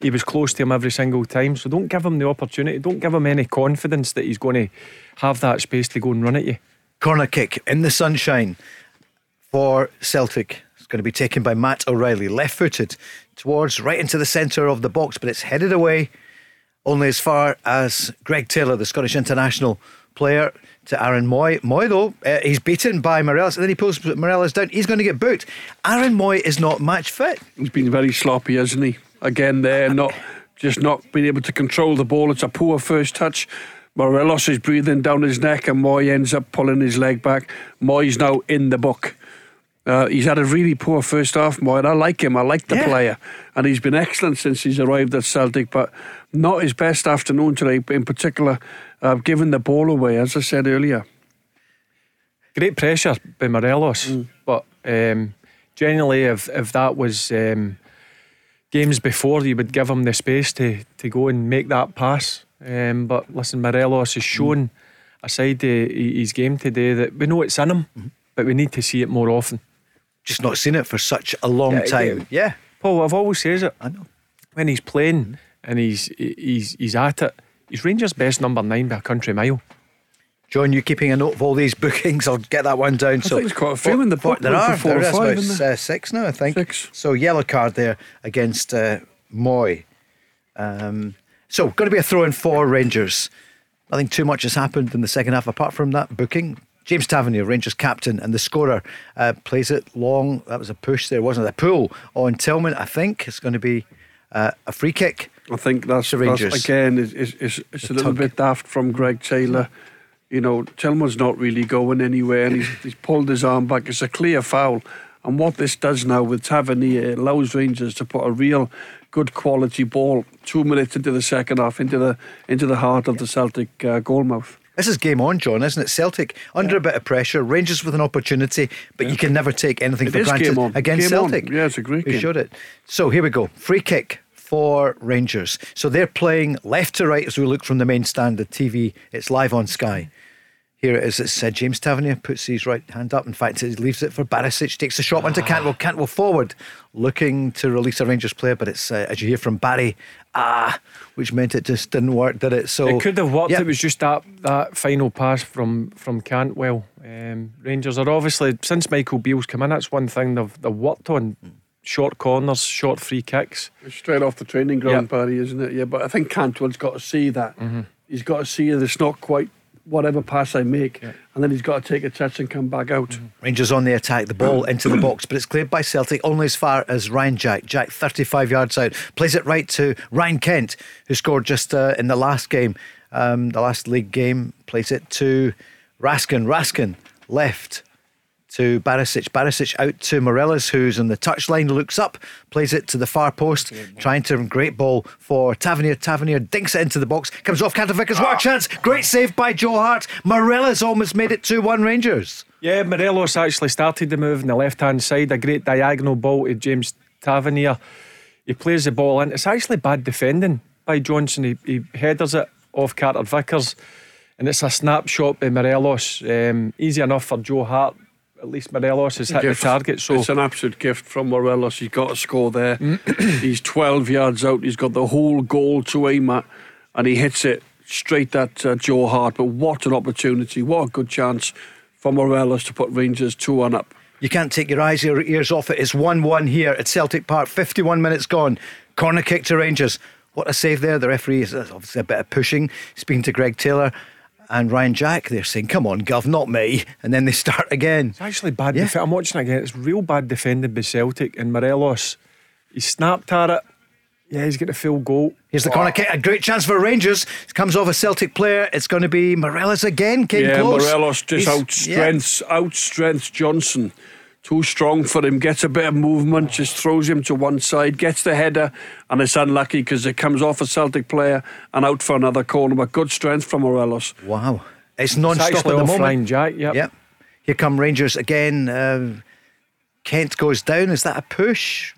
[SPEAKER 7] he was close to him every single time. So don't give him the opportunity. Don't give him any confidence that he's going to have that space to go and run at you.
[SPEAKER 5] Corner kick in the sunshine for Celtic. It's going to be taken by Matt O'Riley, left footed towards right into the centre of the box, but it's headed away only as far as Greg Taylor, the Scottish international player, to Aaron Mooy. Mooy, though, uh, he's beaten by Morelos and then he pulls Morelos down. He's going to get booked. Aaron Mooy is not match fit.
[SPEAKER 6] He's been very sloppy, hasn't he? Again, there, not just not being able to control the ball. It's a poor first touch. Morelos is breathing down his neck, and Mooy ends up pulling his leg back. Mooy's now in the book. Uh, he's had a really poor first half, Mooy, and I like him. I like the
[SPEAKER 5] Yeah.
[SPEAKER 6] player, and he's been excellent since he's arrived at Celtic, but not his best afternoon today, in particular, uh, given the ball away, as I said earlier.
[SPEAKER 7] Great pressure by Morelos, but um, generally, if if that was um, games before, you would give him the space to to go and make that pass. Um, but listen, Morelos has shown a side to his game today that we know it's in him, but we need to see it more often.
[SPEAKER 5] Just not seen it for such a long
[SPEAKER 7] Yeah,
[SPEAKER 5] time. Yeah.
[SPEAKER 7] Paul, I've always says it.
[SPEAKER 5] I know.
[SPEAKER 7] When he's playing and he's he's he's at it, he's Rangers' best number nine by a country mile.
[SPEAKER 5] John, you keeping a note of all these (laughs) bookings? I'll get that one down. so
[SPEAKER 6] think there's quite a few in the book,
[SPEAKER 5] There are.
[SPEAKER 6] four
[SPEAKER 5] there
[SPEAKER 6] or
[SPEAKER 5] is
[SPEAKER 6] five,
[SPEAKER 5] about
[SPEAKER 6] there?
[SPEAKER 5] uh, six now, I think.
[SPEAKER 6] Six.
[SPEAKER 5] So yellow card there against uh, Mooy. Um, so going to be a throw in for Rangers. Nothing too much has happened in the second half apart from that booking. James Tavernier, Rangers captain, and the scorer uh, plays it long. That was a push there, wasn't it? A pull on Tillman. I think it's going to be uh, a free kick.
[SPEAKER 6] I think that's, that's again is is, is, is a little
[SPEAKER 5] tug.
[SPEAKER 6] bit daft from Greg Taylor. You know, Tillman's not really going anywhere, and he's, he's pulled his arm back. It's a clear foul. And what this does now with Tavernier it allows Rangers to put a real good quality ball two minutes into the second half into the into the heart of the Celtic uh, goalmouth.
[SPEAKER 5] This is game on, John, isn't it? Celtic under a bit of pressure, Rangers with an opportunity, but you can never take anything
[SPEAKER 6] It
[SPEAKER 5] for granted
[SPEAKER 6] on.
[SPEAKER 5] against
[SPEAKER 6] Game on.
[SPEAKER 5] Celtic.
[SPEAKER 6] Yeah, it's a great
[SPEAKER 5] Who
[SPEAKER 6] game.
[SPEAKER 5] showed it. So here we go. Free kick for Rangers. So they're playing left to right as we look from the main stand. The TV, it's live on Sky. Here it is. It's uh, James Tavernier puts his right hand up. In fact, he leaves it for Barisic. Takes the shot onto Cantwell. Cantwell forward, looking to release a Rangers player, but it's uh, as you hear from Barry, ah, which meant it just didn't work, did it? So
[SPEAKER 7] It could have worked.
[SPEAKER 5] Yeah.
[SPEAKER 7] It was just that that final pass from from Cantwell. Um, Rangers are obviously since Michael Beale's come in. That's one thing they've they've worked on: short corners, short free kicks.
[SPEAKER 6] Straight off the training ground,
[SPEAKER 7] Yeah.
[SPEAKER 6] Barry, isn't it? Yeah, but I think Cantwell's got to see that.
[SPEAKER 5] Mm-hmm.
[SPEAKER 6] He's got to see that it's not quite whatever pass I make, and then he's got to take a touch and come back out.
[SPEAKER 5] Mm-hmm. Rangers on the attack, the ball (clears throat) into the box, but it's cleared by Celtic only as far as Ryan Jack. Jack 35 yards out, plays it right to Ryan Kent, who scored just uh, in the last game, um, the last league game. Plays it to Raskin. Raskin left to Barisic. Barisic out to Morelos, who's on the touchline, looks up, plays it to the far post, trying to great ball for Tavernier. Tavernier dinks it into the box, comes off Carter Vickers. What a chance! Great save by Joe Hart. Morelos almost made it 2 1 Rangers.
[SPEAKER 7] Yeah, Morelos actually started the move on the left hand side. A great diagonal ball to James Tavernier. He plays the ball in. It's actually bad defending by Johnston. He, he headers it off Carter Vickers, and it's a snapshot by Morelos. Um, easy enough for Joe Hart. At least Morelos has hit
[SPEAKER 6] Gift.
[SPEAKER 7] the target. So
[SPEAKER 6] it's an absolute gift from Morelos. He's got to score there. (clears throat) he's 12 yards out. He's got the whole goal to aim at, and he hits it straight at uh, Joe Hart. But what an opportunity! What a good chance for Morelos to put Rangers two on up.
[SPEAKER 5] You can't take your eyes or ears off it. It's 1 1 here at Celtic Park. 51 minutes gone. Corner kick to Rangers. What a save there. The referee is uh, obviously a bit of pushing. Speaking to Greg Taylor and Ryan Jack, they're saying, Come on, Gov, not me. And then they start again.
[SPEAKER 7] It's actually bad.
[SPEAKER 5] Yeah.
[SPEAKER 7] Def- I'm watching it again. It's real bad defending by Celtic and Morelos. He snapped at it. Yeah, he's got a full goal.
[SPEAKER 5] Here's the corner kick. A great chance for Rangers. It comes off a Celtic player. It's going to be Morelos again. Came
[SPEAKER 6] yeah,
[SPEAKER 5] close.
[SPEAKER 6] Morelos just
[SPEAKER 5] He's-
[SPEAKER 6] outstrengths outstrengths Johnston. Too strong for him. Gets a bit of movement, just throws him to one side. Gets the header, and it's unlucky because it comes off a Celtic player and out for another corner. But good strength from Morelos.
[SPEAKER 5] Wow. It's
[SPEAKER 7] It's
[SPEAKER 5] non-stop at
[SPEAKER 7] actually
[SPEAKER 5] the
[SPEAKER 7] off
[SPEAKER 5] moment.
[SPEAKER 7] Ryan Jack. Yep.
[SPEAKER 5] Yep. Here come Rangers again. Uh, Kent goes down. Is that a push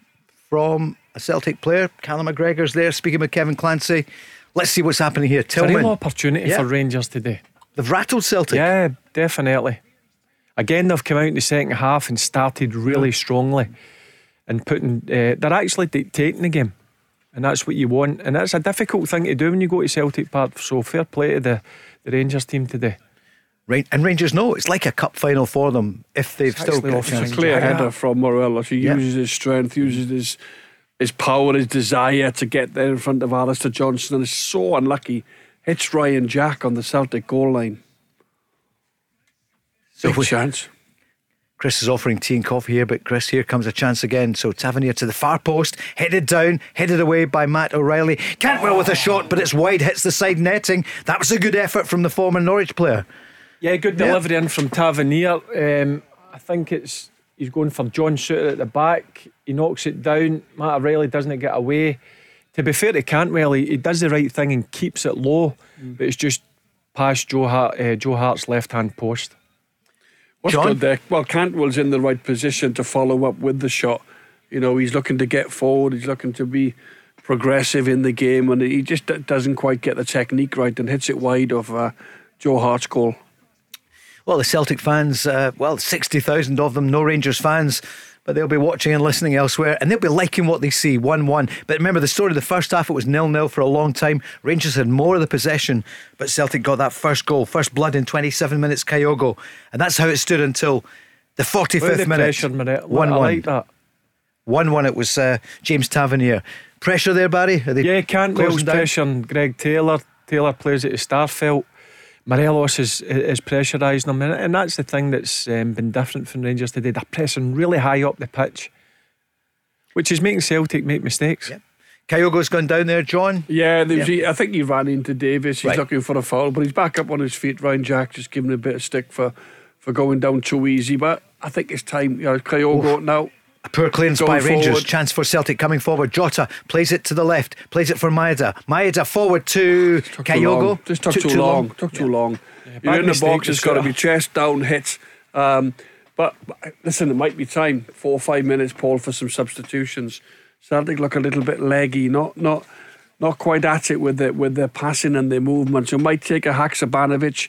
[SPEAKER 5] from a Celtic player? Callum McGregor's there speaking with Kevin Clancy. Let's see what's happening here.
[SPEAKER 7] It's a real
[SPEAKER 5] Tillman.
[SPEAKER 7] opportunity
[SPEAKER 5] Yeah.
[SPEAKER 7] for Rangers today.
[SPEAKER 5] They've rattled Celtic.
[SPEAKER 7] Yeah, definitely. Again, they've come out in the second half and started really strongly and putting. Uh, they're actually dictating the game. And that's what you want. And that's a difficult thing to do when you go to Celtic Park. So fair play to the, the Rangers team today.
[SPEAKER 5] Right, and Rangers know it's like a cup final for them if they've
[SPEAKER 7] It's
[SPEAKER 5] still got a
[SPEAKER 7] offering
[SPEAKER 5] chance.
[SPEAKER 6] Clear
[SPEAKER 7] Yeah.
[SPEAKER 6] header from Morelos. He
[SPEAKER 5] Yeah.
[SPEAKER 6] uses his strength, uses his his power, his desire to get there in front of Alistair Johnston, and is so unlucky. Hits Ryan Jack on the Celtic goal line.
[SPEAKER 5] So
[SPEAKER 6] Big
[SPEAKER 5] we-
[SPEAKER 6] chance.
[SPEAKER 5] Chris is offering tea and coffee here, but Chris, here comes a chance again. So Tavernier to the far post, headed down, headed away by Matt O'Riley. Cantwell with a shot, but it's wide, hits the side netting. That was a good effort from the former Norwich player.
[SPEAKER 7] Yeah, good
[SPEAKER 5] Yeah.
[SPEAKER 7] delivery in from Tavernier. Um, I think it's he's going for John Souttar at the back. He knocks it down. Matt O'Riley doesn't get away. To be fair to Cantwell, he, he does the right thing and keeps it low, but it's just past Joe, Hart, uh, Joe Hart's left hand post.
[SPEAKER 6] What's
[SPEAKER 5] John?
[SPEAKER 6] good there? Well, Cantwell's in the right position to follow up with the shot. You know, he's looking to get forward. He's looking to be progressive in the game, and he just doesn't quite get the technique right and hits it wide of uh, Joe Hart's goal.
[SPEAKER 5] Well, the Celtic fans, uh, well, 60,000 of them, no Rangers fans, but they'll be watching and listening elsewhere and they'll be liking what they see 1 1. But remember the story of the first half, it was nil nil for a long time. Rangers had more of the possession, but Celtic got that first goal, first blood in 27 minutes, Kyogo. And that's how it stood until the 45th
[SPEAKER 7] Look the
[SPEAKER 5] minute.
[SPEAKER 7] pressure, Minette.
[SPEAKER 5] 1
[SPEAKER 7] I
[SPEAKER 5] 1.
[SPEAKER 7] like that.
[SPEAKER 5] 1 1, it was uh, James Tavernier. Pressure there, Barry? Are they
[SPEAKER 7] Yeah, Cantwell's pressure Greg Taylor. Taylor plays it to Starfelt. Morelos is, is pressurising them, and, and that's the thing that's um, been different from Rangers today. They're pressing really high up the pitch, which is making Celtic make mistakes.
[SPEAKER 5] Yeah. Kyogo's gone down there, John.
[SPEAKER 6] Yeah, there was, he, I think he ran into Davis. He's
[SPEAKER 5] Right.
[SPEAKER 6] looking for a foul, but he's back up on his feet. Ryan Jack just giving him a bit of stick for, for going down too easy. But I think it's time. You know, Kyogo now.
[SPEAKER 5] Poor clearance
[SPEAKER 6] Going
[SPEAKER 5] by Rangers.
[SPEAKER 6] forward.
[SPEAKER 5] Chance for Celtic coming forward. Jota plays it to the left, plays it for Maeda. Maeda forward to
[SPEAKER 6] too long.
[SPEAKER 5] Kyogo.
[SPEAKER 6] Just took too, long. Took too long.
[SPEAKER 7] bad
[SPEAKER 6] You're in the box. It's got to be chest down hits. Um, but but listen, it might be time four or five minutes, Paul, for some substitutions. Celtic look a little bit leggy, not not not quite at it with the, with their passing and their movements. You might take a Haksabanovic,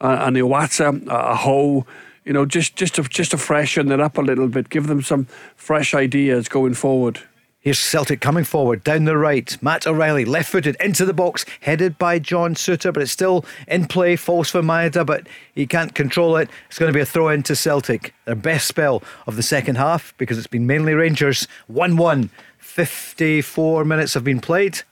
[SPEAKER 6] uh, an Iwata, a Ho, you know, just just to just to freshen it up a little bit, give them some fresh ideas going forward.
[SPEAKER 5] Here's Celtic coming forward down the right. Matt O'Riley left footed into the box, headed by John Souttar, but it's still in play. Falls for Maeda, but he can't control it. It's going to be a throw in to Celtic. Their best spell of the second half because it's been mainly Rangers. 1 1. 54 minutes have been played.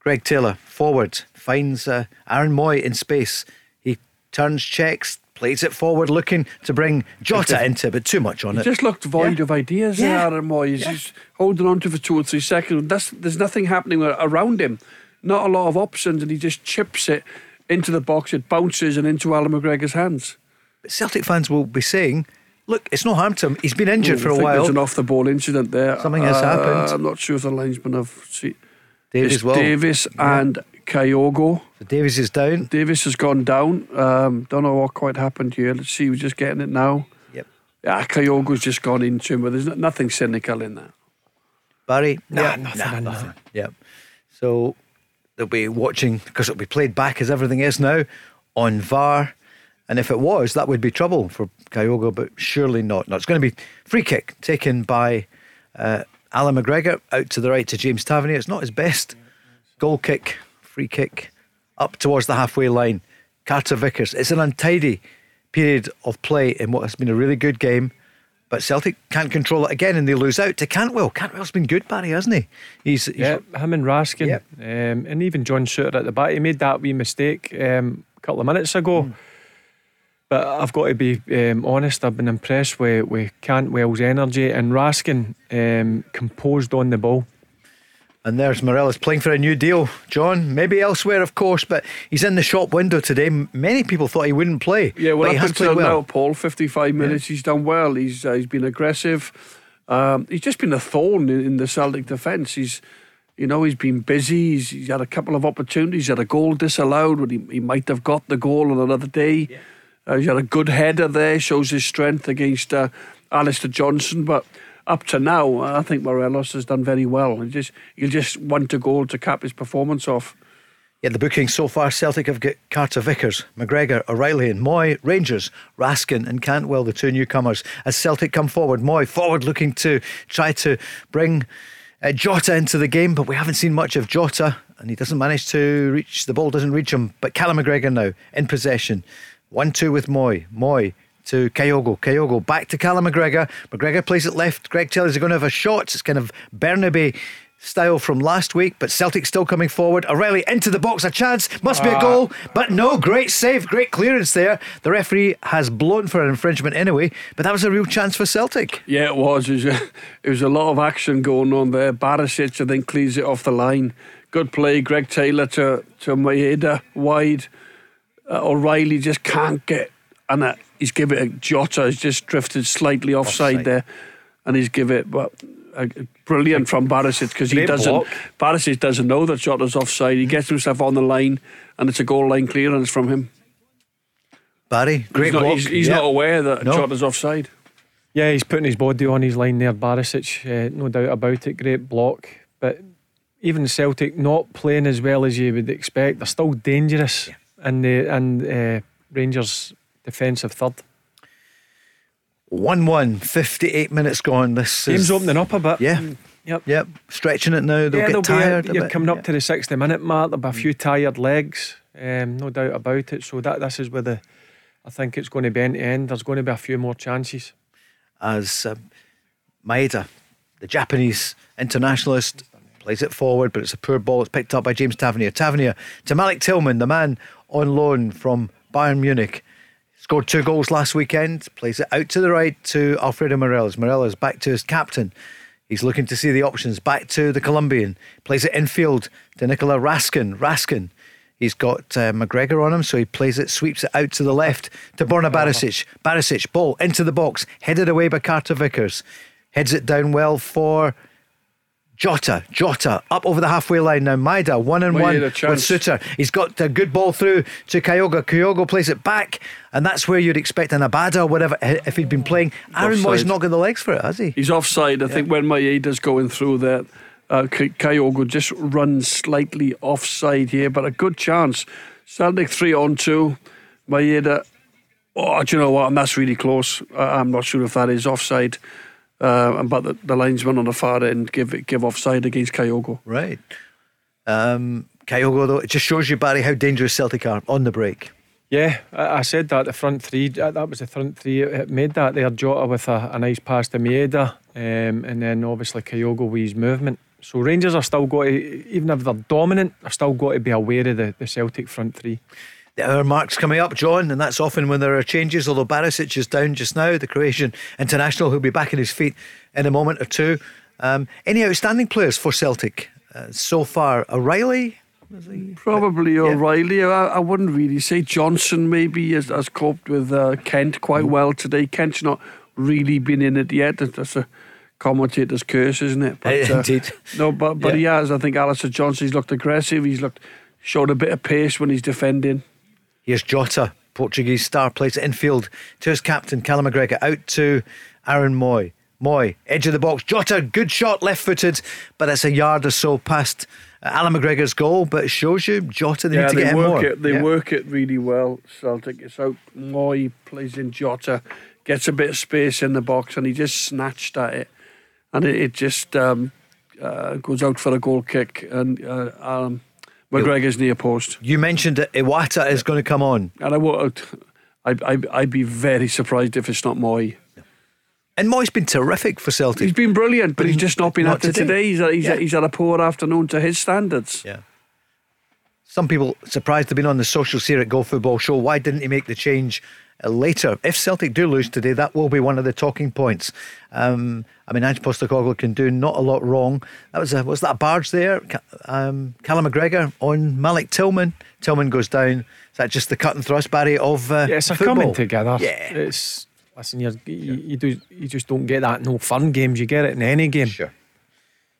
[SPEAKER 5] Greg Taylor forward finds uh, Aaron Mooy in space. He turns, checks, plays it forward, looking to bring Jota into, but too much on
[SPEAKER 6] He
[SPEAKER 5] it.
[SPEAKER 6] just looked void
[SPEAKER 5] Yeah.
[SPEAKER 6] of ideas
[SPEAKER 5] Yeah.
[SPEAKER 6] there, Aaron Mooy. He's just holding on to for two or three seconds. That's, there's nothing happening around him. Not a lot of options, and he just chips it into the box. It bounces and into Alan McGregor's hands.
[SPEAKER 5] Celtic fans will be saying, look, it's no harm to him. He's been injured for a
[SPEAKER 6] think
[SPEAKER 5] while.
[SPEAKER 6] There's an off the ball incident there.
[SPEAKER 5] Something has uh, happened.
[SPEAKER 6] I'm not sure if the linesman have seen.
[SPEAKER 5] Davies
[SPEAKER 6] It's
[SPEAKER 5] well.
[SPEAKER 6] Davis and Kyogo.
[SPEAKER 5] So Davies is down.
[SPEAKER 6] Davis has gone down. Um, don't know what quite happened here. Let's see. We're just getting it now.
[SPEAKER 5] Yep.
[SPEAKER 6] Yeah, Kyogo's just gone into him, but there's no- nothing cynical in that.
[SPEAKER 5] Barry?
[SPEAKER 7] Nah, nothing in
[SPEAKER 5] nothing. Yep. So they'll be watching because it'll be played back as everything is now on VAR. And if it was, that would be trouble for Kyogo, but surely not. No, it's going to be free kick taken by uh, Alan McGregor out to the right to James Tavernier. It's not his best goal kick, free kick up towards the halfway line. Carter Vickers. It's an untidy period of play in what has been a really good game. But Celtic can't control it again and they lose out to Cantwell. Cantwell's been good, Barry, hasn't he? He's, he's
[SPEAKER 7] Yeah, him and Raskin,
[SPEAKER 5] Yep.
[SPEAKER 7] um, and even John Souttar at the back. He made that wee mistake um, a couple of minutes ago. But I've got to be um, honest. I've been impressed with, with Cantwell's energy and Raskin um, composed on the ball.
[SPEAKER 5] And there's Morelos playing for a new deal, John. Maybe elsewhere, of course, but he's in the shop window today. Many people thought he wouldn't play.
[SPEAKER 6] Yeah, well,
[SPEAKER 5] he
[SPEAKER 6] up
[SPEAKER 5] has
[SPEAKER 6] until
[SPEAKER 5] played well.
[SPEAKER 6] now, Paul, 55 minutes, he's done well. He's uh, he's been aggressive. Um, he's just been a thorn in, in the Celtic defence. He's, you know, he's been busy. He's, he's had a couple of opportunities. He's had a goal disallowed when he, he might have got the goal on another day. Uh, he's had a good header there, shows his strength against uh, Alistair Johnston. But up to now, I think Morelos has done very well. He just he'll just want a goal to cap his performance off.
[SPEAKER 5] Yeah, the bookings so far Celtic have got Carter Vickers, McGregor, O'Riley, and Mooy, Rangers, Raskin, and Cantwell, the two newcomers. As Celtic come forward, Mooy forward looking to try to bring Uh, Jota into the game, but we haven't seen much of Jota, and he doesn't manage to reach the ball, doesn't reach him. But Callum McGregor now in possession. 1 2 with Mooy. Mooy to Kyogo. Kyogo back to Callum McGregor. McGregor plays it left. Greg Taylor's going to have a shot. It's kind of Bernabei style from last week, but Celtic still coming forward. O'Riley into the box, a chance, must be a goal, but no, great save, great clearance there. The referee has blown for an infringement anyway, but that was a real chance for Celtic.
[SPEAKER 6] Yeah, it was. It was a, it was a lot of action going on there. Barisic, I think, clears it off the line. Good play, Greg Taylor to, to Maeda wide. Uh, O'Riley just can't get, uh, he's given it. A Jota has just drifted slightly offside,
[SPEAKER 5] Offside.
[SPEAKER 6] there, and he's given it. But uh, brilliant from Barisic because he doesn't.
[SPEAKER 7] block.
[SPEAKER 6] Barisic doesn't know that Jota's offside. He gets himself on the line, and it's a goal line clearance from him.
[SPEAKER 5] Barry, great
[SPEAKER 6] he's not,
[SPEAKER 5] block.
[SPEAKER 6] he's, he's
[SPEAKER 5] Yeah.
[SPEAKER 6] not aware that
[SPEAKER 5] No.
[SPEAKER 6] Jota's offside.
[SPEAKER 7] Yeah, he's putting his body on his line there, Barisic. Uh, no doubt about it. Great block. But even Celtic not playing as well as you would expect, they're still dangerous in the and uh, Rangers defensive third.
[SPEAKER 5] 1 1, 58 minutes gone. This
[SPEAKER 7] Game's
[SPEAKER 5] is
[SPEAKER 7] opening up a bit.
[SPEAKER 5] Yeah.
[SPEAKER 7] Yep.
[SPEAKER 5] Yep, stretching it now. They'll
[SPEAKER 7] yeah,
[SPEAKER 5] get
[SPEAKER 7] there'll
[SPEAKER 5] tired. a
[SPEAKER 7] you're coming up
[SPEAKER 5] Yeah.
[SPEAKER 7] to the 60 minute mark. There'll be a few tired legs, um, no doubt about it. So that this is where the, I think it's going to be end to end. There's going to be a few more chances.
[SPEAKER 5] as um, Maeda, the Japanese internationalist, plays it forward, but it's a poor ball. It's picked up by James Tavernier. Tavernier to Malik Tillman, the man on loan from Bayern Munich. Scored two goals last weekend. Plays it out to the right to Alfredo Morelos. Morelos back to his captain. He's looking to see the options. Back to the Colombian. Plays it infield to Nicola Raskin. Raskin. He's got uh, McGregor on him, so he plays it, sweeps it out to the left to Borna Barisic. Barisic, ball into the box, headed away by Carter Vickers. Heads it down well for Jota. Jota up over the halfway line now. Maeda one and
[SPEAKER 6] Well,
[SPEAKER 5] one with. Souttar. He's got a good ball through to Kyogo. Kyogo plays it back, and that's where you'd expect an Abada or whatever if he'd been playing. Aaron Mooy's
[SPEAKER 6] offside.
[SPEAKER 5] not got the legs for it, has he?
[SPEAKER 6] He's offside. I think when Maeda's going through that, uh, Kyogo just runs slightly offside here, but a good chance. Celtic three on two. Maeda, oh, do you know what? And that's really close. I'm not sure if that is offside. Uh, but the, the linesman on the far end give give offside against Kyogo.
[SPEAKER 5] Right. Um, Kyogo, though, it just shows you, Barry, how dangerous Celtic are on the break.
[SPEAKER 7] Yeah, I, I said that the front three. That, that was the front three. It, it made that there. Jota with a, a nice pass to Maeda, um, and then obviously Kyogo with his movement. So Rangers are still got to, even if they're dominant, they're still got to be aware of the, the Celtic front three.
[SPEAKER 5] The hour mark's coming up, John, and that's often when there are changes. Although Barisic is down just now, the Croatian international who'll be back on his feet in a moment or two. Um, any outstanding players for Celtic uh, so far? O'Riley?
[SPEAKER 6] Probably O'Riley. I, I wouldn't really say Johnston maybe has, has coped with uh, Kent quite well today. Kent's not really been in it yet. That's- a commentator's curse, isn't it?
[SPEAKER 5] Eh, indeed.
[SPEAKER 6] No, but but
[SPEAKER 5] Yeah.
[SPEAKER 6] he has. I think Alistair Johnston. He's looked aggressive. He's looked showed a bit of pace when he's defending.
[SPEAKER 5] Here's Jota, Portuguese star, plays infield to his captain, Callum McGregor, out to Aaron Mooy. Mooy, edge of the box. Jota, good shot, left footed, but it's a yard or so past uh, Alan McGregor's goal. But it shows you, Jota, they need to
[SPEAKER 6] they
[SPEAKER 5] get
[SPEAKER 6] work
[SPEAKER 5] more.
[SPEAKER 6] it. They
[SPEAKER 5] Yeah.
[SPEAKER 6] work it really well. Celtic. It's out. Mooy plays in Jota, gets a bit of space in the box, and he just snatched at it, and it, it just um, uh, goes out for a goal kick, and uh, um, McGregor's near post.
[SPEAKER 5] You mentioned that Iwata is going to come on.
[SPEAKER 6] And I would, I'd, I'd, I'd be very surprised if it's not Mooy.
[SPEAKER 5] And Mooy's been terrific for Celtic.
[SPEAKER 6] He's been brilliant, but he's just not been
[SPEAKER 5] Not
[SPEAKER 6] at it
[SPEAKER 5] today.
[SPEAKER 6] today. He's, a, he's,
[SPEAKER 5] Yeah.
[SPEAKER 6] a, he's had a poor afternoon to his standards.
[SPEAKER 5] Yeah. Some people surprised to have been on the social seer at Go Football Show. Why didn't he make the change later? If Celtic do lose today, that will be one of the talking points. Um, I mean, Ange Postecoglou can do not a lot wrong. That was a, was that a barge there? Um, Callum McGregor on Malik Tillman. Tillman goes down. Is that just the cut and thrust, Barry, of uh,
[SPEAKER 7] Yeah, it's a
[SPEAKER 5] football?
[SPEAKER 7] coming together.
[SPEAKER 5] Yeah.
[SPEAKER 7] It's listen, you're, you you do you just don't get that in no fun games. You get it in any game.
[SPEAKER 5] Sure.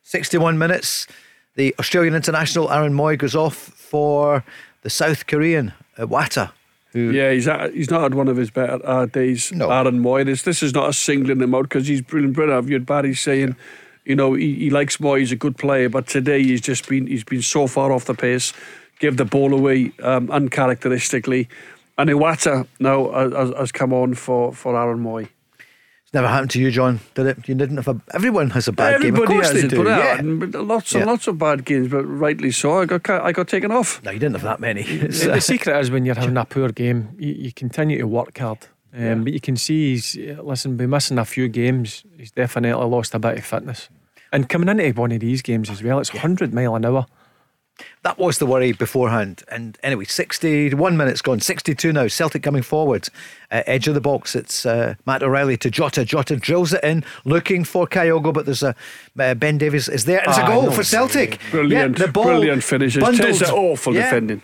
[SPEAKER 5] 61 minutes. The Australian international Aaron Mooy goes off for the South Korean uh, Wata. Who
[SPEAKER 6] Yeah, he's he's not had one of his better uh, days.
[SPEAKER 5] No.
[SPEAKER 6] Aaron Mooy. This this is not a singling him out because he's brilliant. Brilliant. I've heard Barry saying, you know, he, he likes Mooy. He's a good player, but today he's just been he's been so far off the pace. gave the ball away um, uncharacteristically. And Iwata now has, has- has come on for, for Aaron Mooy.
[SPEAKER 5] Never happened to you, John, did it? You didn't have a. Everyone has a bad game. Of
[SPEAKER 6] Everybody
[SPEAKER 5] course
[SPEAKER 6] has
[SPEAKER 5] they
[SPEAKER 6] it,
[SPEAKER 5] do.
[SPEAKER 6] but,
[SPEAKER 5] yeah.
[SPEAKER 6] lots and
[SPEAKER 5] Yeah.
[SPEAKER 6] lots of bad games, but rightly so. I got I got taken off.
[SPEAKER 5] No, you didn't have that many.
[SPEAKER 7] The, (laughs) the secret is when you're having a poor game, you, you continue to work hard. Um, But you can see he's, uh, listen, by missing a few games, he's definitely lost a bit of fitness. And coming into one of these games as well, it's 100 mile an hour.
[SPEAKER 5] That was the worry beforehand. And anyway, 61 minutes gone, 62 now. Celtic coming forward. Uh, edge of the box, it's uh, Matt O'Riley to Jota. Jota drills it in, looking for Kyogo, but there's a uh, Ben Davies is there. It's a
[SPEAKER 7] Ah,
[SPEAKER 5] goal
[SPEAKER 7] no
[SPEAKER 5] for Celtic.
[SPEAKER 6] Brilliant,
[SPEAKER 5] Yeah, the ball
[SPEAKER 6] brilliant finishes. It's awful
[SPEAKER 5] Yeah.
[SPEAKER 6] defending.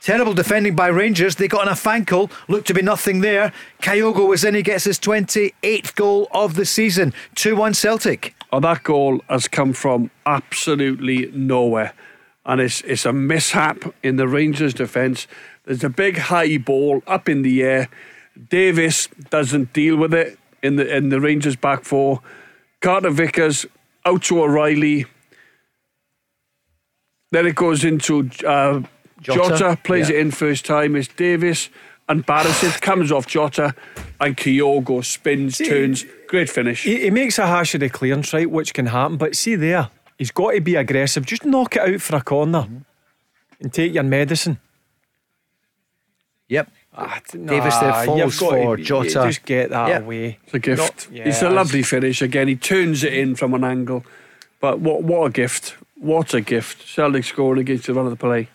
[SPEAKER 5] Terrible defending by Rangers. They got on a fankle. Looked to be nothing there. Kyogo was in. He gets his 28th goal of the season. 2 1 Celtic.
[SPEAKER 6] Oh, that goal has come from absolutely nowhere. And it's, it's a mishap in the Rangers' defence. There's a big high ball up in the air. Davis doesn't deal with it in the in the Rangers' back four. Carter Vickers out to O'Riley. Then it goes into uh,
[SPEAKER 5] Jota.
[SPEAKER 6] Jota, plays
[SPEAKER 5] Yeah.
[SPEAKER 6] it in first time. It's Davis and Barisic comes off Jota, and Kyogo spins, turns. Great finish.
[SPEAKER 7] He, he makes a hash of the clearance, right, which can happen. But see there, he's got to be aggressive. Just knock it out for a corner and take your medicine.
[SPEAKER 5] Yep.
[SPEAKER 7] Ah, t-
[SPEAKER 5] Davis there
[SPEAKER 7] nah,
[SPEAKER 5] falls for
[SPEAKER 7] to,
[SPEAKER 5] Jota.
[SPEAKER 7] Just get that
[SPEAKER 5] Yeah.
[SPEAKER 7] away.
[SPEAKER 6] It's a gift.
[SPEAKER 7] Not-
[SPEAKER 6] it's a lovely finish. Again, he turns it in from an angle. But what what a gift. What a gift. Celtic scoring against the run of the play.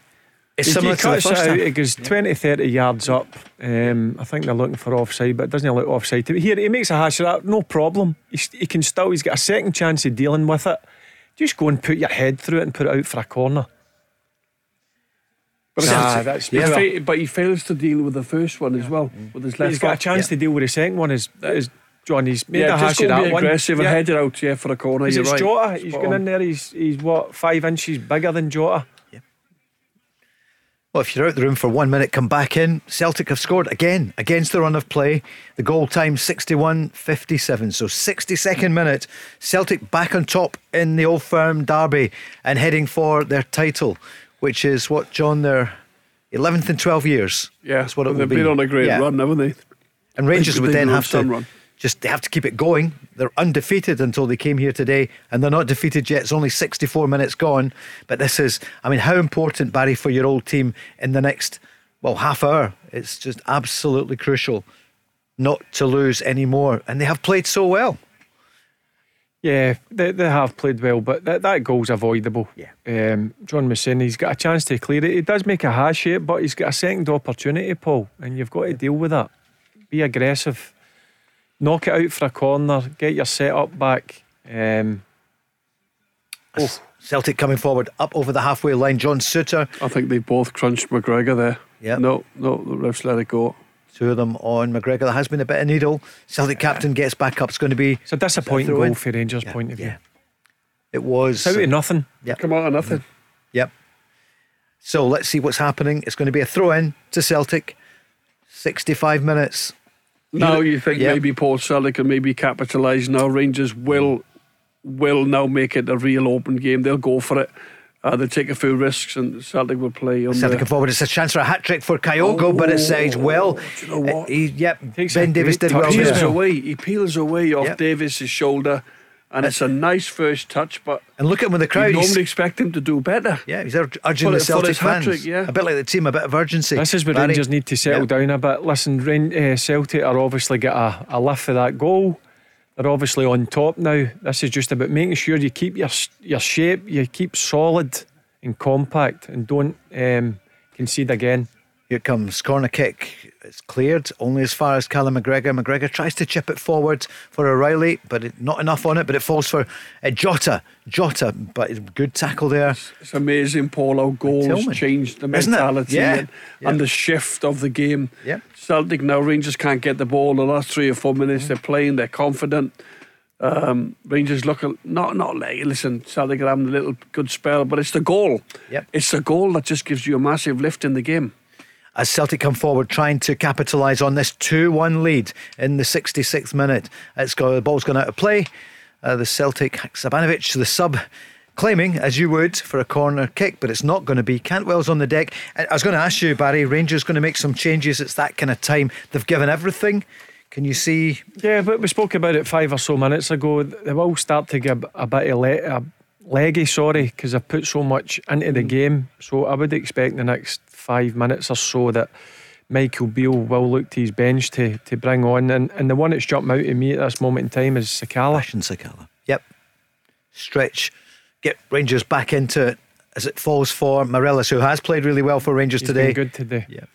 [SPEAKER 5] It's similar
[SPEAKER 7] he
[SPEAKER 5] to the
[SPEAKER 7] cuts it
[SPEAKER 5] first
[SPEAKER 7] out,
[SPEAKER 5] half.
[SPEAKER 7] It goes 20, 30 yards up. Um, I think they're looking for offside, but it doesn't look offside. to me. Here, he makes a hash of that, no problem. He's, he can still, he's got a second chance of dealing with it. Just go and put your head through it and put it out for a corner.
[SPEAKER 6] But,
[SPEAKER 7] Nah, that's
[SPEAKER 6] he fa- but he fails to deal with the first one as well, with his left
[SPEAKER 7] He's got a chance
[SPEAKER 5] Yeah.
[SPEAKER 7] to deal with the second one. Is, is John? He's made
[SPEAKER 6] Yeah,
[SPEAKER 7] a hash of that one.
[SPEAKER 6] aggressive and
[SPEAKER 7] Yeah.
[SPEAKER 6] head it out yeah, for a corner.
[SPEAKER 7] Is
[SPEAKER 6] You're right.
[SPEAKER 7] Jota? He's
[SPEAKER 6] Spot
[SPEAKER 7] going
[SPEAKER 6] on.
[SPEAKER 7] in there. He's he's what five inches bigger than Jota.
[SPEAKER 5] Well, if you're out the room for one minute, come back in. Celtic have scored again against the run of play. The goal time 61 57. So, 62nd minute. Celtic back on top in the old firm derby and heading for their title, which is what, John, their 11th in 12 years.
[SPEAKER 6] Yeah,
[SPEAKER 5] That's what it
[SPEAKER 6] and
[SPEAKER 5] will
[SPEAKER 6] they've
[SPEAKER 5] be.
[SPEAKER 6] been on a great
[SPEAKER 5] Yeah.
[SPEAKER 6] run, haven't they?
[SPEAKER 5] And Rangers would then have to
[SPEAKER 6] run.
[SPEAKER 5] Just they have to keep it going. They're undefeated until they came here today, and they're not defeated yet. It's only 64 minutes gone. But this is, I mean, how important, Barry, for your old team in the next, well, half hour? It's just absolutely crucial not to lose any more. And they have played so well.
[SPEAKER 7] Yeah, they, they have played well, but that, that goal's avoidable.
[SPEAKER 5] Yeah.
[SPEAKER 7] Um, John saying he's got a chance to clear it. He does make a hash of it, but he's got a second opportunity, Paul, and you've got to deal with that. Be aggressive. Knock it out for a corner. Get your set up back. Um,
[SPEAKER 5] Oh. Celtic coming forward up over the halfway line. John Souttar,
[SPEAKER 6] I think they both crunched McGregor there.
[SPEAKER 5] Yep.
[SPEAKER 6] No, no, the refs let it go.
[SPEAKER 5] two of them on McGregor. There has been a bit of needle. Celtic captain gets back up. It's going to be.
[SPEAKER 7] it's a disappointing goal for Rangers'
[SPEAKER 5] Yeah,
[SPEAKER 7] point of view.
[SPEAKER 5] yeah. It was.
[SPEAKER 7] It's out of nothing.
[SPEAKER 5] Yep.
[SPEAKER 6] Come out of nothing.
[SPEAKER 5] Yep. So let's see what's happening. It's going to be a throw in to Celtic. 65 minutes.
[SPEAKER 6] Now you think
[SPEAKER 5] Yeah.
[SPEAKER 6] maybe Paul Celtic can maybe capitalise. Now Rangers will will now make it a real open game. They'll go for it. Uh, they'll take a few risks and Celtic will play on
[SPEAKER 5] Celtic
[SPEAKER 6] the,
[SPEAKER 5] forward. It's a chance for a hat trick for Kyogo, but it's uh, he's well.
[SPEAKER 6] do you know what?
[SPEAKER 5] Uh, he, yep. Ben Davis did well
[SPEAKER 6] He peels away. He peels away off
[SPEAKER 5] Yep.
[SPEAKER 6] Davis's shoulder, and it's a nice first touch. But
[SPEAKER 5] And look at him with the crowd. You
[SPEAKER 6] normally expect him to do better.
[SPEAKER 5] yeah, he's urging
[SPEAKER 6] For
[SPEAKER 5] the
[SPEAKER 6] the- for
[SPEAKER 5] Celtic
[SPEAKER 6] his hat-trick,
[SPEAKER 5] fans.
[SPEAKER 6] yeah.
[SPEAKER 5] A bit like the team, a bit of urgency.
[SPEAKER 7] This is where
[SPEAKER 5] Barry?
[SPEAKER 7] Rangers need to settle
[SPEAKER 5] Yep.
[SPEAKER 7] down a bit. Listen, Rain, uh, Celtic are obviously got a, a lift for that goal. They're obviously on top now. This is just about making sure you keep your your shape, you keep solid and compact, and don't um, concede again.
[SPEAKER 5] Here comes corner kick. It's cleared only as far as Callum McGregor. McGregor tries to chip it forward for O'Riley, but it, not enough on it. But it falls for uh, Jota. Jota, but good tackle there.
[SPEAKER 6] It's amazing, Paul, how goals changed the mentality
[SPEAKER 5] Yeah.
[SPEAKER 6] and,
[SPEAKER 5] Yeah.
[SPEAKER 6] and the shift of the game.
[SPEAKER 5] Yeah.
[SPEAKER 6] Celtic now, Rangers can't get the ball the last three or four minutes. They're playing, they're confident. Um, Rangers look a- not not like listen. Celtic are having a little good spell, but it's the goal.
[SPEAKER 5] Yep.
[SPEAKER 6] It's the goal that just gives you a massive lift in the game.
[SPEAKER 5] As Celtic come forward trying to capitalise on this 2 1 lead in the 66th minute. It's got, the ball's gone out of play. Uh, the Celtic, Sabanovic, the sub, claiming, as you would, for a corner kick, but it's not going to be. Cantwell's on the deck. I was going to ask you, Barry, Rangers going to make some changes. It's that kind of time. They've given everything. Can you see?
[SPEAKER 7] Yeah, but we spoke about it five or so minutes ago. They will start to get a bit of le- a leggy, sorry, because they've put so much into the game. So I would expect the next five minutes or so that Michael Beale will look to his bench to, to bring on. And, and the one that's jumped out at me at this moment in time is Sakala.
[SPEAKER 5] Fashion Sakala. Yep. Stretch. Get Rangers back into it as it falls for Morelos, who has played really well for Rangers
[SPEAKER 7] He's
[SPEAKER 5] today.
[SPEAKER 7] been good today.
[SPEAKER 5] Yeah.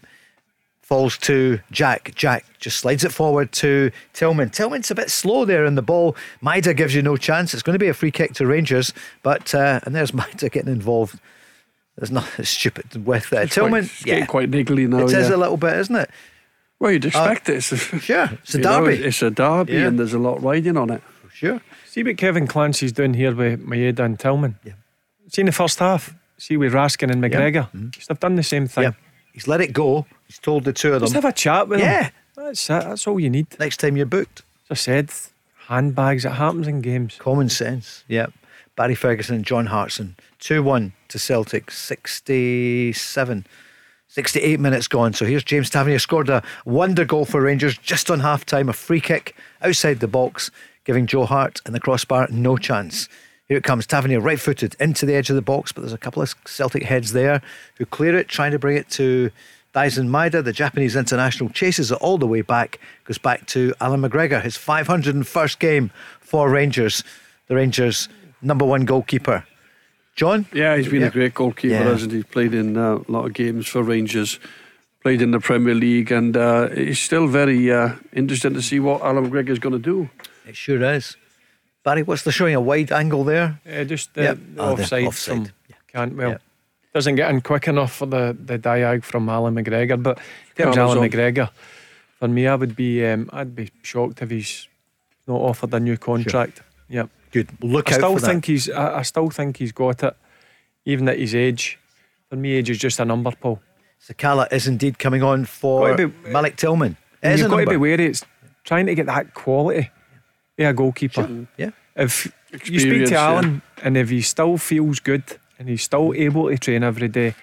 [SPEAKER 5] Falls to Jack. Jack just slides it forward to Tillman. Tillman's a bit slow there in the ball. Maeda gives you no chance. It's going to be a free kick to Rangers, but uh, and there's (laughs) Maeda getting involved. There's nothing stupid with uh,
[SPEAKER 6] It's
[SPEAKER 5] Tillman.
[SPEAKER 6] quite, it's getting quite niggly now.
[SPEAKER 5] it is
[SPEAKER 6] yeah.
[SPEAKER 5] a little bit, isn't it?
[SPEAKER 6] well, you'd expect it. It's, (laughs)
[SPEAKER 5] Sure, it's a
[SPEAKER 6] you know,
[SPEAKER 5] derby.
[SPEAKER 6] it's a derby,
[SPEAKER 5] Yeah.
[SPEAKER 6] and there's a lot riding on it.
[SPEAKER 5] Sure.
[SPEAKER 7] See what Kevin Clancy's doing here with Maeda and Tillman.
[SPEAKER 5] Yeah.
[SPEAKER 7] See in the first half. See with Raskin and McGregor. They've done the same thing.
[SPEAKER 5] Yeah. He's let it go. He's told the two of them.
[SPEAKER 7] Just have a chat with
[SPEAKER 5] Yeah.
[SPEAKER 7] them. That's it. That's all you need.
[SPEAKER 5] Next time you're booked.
[SPEAKER 7] As I said, handbags. It happens in games.
[SPEAKER 5] Common sense. Yep. Barry Ferguson and John Hartson. 2 1 to Celtic. 67. 68 minutes gone. So here's James Tavernier scored a wonder goal for Rangers just on half time. A free kick outside the box, giving Joe Hart and the crossbar no chance. Here it comes. Tavernier right footed into the edge of the box, but there's a couple of Celtic heads there who clear it, trying to bring it to Daizen Maeda. The Japanese international chases it all the way back, goes back to Alan McGregor, his 501st game for Rangers. The Rangers' number one goalkeeper. John?
[SPEAKER 6] Yeah, he's been
[SPEAKER 5] Yeah.
[SPEAKER 6] a great goalkeeper,
[SPEAKER 5] Yeah.
[SPEAKER 6] hasn't he? Played in uh, a lot of games for Rangers, played in the Premier League, and uh, it's still very uh, interesting to see what Alan McGregor's going to do.
[SPEAKER 5] It sure is. Barry, what's the showing? A wide angle there?
[SPEAKER 7] Yeah, just the,
[SPEAKER 5] Yep.
[SPEAKER 7] the
[SPEAKER 5] Oh, the
[SPEAKER 7] offside,
[SPEAKER 5] offside.
[SPEAKER 7] from Cantwell.
[SPEAKER 5] Yep.
[SPEAKER 7] Doesn't get in quick enough for the, the diag from Alan McGregor. But in terms of
[SPEAKER 6] Amazon.
[SPEAKER 7] Alan McGregor, for me, I would be um, I'd be shocked if he's not offered a new contract. Yep.
[SPEAKER 5] Good. Look
[SPEAKER 7] I
[SPEAKER 5] out
[SPEAKER 7] still
[SPEAKER 5] for
[SPEAKER 7] think
[SPEAKER 5] that.
[SPEAKER 7] he's I, I still think he's got it, even at his age. For me, age is just a number, Paul.
[SPEAKER 5] Sakala is indeed coming on for
[SPEAKER 7] be-
[SPEAKER 5] Malik Tillman. It
[SPEAKER 7] And
[SPEAKER 5] is a
[SPEAKER 7] you've got to be wary. It's trying to get that quality. Yeah, a goalkeeper.
[SPEAKER 5] Yeah.
[SPEAKER 7] If you speak
[SPEAKER 6] Experience,
[SPEAKER 7] to
[SPEAKER 6] yeah.
[SPEAKER 7] Alan and if he still feels good and he's still able to train every day,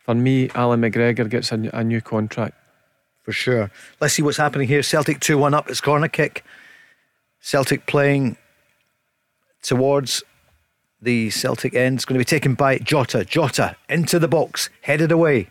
[SPEAKER 7] for me, Alan McGregor gets a, a new contract.
[SPEAKER 5] for sure. Let's see what's happening here. Celtic 2 1 up. It's corner kick. Celtic playing towards the Celtic end. It's going to be taken by Jota. Jota into the box, headed away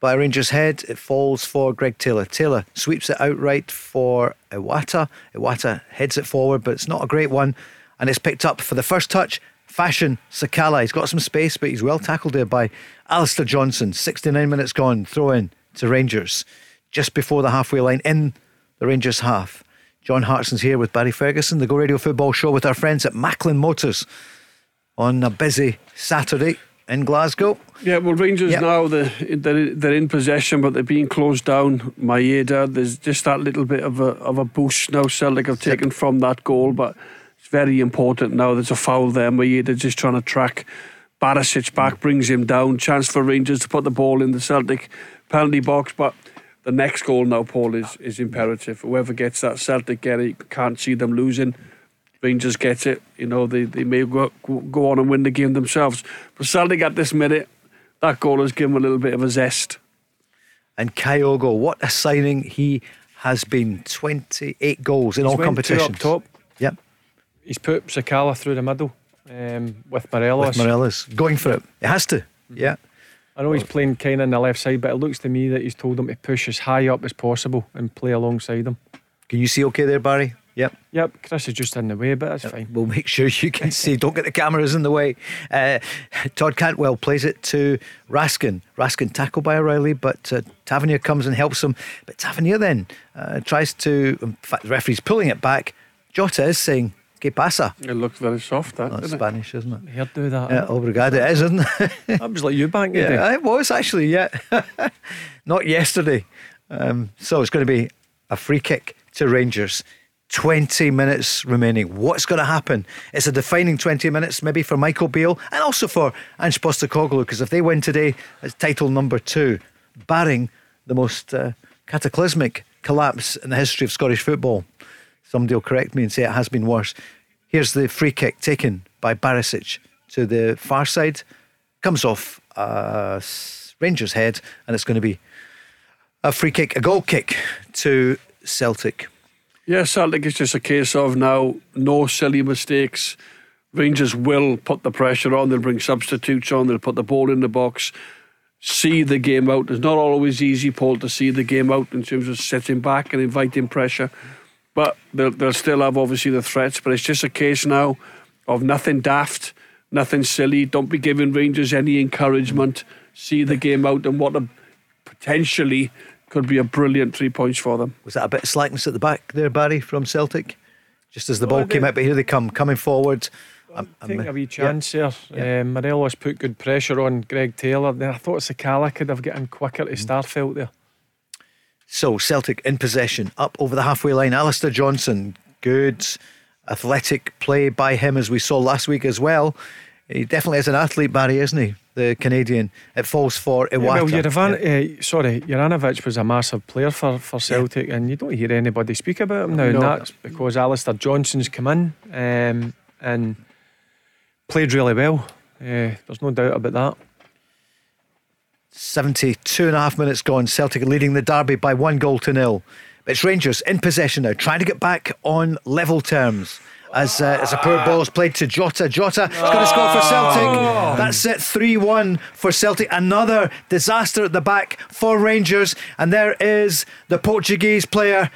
[SPEAKER 5] by Rangers' head. It falls for Greg Taylor. Taylor sweeps it outright for Iwata. Iwata heads it forward, but it's not a great one. And it's picked up for the first touch. Fashion Sakala. He's got some space, but he's well tackled there by Alistair Johnston. 69 minutes gone. Throw in to Rangers just before the halfway line in the Rangers half. John Hartson's here with Barry Ferguson, the Go Radio Football Show with our friends at Macklin Motors on a busy Saturday in Glasgow.
[SPEAKER 6] Yeah, well, Rangers
[SPEAKER 5] Yep.
[SPEAKER 6] now they're, they're they're in possession, but they're being closed down. Maeda, there's just that little bit of a of a boost now. Celtic have taken from that goal, but it's very important now. There's a foul there. Maeda just trying to track Barisic back, brings him down. Chance for Rangers to put the ball in the Celtic penalty box, but. The next goal now, Paul, is, is imperative. Whoever gets that Celtic get it. Can't see them losing. Rangers get it. You know, they, they may go, go on and win the game themselves. But Celtic at this minute, that goal has given them a little bit of a zest.
[SPEAKER 5] And Kyogo, what a signing he has been. 28 goals in
[SPEAKER 7] He's
[SPEAKER 5] all competitions.
[SPEAKER 7] up top.
[SPEAKER 5] Yep,
[SPEAKER 7] He's put Sakala through the middle um, with Morelos.
[SPEAKER 5] with Morelos. Going for it. It has to. Yeah.
[SPEAKER 7] I know he's playing kind of on the left side, but it looks to me that he's told him to push as high up as possible and play alongside him.
[SPEAKER 5] Can you see okay there, Barry? Yep.
[SPEAKER 7] Yep, Chris is just in the way, but that's fine.
[SPEAKER 5] We'll make sure you can (laughs) see. Don't get the cameras in the way. Uh, Todd Cantwell plays it to Raskin. Raskin tackled by O'Riley, but uh, Tavernier comes and helps him. But Tavernier then uh, tries to. In fact, the referee's pulling it back. Jota is saying, Que pasa?
[SPEAKER 6] It looks very soft, that,
[SPEAKER 5] That's
[SPEAKER 6] doesn't it?
[SPEAKER 5] Spanish, isn't it?
[SPEAKER 7] He'll do that.
[SPEAKER 5] Yeah, obrigado. It is, isn't it?
[SPEAKER 7] That was like you back (laughs) in day.
[SPEAKER 5] Yeah, it was actually, yeah. (laughs) Not yesterday. Um, so it's going to be a free kick to Rangers. 20 minutes remaining. What's going to happen? It's a defining 20 minutes, maybe for Michael Beale and also for Ange Postecoglou, because if they win today, it's title number two, barring the most uh, cataclysmic collapse in the history of Scottish football. Somebody will correct me and say it has been worse. Here's the free kick taken by Barisic to the far side. Comes off uh, Rangers' head, and it's going to be a free kick, a goal kick to Celtic.
[SPEAKER 6] Yeah, Celtic is just a case of now no silly mistakes. Rangers will put the pressure on. They'll bring substitutes on. They'll put the ball in the box. See the game out. It's not always easy, Paul, to see the game out in terms of sitting back and inviting pressure. But they'll, they'll still have obviously the threats. But it's just a case now of nothing daft, nothing silly. Don't be giving Rangers any encouragement. See the game out and what a potentially could be a brilliant three points for them.
[SPEAKER 5] Was that a bit of slackness at the back there, Barry, from Celtic? Just as the ball came out, but here they come, coming forward. I'm-
[SPEAKER 7] I think
[SPEAKER 5] I'm-
[SPEAKER 7] a wee
[SPEAKER 5] yeah.
[SPEAKER 7] chance there.
[SPEAKER 5] Yeah.
[SPEAKER 7] Um, Morelos put good pressure on Greg Taylor. Then I thought Sakala could have gotten quicker
[SPEAKER 5] Mm.
[SPEAKER 7] to Starfelt there.
[SPEAKER 5] So Celtic in possession, up over the halfway line. Alistair Johnston, good athletic play by him as we saw last week as well. He definitely is an athlete, Barry, isn't he? The Canadian. It falls for
[SPEAKER 7] Yeah,
[SPEAKER 5] Iwata.
[SPEAKER 7] well, Juravan, uh, sorry, Juranovic was a massive player for, for Celtic, and you don't hear anybody speak about him now.
[SPEAKER 6] No.
[SPEAKER 7] And that's because Alistair Johnston's come in um, and played really well. Uh, there's no doubt about that.
[SPEAKER 5] 72 and a half minutes gone. Celtic leading the derby by one goal to nil. It's Rangers in possession now, trying to get back on level terms. As, uh, as a poor ball is played to Jota. Jota is going to score for Celtic. That's it, 3 1 for Celtic. Another disaster at the back for Rangers. And there is the Portuguese player,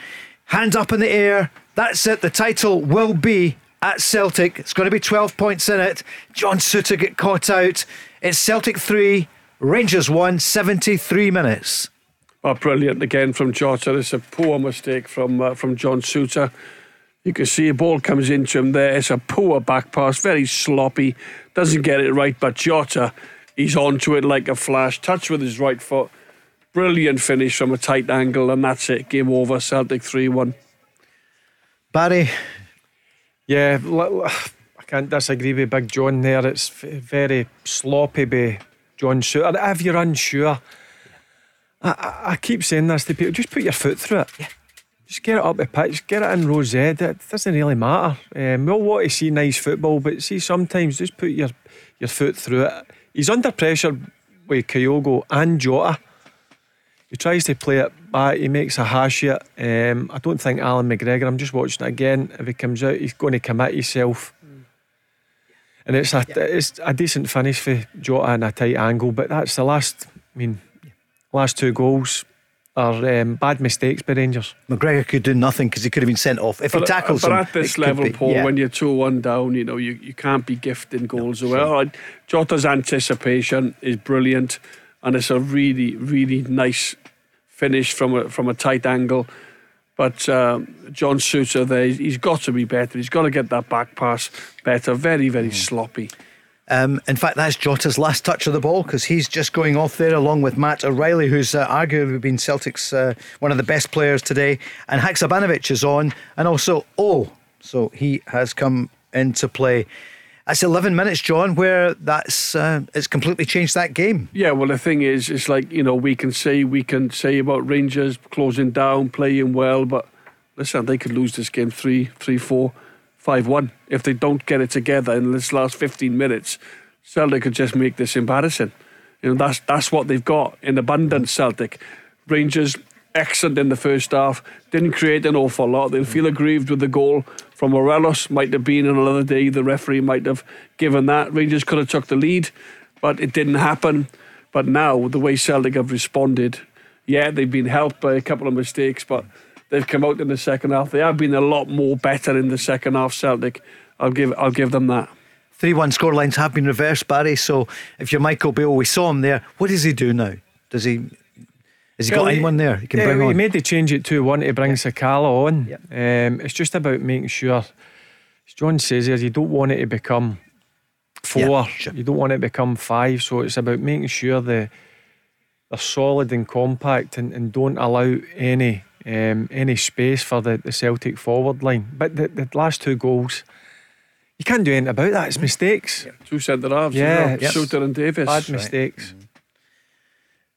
[SPEAKER 5] hands up in the air. That's it. The title will be at Celtic. It's going to be 12 points in it. John Souttar get caught out. It's Celtic 3, Rangers 1, 73 minutes.
[SPEAKER 6] Oh, brilliant again from Jota. It's a poor mistake from uh, from John Souttar. You can see a ball comes into him there. It's a poor back pass, very sloppy. Doesn't get it right, but Jota, he's onto it like a flash. Touch with his right foot. Brilliant finish from a tight angle, and that's it. Game over. Celtic 3 1.
[SPEAKER 5] Barry,
[SPEAKER 7] Yeah, I can't disagree with Big John there. It's very sloppy by John Souttar. If you're unsure, I, I, I keep saying this to people, just put your foot through it. Just get it up the pitch, get it in Rose Ed. It doesn't really matter. Um, we'll want to see nice football, but see, sometimes just put your, your foot through it. He's under pressure with Kyogo and Jota. He tries to play it back. He makes a hash of it. Um, I don't think Alan McGregor. I'm just watching it again. If he comes out, he's going to commit himself. And it's a it's a decent finish for Jota in a tight angle. But that's the last. I mean, last two goals are um, bad mistakes by Rangers.
[SPEAKER 5] McGregor could do nothing because he could have been sent off. If he tackles
[SPEAKER 6] but
[SPEAKER 5] him,
[SPEAKER 6] at this level,
[SPEAKER 5] be-
[SPEAKER 6] Paul,
[SPEAKER 5] yeah.
[SPEAKER 6] when you're 2 1 down, you know, you, you can't be gifting goals away. Oh, Jota's anticipation is brilliant, and it's a really, really nice finish from a, from a tight angle. But um, John Souttar there, he's- he's got to be better. He's got to get that back pass better. Very, very
[SPEAKER 5] Mm.
[SPEAKER 6] sloppy.
[SPEAKER 5] Um, in fact, that's Jota's last touch of the ball because he's just going off there along with Matt O'Riley, who's uh, arguably been Celtic's uh, one of the best players today. And Haksabanovic is on, and also Oh, so he has come into play. That's 11 minutes, John, where that's uh, it's completely changed that game.
[SPEAKER 6] Yeah, well, the thing is, it's like you know we can say we can say about Rangers closing down, playing well, but listen, they could lose this game three, three, four, five, one if they don't get it together in this last fifteen minutes. Celtic could just make this embarrassing. You know that's that's what they've got in abundance. Celtic, Rangers excellent in the first half, didn't create an awful lot. They'll feel aggrieved with the goal from Morelos. Might have been on another day. The referee might have given that. Rangers could have took the lead, but it didn't happen. But now the way Celtic have responded, yeah, they've been helped by a couple of mistakes, but they've come out in the second half. They have been a lot more better in the second half. Celtic, I'll give I'll give them that.
[SPEAKER 5] 3 1 scorelines have been reversed, Barry. So if you're Michael Beale, we saw him there. What does he do now? Does he. Has he got
[SPEAKER 7] Well, he-
[SPEAKER 5] anyone there he can
[SPEAKER 7] yeah,
[SPEAKER 5] bring
[SPEAKER 7] he
[SPEAKER 5] on?
[SPEAKER 7] made the change at 2 1 to bring Sakala on.
[SPEAKER 5] Yep.
[SPEAKER 7] Um, it's just about making sure, as John says here, you don't want it to become four,
[SPEAKER 5] Yeah, sure.
[SPEAKER 7] you don't want it to become five. So it's about making sure the, they're solid and compact and, and don't allow any um, any space for the, the Celtic forward line. But the, the last two goals, you can't do anything about that. It's mistakes.
[SPEAKER 6] Two centre halves,
[SPEAKER 7] Yeah,
[SPEAKER 6] yeah,
[SPEAKER 7] yes.
[SPEAKER 6] Souttar and Davis.
[SPEAKER 7] Bad mistakes.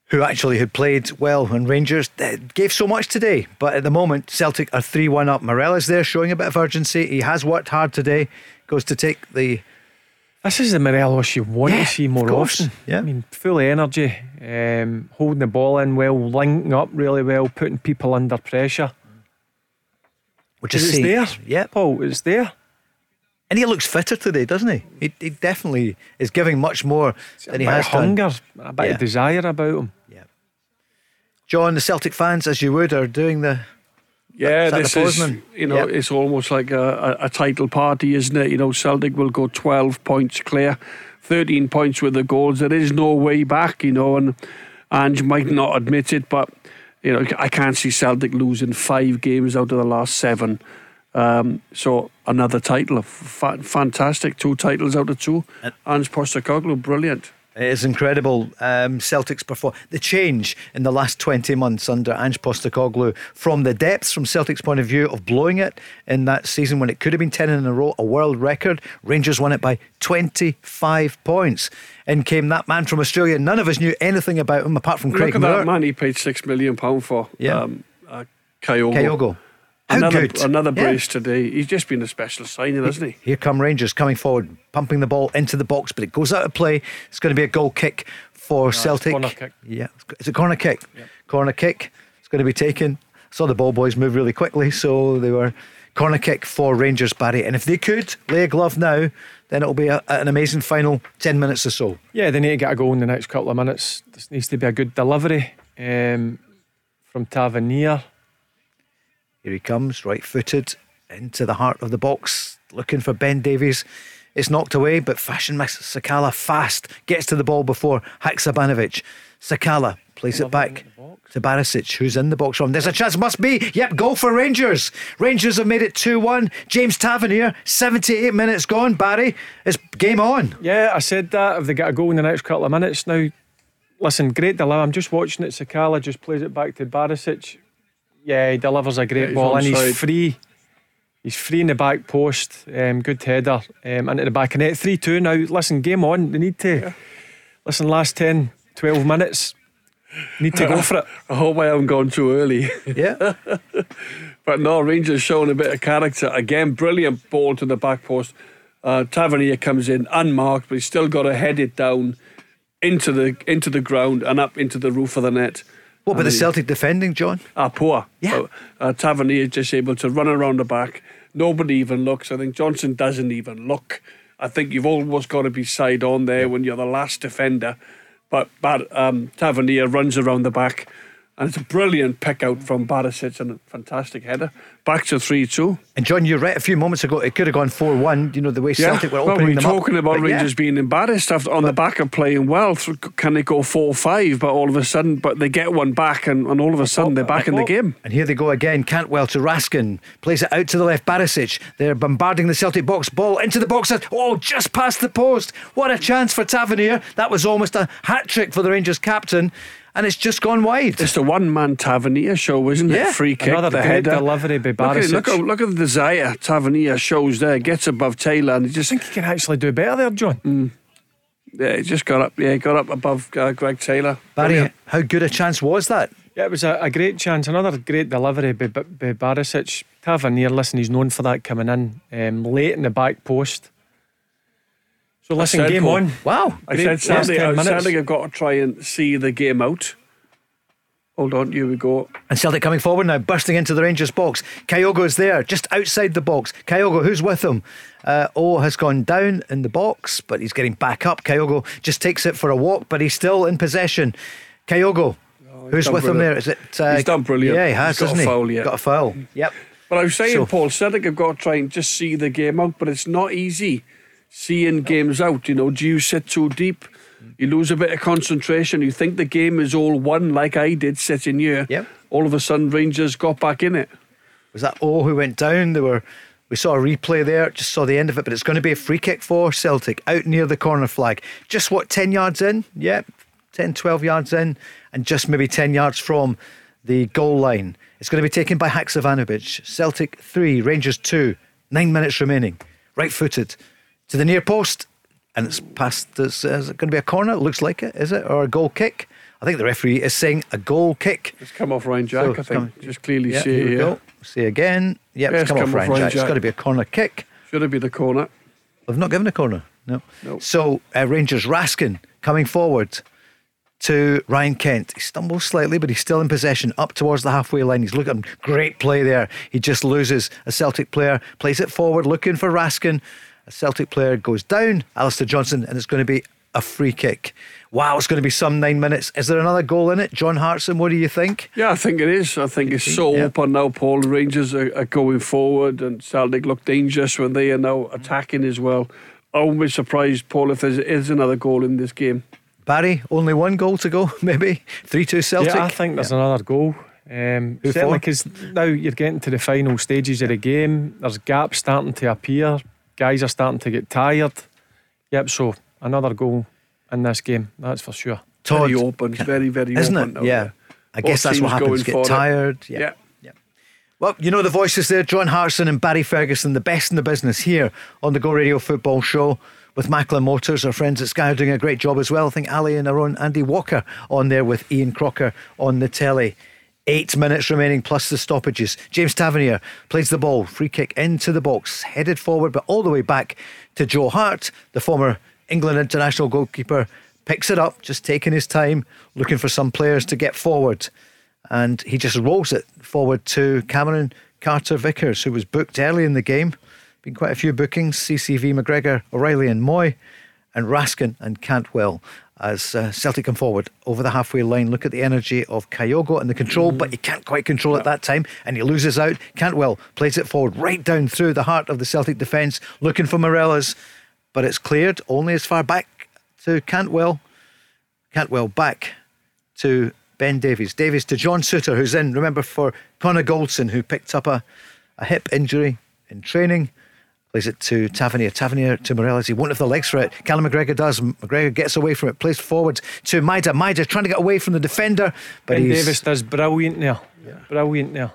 [SPEAKER 5] Who actually had played well when Rangers gave so much today. But at the moment, Celtic are 3 1 up. Morelos there showing a bit of urgency. He has worked hard today, goes to take the.
[SPEAKER 7] This is the Morelos you want
[SPEAKER 5] Yeah,
[SPEAKER 7] to see more
[SPEAKER 5] course,
[SPEAKER 7] often.
[SPEAKER 5] yeah.
[SPEAKER 7] I mean, full of energy, um, holding the ball in well, linking up really well, putting people under pressure.
[SPEAKER 5] We're just
[SPEAKER 7] it's there.
[SPEAKER 5] Yeah,
[SPEAKER 7] Paul, it's there.
[SPEAKER 5] And he looks fitter today, doesn't he? He, he definitely is giving much more than he
[SPEAKER 7] a bit
[SPEAKER 5] has
[SPEAKER 7] of
[SPEAKER 5] done.
[SPEAKER 7] hunger, a bit
[SPEAKER 5] Yeah.
[SPEAKER 7] of desire about him. Yeah.
[SPEAKER 5] John, the Celtic fans, as you would, are doing the.
[SPEAKER 6] Yeah,
[SPEAKER 5] Is that
[SPEAKER 6] this is you know
[SPEAKER 5] Yep.
[SPEAKER 6] it's almost like a, a, a title party, isn't it? You know, Celtic will go twelve points clear, thirteen points with the goals. There is no way back, you know, and Ange might not admit it, but you know I can't see Celtic losing five games out of the last seven. Um, so another title, fa- fantastic, two titles out of two. Ange Postecoglou, brilliant.
[SPEAKER 5] It is incredible. Um, Celtic's perform the change in the last 20 months under Ange Postecoglou from the depths, from Celtic's point of view, of blowing it in that season when it could have been 10 in a row, a world record. Rangers won it by 25 points. In came that man from Australia. None of us knew anything about him apart from Craig
[SPEAKER 6] Look at
[SPEAKER 5] Moore.
[SPEAKER 6] that man he paid six million pound for.
[SPEAKER 5] Yeah.
[SPEAKER 6] um, uh, Kyogo.
[SPEAKER 5] Kyogo. How
[SPEAKER 6] another
[SPEAKER 5] good.
[SPEAKER 6] another
[SPEAKER 5] Yeah.
[SPEAKER 6] brace today. He's just been a special signing, hasn't he?
[SPEAKER 5] Here come Rangers coming forward, pumping the ball into the box, but it goes out of play. It's going to be a goal kick for Celtic.
[SPEAKER 7] corner kick.
[SPEAKER 5] Yeah, it's a corner kick. Corner kick. It's going to be taken. Saw the ball boys move really quickly, so they were corner kick for Rangers, Barry. And if they could lay a glove now, then it'll be a, an amazing final ten minutes or so.
[SPEAKER 7] Yeah, they need to get a goal in the next couple of minutes. This needs to be a good delivery um, from Tavernier.
[SPEAKER 5] Here he comes, right footed into the heart of the box, looking for Ben Davies. It's knocked away, but Fashion Sakala fast gets to the ball before Haksabanovic. Sakala plays it back to Barisic, who's in the box from. There's a chance, must be. Yep, goal for Rangers. Rangers have made it 2 1. James Tavernier, 78 minutes gone. Barry, it's game on.
[SPEAKER 7] Yeah, I said that. If they get a goal in the next couple of minutes now, listen, great delivery. I'm just watching it. Sakala just plays it back to Barisic. Yeah, he delivers a great
[SPEAKER 6] Yeah,
[SPEAKER 7] ball and he's free. He's free in the back post. Um, good header um, into the back of net. 3 2 now. Listen, game on. They need to. Listen, last 10, 12 minutes. Need to go for it. (laughs)
[SPEAKER 6] I hope I haven't gone too early.
[SPEAKER 5] Yeah. (laughs)
[SPEAKER 6] but no, Rangers showing a bit of character. Again, brilliant ball to the back post. Uh, Tavernier comes in unmarked, but he's still got to head it down into the into the ground and up into the roof of the net.
[SPEAKER 5] What about the Celtic defending, John?
[SPEAKER 6] Ah, poor.
[SPEAKER 5] Yeah.
[SPEAKER 6] Uh, uh, Tavernier is just able to run around the back. Nobody even looks. I think Johnston doesn't even look. I think you've almost got to be side on there when you're the last defender. But, but um, Tavernier runs around the back. And it's a brilliant pick out from Barisic and a fantastic header. Back to 3 2.
[SPEAKER 5] And John, you're right. A few moments ago, it could have gone 4 1. You know, the way Celtic were opening well,
[SPEAKER 6] we're
[SPEAKER 5] them
[SPEAKER 6] talking
[SPEAKER 5] up.
[SPEAKER 6] about
[SPEAKER 5] But yeah.
[SPEAKER 6] Rangers being embarrassed after, on the back of playing well. Can they go 4 5? But all of a sudden, but they get one back, and, and all of a sudden they're back in the game.
[SPEAKER 5] And here they go again. Cantwell to Raskin. Plays it out to the left. Barisic. They're bombarding the Celtic box. Ball into the box. Oh, just past the post. What a chance for Tavernier. That was almost a hat trick for the Rangers captain. And it's just gone wide.
[SPEAKER 6] It's the one man Tavernier show, isn't
[SPEAKER 5] Yeah,
[SPEAKER 6] it? Free kick,
[SPEAKER 7] another
[SPEAKER 6] the
[SPEAKER 7] great
[SPEAKER 6] header.
[SPEAKER 7] delivery by
[SPEAKER 6] Look at,
[SPEAKER 7] Barisic.
[SPEAKER 6] look, at, look at the desire Tavernier shows there. Gets above Taylor and he just
[SPEAKER 7] I think he can actually do better there, John.
[SPEAKER 6] yeah, he just got up. Yeah, he got up above uh, Greg Taylor.
[SPEAKER 5] Barry,
[SPEAKER 6] Brilliant.
[SPEAKER 5] how good a chance was that?
[SPEAKER 7] Yeah, it was a, a great chance. Another great delivery by, by, by Barisic. Tavernier, listen, he's known for that coming in um, late in the back post. So listen,
[SPEAKER 6] said,
[SPEAKER 7] game
[SPEAKER 6] Paul.
[SPEAKER 7] on.
[SPEAKER 5] Wow.
[SPEAKER 6] I
[SPEAKER 7] Great
[SPEAKER 6] said Saturday,
[SPEAKER 7] 10
[SPEAKER 6] I. Saturday I've got to try and see the game out. Hold on, here we go.
[SPEAKER 5] And Celtic coming forward now, bursting into the Rangers box. Kyogo is there, just outside the box. Kyogo, who's with him? Uh, o has gone down in the box, but he's getting back up. Kyogo just takes it for a walk, but he's still in possession. Kyogo, who's
[SPEAKER 6] done
[SPEAKER 5] with him there? Is it? Uh,
[SPEAKER 6] He's done brilliant.
[SPEAKER 5] Yeah, he has,
[SPEAKER 6] He's got a
[SPEAKER 5] hasn't he?
[SPEAKER 6] foul, yeah.
[SPEAKER 5] Got a foul. Yep.
[SPEAKER 6] But I was saying,
[SPEAKER 5] So-
[SPEAKER 6] Paul, Celtic have got to try and just see the game out, but it's not easy seeing games out. You know, do you sit too deep? Mm. You lose a bit of concentration. You think the game is all won, like I did sitting here.
[SPEAKER 5] Yep.
[SPEAKER 6] All of a sudden, Rangers got back in it.
[SPEAKER 5] Was that all who went down? They were. We saw a replay there, just saw the end of it, but it's going to be a free kick for Celtic out near the corner flag. Just what, 10 yards in? Yep, 10, 12 yards in, and just maybe 10 yards from the goal line. It's going to be taken by Haksabanovic. Celtic 3, Rangers 2, nine minutes remaining. Right footed to the near post, and it's past. Is, is it going to be a corner? It looks like it, is it? Or a goal kick? I think the referee is saying a goal kick.
[SPEAKER 6] It's come off Ryan Jack,
[SPEAKER 5] So
[SPEAKER 6] I think.
[SPEAKER 5] come-
[SPEAKER 6] Just clearly
[SPEAKER 5] Yeah,
[SPEAKER 6] see
[SPEAKER 5] here go. See again. Yep,
[SPEAKER 6] Yeah,
[SPEAKER 5] it's come off Ryan Jack. It's got to be a corner kick.
[SPEAKER 6] Should it be the corner?
[SPEAKER 5] They've not given a corner. No.
[SPEAKER 6] No.
[SPEAKER 5] So uh, Rangers Raskin coming forward. to Ryan Kent. He stumbles slightly, but he's still in possession up towards the halfway line. He's looking great play there. He just loses a Celtic player, plays it forward, looking for Raskin. A Celtic player goes down, Alistair Johnston, and it's going to be a free kick. Wow, it's going to be some nine minutes. Is there another goal in it? John Hartson, what do you think?
[SPEAKER 6] Yeah, I think it is. I think it's so
[SPEAKER 5] Yeah.
[SPEAKER 6] open now, Paul. The Rangers are, are going forward and Celtic look dangerous when they are now attacking as well. I won't be surprised, Paul, if there is another goal in this game.
[SPEAKER 5] Barry, only one goal to go, (laughs) maybe? 3 2 Celtic?
[SPEAKER 7] Yeah, I think there's another goal. Um,
[SPEAKER 5] Who
[SPEAKER 7] certainly, because now you're getting to the final stages of the game. There's gaps starting to appear. Guys are starting to get tired. Yep, so another goal in this game, that's for sure.
[SPEAKER 5] Todd,
[SPEAKER 6] very open. It's very, very
[SPEAKER 5] isn't
[SPEAKER 6] open.
[SPEAKER 5] it?
[SPEAKER 6] now,
[SPEAKER 5] Yeah. I
[SPEAKER 6] Both
[SPEAKER 5] guess that's what happens. Get
[SPEAKER 6] for it.
[SPEAKER 5] tired.
[SPEAKER 6] Yeah.
[SPEAKER 5] Yeah. Well, you know the voices there John Hartson and Barry Ferguson, the best in the business here on the Go Radio Football Show with Macklin Motors. Our friends at Sky are doing a great job as well. I think Ali and our own Andy Walker on there with Ian Crocker on the telly. Eight minutes remaining plus the stoppages. James Tavernier plays the ball, free kick into the box, headed forward, but all the way back to Joe Hart, the former England international goalkeeper. Picks it up, just taking his time, looking for some players to get forward and he just rolls it forward to Cameron Carter Vickers, who was booked early in the game. Been quite a few bookings CCV, McGregor, O'Riley, and Mooy, and Raskin and Cantwell. As uh, Celtic come forward over the halfway line, look at the energy of Kyogo and the control, but he can't quite control it that time, and he loses out. Cantwell plays it forward right down through the heart of the Celtic defence, looking for Morelos, but it's cleared only as far back to Cantwell. Cantwell back to Ben Davies. Davies to John Souttar, who's in, remember, for Connor Goldson, who picked up a, a hip injury in training. Plays it to Tavernier. Tavernier to Morelos. He won't have the legs for it. Callum McGregor does. McGregor gets away from it. Plays forward to Maeda. Maeda trying to get away from the defender, but
[SPEAKER 7] Ben Davis does brilliant there. Brilliant there.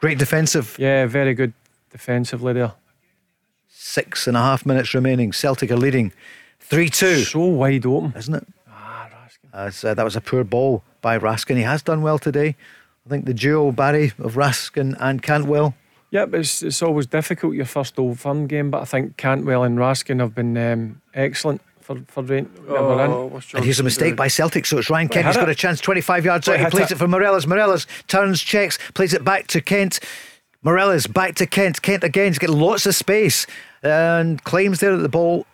[SPEAKER 5] great defensive.
[SPEAKER 7] Yeah, very good defensively there.
[SPEAKER 5] Six and a half minutes remaining. Celtic are leading 3 2,
[SPEAKER 7] So wide open.
[SPEAKER 5] isn't it? As uh, that was a poor ball by Raskin. He has done well today. I think the duo, Barry, of Raskin and Cantwell.
[SPEAKER 7] Yep, it's, it's always difficult your first Old Firm game, but I think Cantwell and Raskin have been um, excellent for for Rain.
[SPEAKER 6] Oh, what's
[SPEAKER 5] And here's a mistake
[SPEAKER 6] doing?
[SPEAKER 5] by Celtic, so it's Ryan Kent. He's got a chance 25 yards out. He plays
[SPEAKER 7] it.
[SPEAKER 5] it for Morelos. Morelos turns, checks, plays it back to Kent. Morelos back to Kent. Kent again. He's got lots of space and claims there that the ball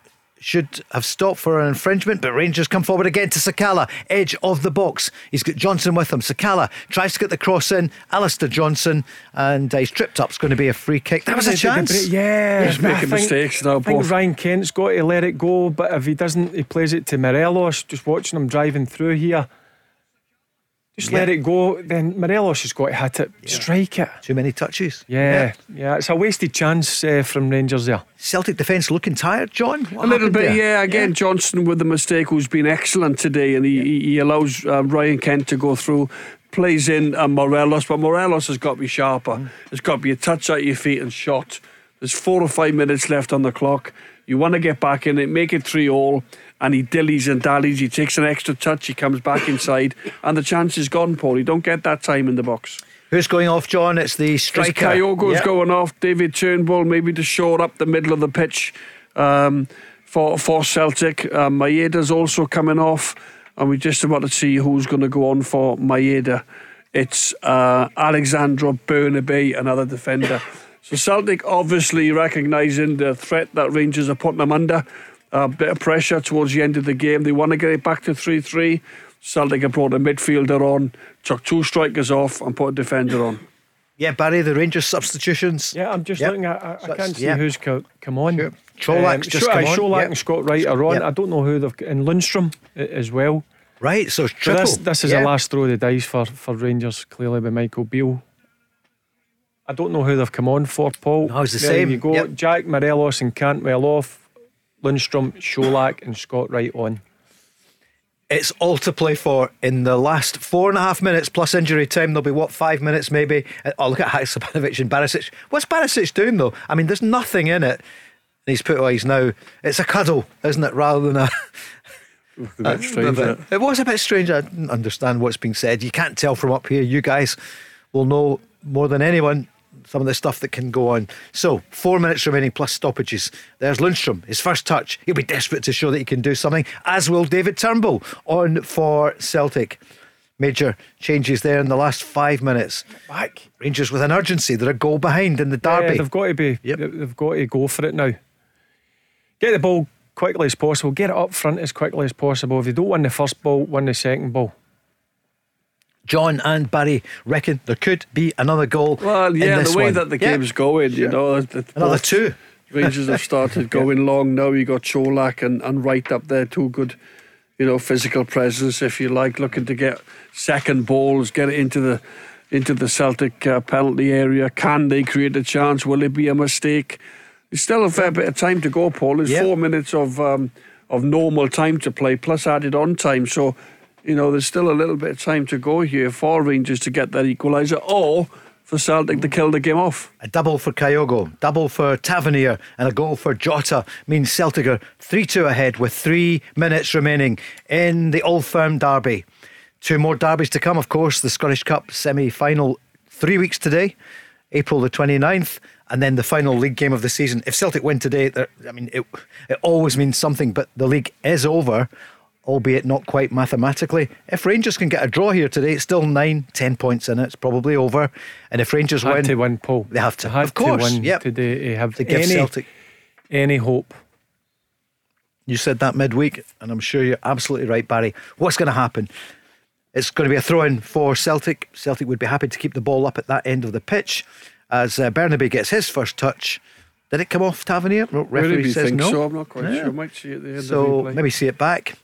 [SPEAKER 5] should have stopped for an infringement, but Rangers come forward again to Sakala, edge of the box. He's got Johnston with him. Sakala tries to get the cross in. Alistair Johnston, and uh, he's tripped up. It's going to be a free kick. That was a chance.
[SPEAKER 7] break- Yeah,
[SPEAKER 6] He's
[SPEAKER 7] but I
[SPEAKER 6] making
[SPEAKER 7] think-
[SPEAKER 6] mistakes now,
[SPEAKER 7] I think
[SPEAKER 6] Paul.
[SPEAKER 7] Ryan Kent's got to let it go, but if he doesn't, he plays it to Morelos. Just watching him driving through here, just let it go. Then Morelos has got to hit it, strike it.
[SPEAKER 5] Too many touches.
[SPEAKER 7] Yeah, yeah, it's a wasted chance uh, from Rangers there.
[SPEAKER 5] Celtic defence looking tired, John. What
[SPEAKER 6] A little bit,
[SPEAKER 5] there?
[SPEAKER 6] yeah. Again, Johnston with the mistake, who's been excellent today, and he, he, he allows uh, Ryan Kent to go through, plays in uh, Morelos, but Morelos has got to be sharper.
[SPEAKER 5] Mm.
[SPEAKER 6] There's got to be a touch at your feet and shot. There's four or five minutes left on the clock. You want to get back in it, make it three all, and he dillies and dallies. He takes an extra touch, he comes back (coughs) inside, and the chance is gone, Paul. You don't get that time in the box.
[SPEAKER 5] Who's going off, John? It's the striker.
[SPEAKER 6] Kyogo's
[SPEAKER 5] Yep.
[SPEAKER 6] going off, David Turnbull maybe to shore up the middle of the pitch um, for for Celtic. Uh, Maeda's also coming off, and we just about to see who's going to go on for Maeda. It's uh, Alexandro Bernabei, another defender. So Celtic obviously recognising the threat that Rangers are putting them under. A bit of pressure towards the end of the game. They want to get it back to 3 3. Celtic have brought a midfielder on, took two strikers off, and put a defender on.
[SPEAKER 5] Yeah, Barry, the Rangers substitutions.
[SPEAKER 7] Yeah, I'm just
[SPEAKER 5] Yep.
[SPEAKER 7] looking at. I, I
[SPEAKER 5] So
[SPEAKER 7] can't see
[SPEAKER 5] yeah.
[SPEAKER 7] who's co- come on.
[SPEAKER 5] Sure. Colak's um, just
[SPEAKER 7] Scho-
[SPEAKER 5] come
[SPEAKER 7] uh,
[SPEAKER 5] on,
[SPEAKER 7] Cholak
[SPEAKER 5] yep.
[SPEAKER 7] and Scott Wright are on.
[SPEAKER 5] Yep.
[SPEAKER 7] I don't know who they've got. And Lundstrom a- as well.
[SPEAKER 5] Right, so
[SPEAKER 7] So
[SPEAKER 5] triple.
[SPEAKER 7] this, this is
[SPEAKER 5] yeah.
[SPEAKER 7] the last throw of the dice for, for Rangers, clearly by Michael Beale. I don't know who they've come on for, Paul.
[SPEAKER 5] No, it's the
[SPEAKER 7] there
[SPEAKER 5] same.
[SPEAKER 7] you go.
[SPEAKER 5] Yep.
[SPEAKER 7] Jack Morelos and Cantwell off. Lundstrom, Colak, and Scott Wright on.
[SPEAKER 5] It's all to play for in the last four and a half minutes plus injury time. There'll be what five minutes maybe. Oh, look at Haksabanovic and Barisic. What's Barisic doing though? I mean, there's nothing in it. And he's put. Oh, he's now. It's a cuddle, isn't it? Rather than a.
[SPEAKER 6] A bit (laughs) strange,
[SPEAKER 5] a bit- it was a bit strange. I didn't understand what's being said. You can't tell from up here. You guys will know more than anyone. Some of the stuff that can go on. So, four minutes remaining plus stoppages. There's Lundstrom, his first touch. He'll be desperate to show that he can do something, as will David Turnbull on for Celtic. Major changes there in the last five minutes.
[SPEAKER 7] Back.
[SPEAKER 5] Rangers with an urgency. They're a goal behind in the
[SPEAKER 7] Yeah,
[SPEAKER 5] derby.
[SPEAKER 7] they've got to be.
[SPEAKER 5] Yep.
[SPEAKER 7] They've got to go for it now. Get the ball quickly as possible. Get it up front as quickly as possible. If you don't win the first ball, win the second ball.
[SPEAKER 5] John and Barry reckon there could be another goal.
[SPEAKER 6] Well, yeah, the way
[SPEAKER 5] one.
[SPEAKER 6] that the
[SPEAKER 5] Yeah.
[SPEAKER 6] game's going, you know, the,
[SPEAKER 5] Another two.
[SPEAKER 6] Rangers have started (laughs) going long now. You got Colak and, and Wright up there, two good, you know, physical presence, if you like, looking to get second balls, get it into the into the Celtic uh, penalty area. Can they create a chance? Will it be a mistake? There's still a fair bit of time to go, Paul. There's
[SPEAKER 5] Yeah.
[SPEAKER 6] four minutes of um, of normal time to play, plus added on time. So, you know, there's still a little bit of time to go here for Rangers to get that equaliser, or for Celtic to kill the game off.
[SPEAKER 5] A double for Kyogo, double for Tavernier, and a goal for Jota means Celtic are 3 2 ahead with three minutes remaining in the Old Firm derby. Two more derbies to come, of course. The Scottish Cup semi final three weeks today, April the 29th, and then the final league game of the season. If Celtic win today, I mean, it, it always means something, but the league is over. Albeit not quite mathematically. If Rangers can get a draw here today, it's still nine, ten points in it. It's probably over. And if Rangers
[SPEAKER 7] Had
[SPEAKER 5] win,
[SPEAKER 7] to win, Paul.
[SPEAKER 5] They have to.
[SPEAKER 7] They had
[SPEAKER 5] Of course,
[SPEAKER 7] to win
[SPEAKER 5] yep.
[SPEAKER 7] today to have
[SPEAKER 5] to give
[SPEAKER 7] any,
[SPEAKER 5] Celtic.
[SPEAKER 7] any hope.
[SPEAKER 5] You said that midweek, and I'm sure you're absolutely right, Barry. What's going to happen? It's going to be a throw in for Celtic. Celtic would be happy to keep the ball up at that end of the pitch as uh, Bernabei gets his first touch. Did it come off Tavernier? No, referee
[SPEAKER 6] Maybe
[SPEAKER 5] says no.
[SPEAKER 6] so. I'm not quite
[SPEAKER 5] Yeah.
[SPEAKER 6] sure. Might see at the end
[SPEAKER 5] So
[SPEAKER 6] of the replay.
[SPEAKER 5] maybe see it back.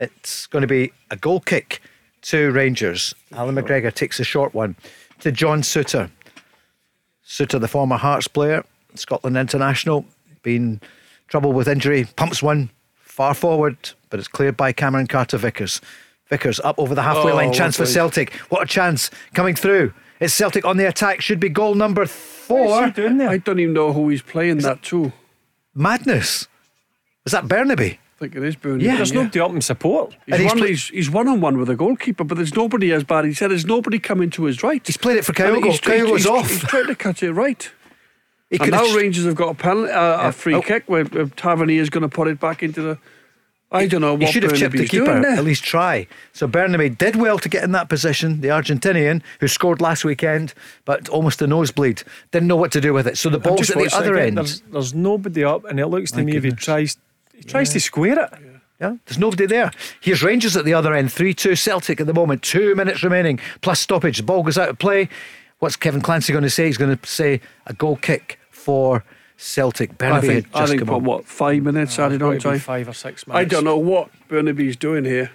[SPEAKER 5] It's going to be a goal kick to Rangers. Alan McGregor takes a short one to John Souttar. Souttar, the former Hearts player, Scotland international, been trouble with injury, pumps one far forward, but it's cleared by Cameron Carter Vickers. Vickers up over the halfway
[SPEAKER 6] Oh,
[SPEAKER 5] line, chance for
[SPEAKER 6] lovely.
[SPEAKER 5] Celtic. What a chance coming through. It's Celtic on the attack, should be goal number four.
[SPEAKER 7] What's he doing there?
[SPEAKER 6] I don't even know who he's playing that to.
[SPEAKER 5] Madness. Is that Bernabei?
[SPEAKER 6] I think it is Burnley.
[SPEAKER 5] Yeah.
[SPEAKER 7] There's nobody up in support.
[SPEAKER 6] He's,
[SPEAKER 5] he's
[SPEAKER 6] one,
[SPEAKER 5] play-
[SPEAKER 6] he's, he's one on one with the goalkeeper, but there's nobody, as Barry said, there's nobody coming to his right.
[SPEAKER 5] He's played it for
[SPEAKER 6] And
[SPEAKER 5] Kyogo.
[SPEAKER 6] he's- he's-
[SPEAKER 5] Kyogo's
[SPEAKER 6] he's-
[SPEAKER 5] off.
[SPEAKER 6] He's trying to catch it right.
[SPEAKER 5] He
[SPEAKER 6] And
[SPEAKER 5] could
[SPEAKER 6] now
[SPEAKER 5] have-
[SPEAKER 6] Rangers have got a penalty, uh, a free
[SPEAKER 5] Oh.
[SPEAKER 6] kick where, where Tavernier is going to put it back into the. I don't know
[SPEAKER 5] He
[SPEAKER 6] what
[SPEAKER 5] should have chipped the keeper, at least try. So Bernabei did well to get in that position, the Argentinian who scored last weekend, but almost a nosebleed. Didn't know what to do with it. So the ball's at the other
[SPEAKER 7] again.
[SPEAKER 5] end.
[SPEAKER 7] There's, there's nobody up, and it looks to
[SPEAKER 5] My
[SPEAKER 7] me if he
[SPEAKER 5] goodness.
[SPEAKER 7] tries, he tries to square it.
[SPEAKER 5] Yeah, there's nobody there. Here's Rangers at the other end, 3 2 Celtic at the moment, two minutes remaining, plus stoppage. The ball goes out of play. What's Kevin Clancy going to say? He's going to say a goal kick for Celtic.
[SPEAKER 6] I think,
[SPEAKER 5] had
[SPEAKER 6] I think
[SPEAKER 5] come
[SPEAKER 6] put,
[SPEAKER 5] on.
[SPEAKER 6] what, five minutes
[SPEAKER 7] Oh,
[SPEAKER 6] added
[SPEAKER 7] it's
[SPEAKER 6] on
[SPEAKER 7] gotta
[SPEAKER 6] time?
[SPEAKER 7] Five or six minutes.
[SPEAKER 6] I don't know what Bernabei's doing here.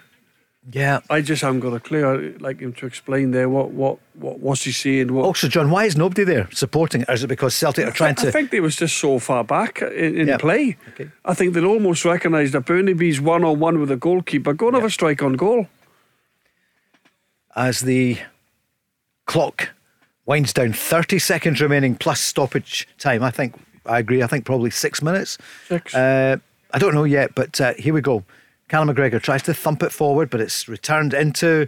[SPEAKER 5] Yeah.
[SPEAKER 6] I just haven't got a clue. I'd like him to explain there what, what, what what's he saying. What,
[SPEAKER 5] Also, John, why is nobody there supporting? Or is it because Celtic are trying to?
[SPEAKER 6] I think they was just so far back in, in
[SPEAKER 5] Yeah.
[SPEAKER 6] play.
[SPEAKER 5] Okay.
[SPEAKER 6] I think they'd almost recognised that Bernabei's one on one with the goalkeeper. Go and have a strike on goal.
[SPEAKER 5] as the clock winds down 30 seconds remaining plus stoppage time. I think I agree. I think probably six minutes.
[SPEAKER 6] Six.
[SPEAKER 5] Uh, I don't know yet, but uh, here we go. Callum McGregor tries to thump it forward, but it's returned into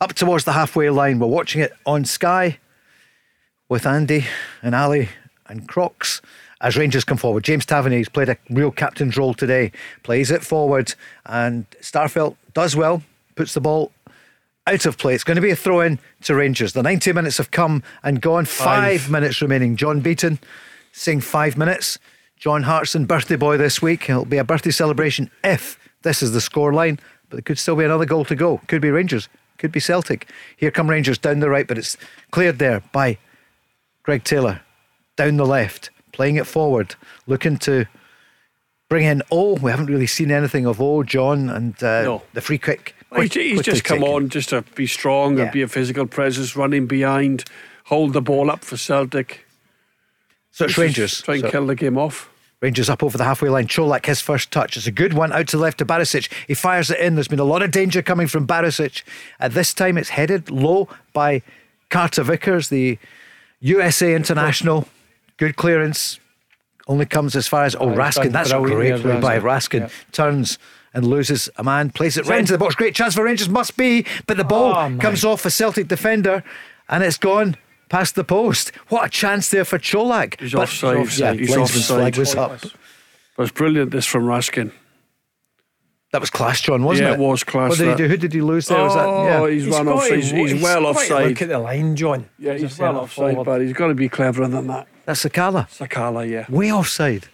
[SPEAKER 5] up towards the halfway line. We're watching it on Sky with Andy and Ali and Crocs as Rangers come forward. James Tavernier has played a real captain's role today, plays it forward, and Starfelt does well, puts the ball out of play. It's going to be a throw in to Rangers. The 90 minutes have come and gone. Five,
[SPEAKER 7] Five.
[SPEAKER 5] minutes remaining. John Beaton saying five minutes. John Hartson, birthday boy this week. It'll be a birthday celebration if this is the score line, but there could still be another goal to go. Could be Rangers, could be Celtic. Here come Rangers down the right, but it's cleared there by Greg Taylor down the left, playing it forward, looking to bring in. Oh, we haven't really seen anything of Oh John and uh,
[SPEAKER 6] No.
[SPEAKER 5] the free kick.
[SPEAKER 6] Well, he's, he's just come
[SPEAKER 5] taken.
[SPEAKER 6] on just to be strong
[SPEAKER 5] Yeah.
[SPEAKER 6] and be a physical presence, running behind, hold the ball up for Celtic.
[SPEAKER 5] So it's Rangers.
[SPEAKER 6] Try and
[SPEAKER 5] So-
[SPEAKER 6] kill the game off.
[SPEAKER 5] Rangers up over the halfway line. Colak, his first touch. It's a good one out to the left to Barisic. He fires it in. There's been a lot of danger coming from Barisic. At this time, it's headed low by Carter Vickers, the USA international. Good clearance. Only comes as far as. Oh, Raskin. That's a great play by
[SPEAKER 7] Raskin. Yeah.
[SPEAKER 5] Turns and loses a man. Plays it right into the box. Great chance for Rangers. Must be. But the ball
[SPEAKER 7] Oh,
[SPEAKER 5] comes off a Celtic defender and it's gone past the post. What a chance there for Colak.
[SPEAKER 6] He's
[SPEAKER 5] But-
[SPEAKER 6] offside.
[SPEAKER 5] Yeah,
[SPEAKER 6] He's offside.
[SPEAKER 5] flag was up.
[SPEAKER 6] But it's brilliant this from Raskin.
[SPEAKER 5] That was class, John, wasn't
[SPEAKER 6] Yeah,
[SPEAKER 5] it?
[SPEAKER 6] it was class,
[SPEAKER 5] What did he do? Who did he lose there? was that,
[SPEAKER 6] Oh,
[SPEAKER 5] yeah.
[SPEAKER 6] he's, run
[SPEAKER 7] got
[SPEAKER 6] off.
[SPEAKER 7] to
[SPEAKER 6] He's, he's well offside.
[SPEAKER 7] Look at the line, John.
[SPEAKER 6] Yeah, he's
[SPEAKER 7] Just
[SPEAKER 6] well offside,
[SPEAKER 7] forward.
[SPEAKER 6] but he's got to be cleverer than that.
[SPEAKER 5] That's Sakala.
[SPEAKER 6] Sakala, yeah.
[SPEAKER 5] Way offside.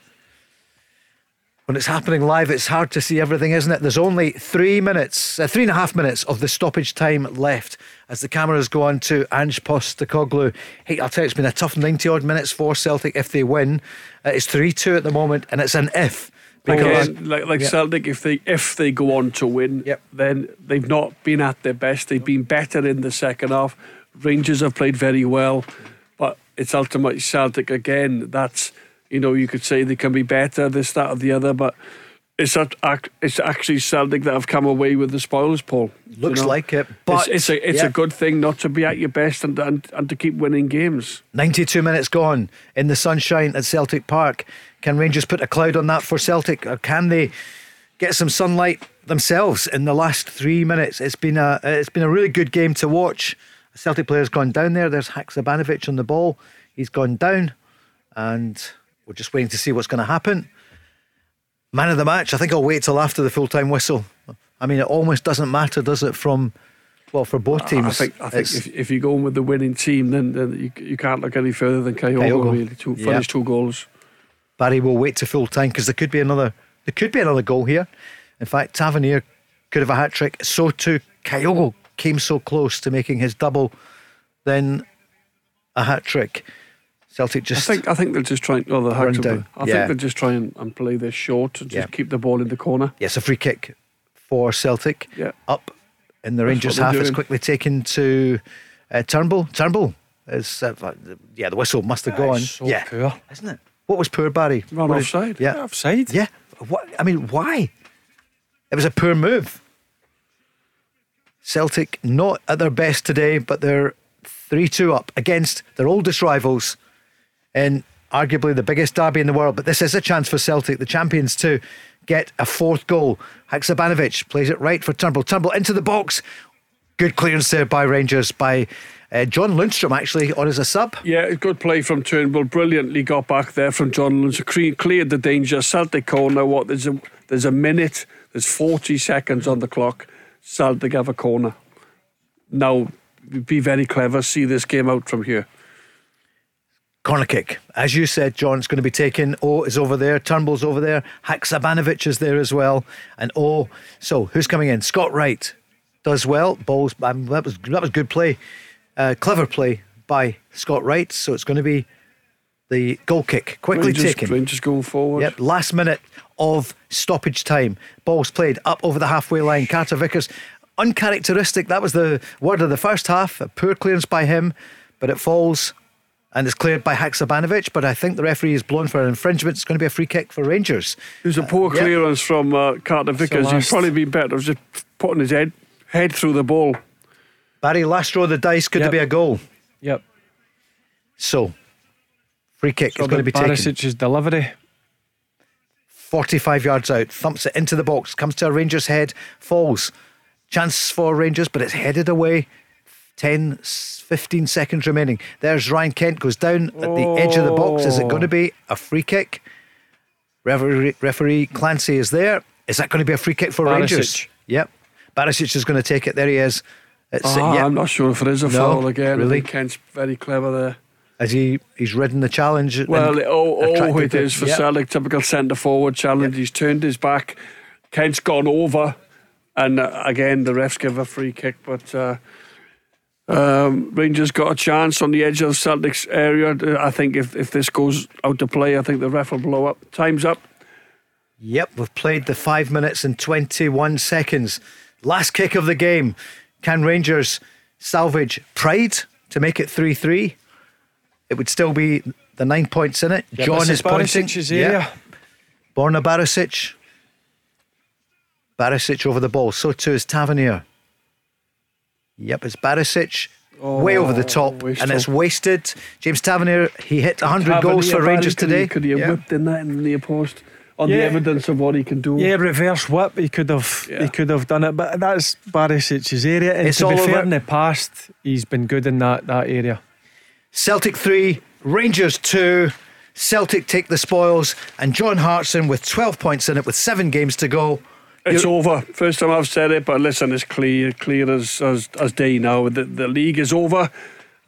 [SPEAKER 5] When it's happening live, it's hard to see everything, isn't it? There's only three minutes, uh, three and a half minutes of the stoppage time left as the cameras go on to Ange Postecoglou. Hey, I'll tell you, it's been a tough 90 odd minutes for Celtic if they win. Uh, it's 3 2 at the moment, and it's an if. Because
[SPEAKER 6] Again, like like
[SPEAKER 5] Yeah.
[SPEAKER 6] Celtic, if they if they go on to win,
[SPEAKER 5] Yep.
[SPEAKER 6] then they've not been at their best. They've been better in the second half. Rangers have played very well, but it's ultimately Celtic again. That's you know you could say they can be better, this, that, or the other, but it's at, ac- it's actually Celtic that have come away with the spoils, Paul. You
[SPEAKER 5] Looks
[SPEAKER 6] know?
[SPEAKER 5] like it, but
[SPEAKER 6] it's, it's a it's
[SPEAKER 5] yeah.
[SPEAKER 6] a good thing not to be at your best and, and and to keep winning games.
[SPEAKER 5] 92 minutes gone in the sunshine at Celtic Park. Can Rangers put a cloud on that for Celtic, or can they get some sunlight themselves in the last three minutes? It's been a it's been a really good game to watch. A Celtic player's gone down there. There's Haksabanovic on the ball. He's gone down, and we're just waiting to see what's going to happen. Man of the match. I think I'll wait till after the full time whistle. I mean, it almost doesn't matter, does it? From well, for both teams,
[SPEAKER 6] I think I think if, if you go in with the winning team, then, then you, you can't look any further than Kyogo,
[SPEAKER 5] Kyogo.
[SPEAKER 6] really to
[SPEAKER 5] Yeah.
[SPEAKER 6] finish two goals.
[SPEAKER 5] Barry will wait to full time because there could be another there could be another goal here. In fact, Tavernier could have a hat trick. So too Kyogo came so close to making his double, then a hat trick. Celtic
[SPEAKER 6] I
[SPEAKER 5] just
[SPEAKER 6] think I think they'll just try. Oh, the
[SPEAKER 5] Run
[SPEAKER 6] Hacks
[SPEAKER 5] down.
[SPEAKER 6] I
[SPEAKER 5] Yeah.
[SPEAKER 6] think they'll just try and, play this short and just
[SPEAKER 5] Yeah.
[SPEAKER 6] keep the ball in the corner.
[SPEAKER 5] yes, a free kick for Celtic.
[SPEAKER 6] Yeah.
[SPEAKER 5] Up in the Rangers half is quickly taken to uh, Turnbull. Turnbull is uh, yeah, the whistle must have gone.
[SPEAKER 7] So
[SPEAKER 5] yeah,
[SPEAKER 7] poor.
[SPEAKER 5] isn't it? What was poor Barry?
[SPEAKER 6] Run
[SPEAKER 5] What
[SPEAKER 6] offside.
[SPEAKER 5] Yeah,
[SPEAKER 7] Offside.
[SPEAKER 5] Yeah. What? I mean, why? It was a poor move. Celtic not at their best today, but they're 3 2 up against their oldest rivals in arguably the biggest derby in the world. But this is a chance for Celtic, the champions, to get a fourth goal. Haksabanovic plays it right for Turnbull. Turnbull into the box. Good clearance there by Rangers, by uh, John Lundstrom, actually, on as a sub.
[SPEAKER 6] Yeah, good play from Turnbull. Brilliantly got back there from John. Cle- Cleared the danger. Celtic corner. What? There's a there's a minute. There's 40 seconds on the clock. Celtic have a corner. Now, be very clever. See this game out from here.
[SPEAKER 5] Corner kick. As you said, John, it's going to be taken. O is over there. Turnbull's over there. Haksabanovic is there as well. And O. So who's coming in? Scott Wright does well. Balls. Um, that was that was good play. Uh, clever play by Scott Wright. So it's going to be the goal kick. Quickly
[SPEAKER 6] Rangers,
[SPEAKER 5] taken.
[SPEAKER 6] Rangers going forward.
[SPEAKER 5] Yep, last minute of stoppage time. Balls played up over the halfway line. Carter Vickers, uncharacteristic. That was the word of the first half. A poor clearance by him, but it falls and it's cleared by Haksabanovic. But I think the referee is blown for an infringement. It's going to be a free kick for Rangers.
[SPEAKER 6] It was a poor
[SPEAKER 5] yeah.
[SPEAKER 6] clearance from uh, Carter Vickers. He'd probably been better just putting his head head through the ball.
[SPEAKER 5] Barry, last row of the dice. Could there be a goal?
[SPEAKER 7] Yep.
[SPEAKER 5] So, free kick
[SPEAKER 7] So
[SPEAKER 5] is going to be taken.
[SPEAKER 7] Barisic's delivery.
[SPEAKER 5] 45 yards out, thumps it into the box, comes to a Rangers head, falls. Chance for Rangers, but it's headed away. 10, 15 seconds remaining. There's Ryan Kent, goes down at the edge of the box. Is it going to be a free kick? Referee, referee Clancy is there. Is that going to be a free kick for Rangers? Yep. Barisic is going to take it. There he is. It's, yeah.
[SPEAKER 6] I'm not sure if it is a
[SPEAKER 5] No,
[SPEAKER 6] foul again.
[SPEAKER 5] really?
[SPEAKER 6] Kent's very clever there.
[SPEAKER 5] As he, he's ridden the challenge.
[SPEAKER 6] Well, oh, oh it is for
[SPEAKER 5] yeah.
[SPEAKER 6] Celtic, typical centre forward challenge. He's turned his back. Kent's gone over, and uh, again the refs give a free kick. But uh, um, Rangers got a chance on the edge of Celtic's area. I think if, if this goes out to play, I think the ref will blow up. Time's up.
[SPEAKER 5] Yep, we've played the five minutes and 21 seconds. Last kick of the game. Can Rangers salvage pride to make it 3 3? It would still be the nine points in it.
[SPEAKER 7] Yeah,
[SPEAKER 5] John is pointing.
[SPEAKER 7] Barisic's
[SPEAKER 5] Yeah. Borna Barisic. Barisic over the ball. So too is Tavernier. Yep, it's Barisic. way over the oh, top, and it's wasted. James Tavernier, he hit 100 goals for
[SPEAKER 6] Tavernier,
[SPEAKER 5] Rangers
[SPEAKER 6] could he-
[SPEAKER 5] today.
[SPEAKER 6] Could he have
[SPEAKER 5] Yeah.
[SPEAKER 6] whipped in that in the post on the evidence of what he can do?
[SPEAKER 7] Yeah, reverse whip. He could have.
[SPEAKER 6] Yeah.
[SPEAKER 7] He could have done it, but that's Barisic's area. And
[SPEAKER 5] It's
[SPEAKER 7] to be
[SPEAKER 5] all
[SPEAKER 7] fair,
[SPEAKER 5] over.
[SPEAKER 7] in the past, he's been good in that that area.
[SPEAKER 5] Celtic 3, Rangers 2. Celtic take the spoils, and John Hartson with 12 points in it with seven games to go.
[SPEAKER 6] It's over. First time I've said it, but listen, it's clear, clear as as, as day now. The, the league is over,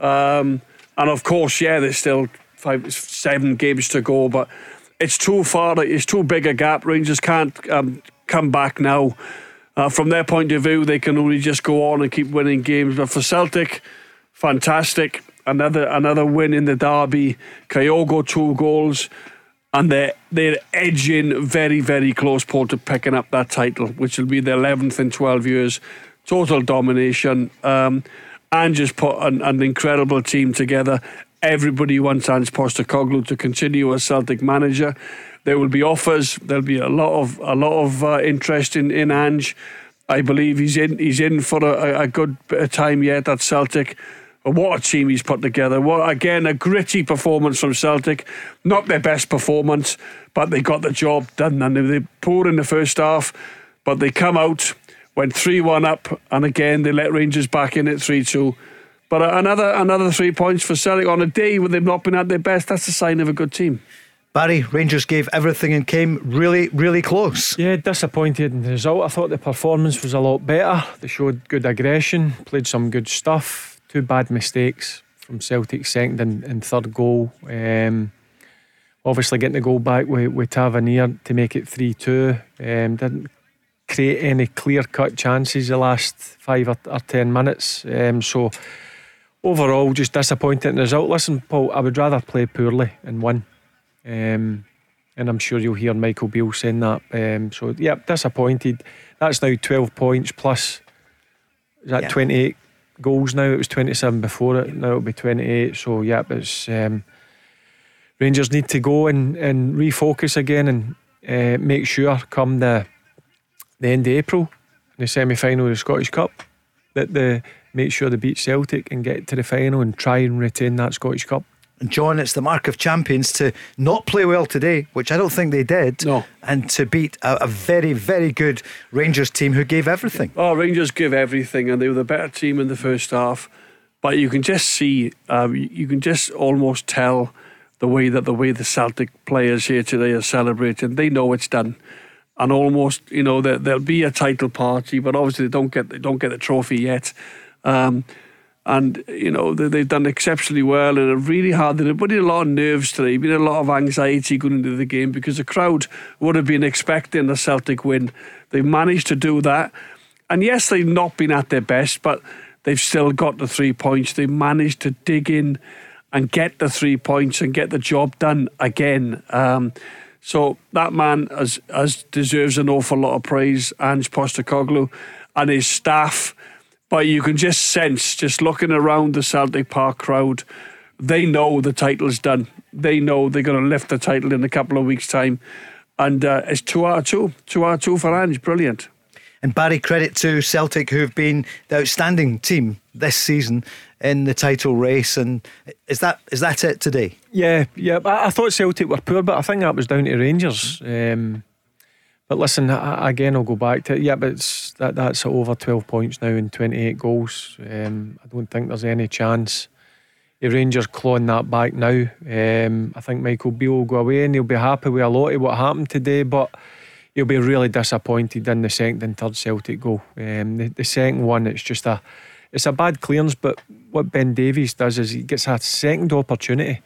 [SPEAKER 6] um, and of course, yeah, there's still five, seven games to go, but it's too far. It's too big a gap. Rangers can't um, come back now. Uh, from their point of view, they can only just go on and keep winning games. But for Celtic, fantastic. Another another win in the derby. Kyogo two goals, and they're they're edging very very close, Paul, to picking up that title, which will be the eleventh in twelve years. Total domination. Um, and just put an, an incredible team together. Everybody wants Ange Postecoglou to continue as Celtic manager. There will be offers. There'll be a lot of a lot of uh, interest in in Ange. I believe he's in he's in for a, a good bit of time yet at Celtic. What a team he's put together. What again a gritty performance from Celtic. Not their best performance, but they got the job done. And they poor in the first half, but they come out, went three one up, and again they let Rangers back in at three two. But uh, another another three points for Celtic on a day where they've not been at their best. That's a sign of a good team.
[SPEAKER 5] Barry, Rangers gave everything and came really, really close.
[SPEAKER 7] Yeah, disappointed in the result. I thought the performance was a lot better. They showed good aggression, played some good stuff. Two bad mistakes from Celtic's second and, and third goal. Um, obviously, getting the goal back with, with Tavernier to make it 3 2. Um, didn't create any clear cut chances the last five or, or ten minutes. Um, so, overall, just disappointed in the result. Listen, Paul, I would rather play poorly and win. Um, and I'm sure you'll hear Michael Beale saying that. Um, so, yeah, disappointed. That's now 12 points plus, is that yeah. 28 goals now? It was 27 before it. Now it'll be 28. So, yeah, it's um, Rangers need to go and, and refocus again and uh, make sure come the the end of April, the semi final of the Scottish Cup, that they make sure they beat Celtic and get to the final and try and retain that Scottish Cup.
[SPEAKER 5] And John, it's the mark of champions to not play well today, which I don't think they did.
[SPEAKER 6] No.
[SPEAKER 5] And to beat a, a, very, very good Rangers team who gave everything.
[SPEAKER 6] Oh, Rangers give everything, and they were the better team in the first half. But you can just see, um, you can just almost tell the way that the way the Celtic players here today are celebrating. They know it's done. And almost, you know, there, there'll be a title party, but obviously they don't get they don't get the trophy yet. Um, and you know they, have done exceptionally well and are really hard. They've put in a lot of nerves today, been a lot of anxiety going into the game because the crowd would have been expecting a Celtic win. They've managed to do that, and yes, they've not been at their best, but they've still got the three points. They managed to dig in and get the three points and get the job done again. Um, so that man has, has deserves an awful lot of praise, Ange Postecoglou, and his staff but you can just sense, just looking around the Celtic Park crowd, they know the title's done. They know they're going to lift the title in a couple of weeks' time. And uh, it's 2 out of 2. 2 out of 2 for Ange. Brilliant.
[SPEAKER 5] And Barry, credit to Celtic, who've been the outstanding team this season in the title race. And is that is that it today?
[SPEAKER 7] Yeah, yeah. I, I thought Celtic were poor, but I think that was down to Rangers. Um, but listen, again, I'll go back to it. Yeah, but it's, that that's over 12 points now and 28 goals. Um, I don't think there's any chance the Rangers clawing that back now. Um, I think Michael Beale will go away and he'll be happy with a lot of what happened today, but he'll be really disappointed in the second and third Celtic goal. Um, the, the second one, it's just a it's a bad clearance, but what Ben Davies does is he gets a second opportunity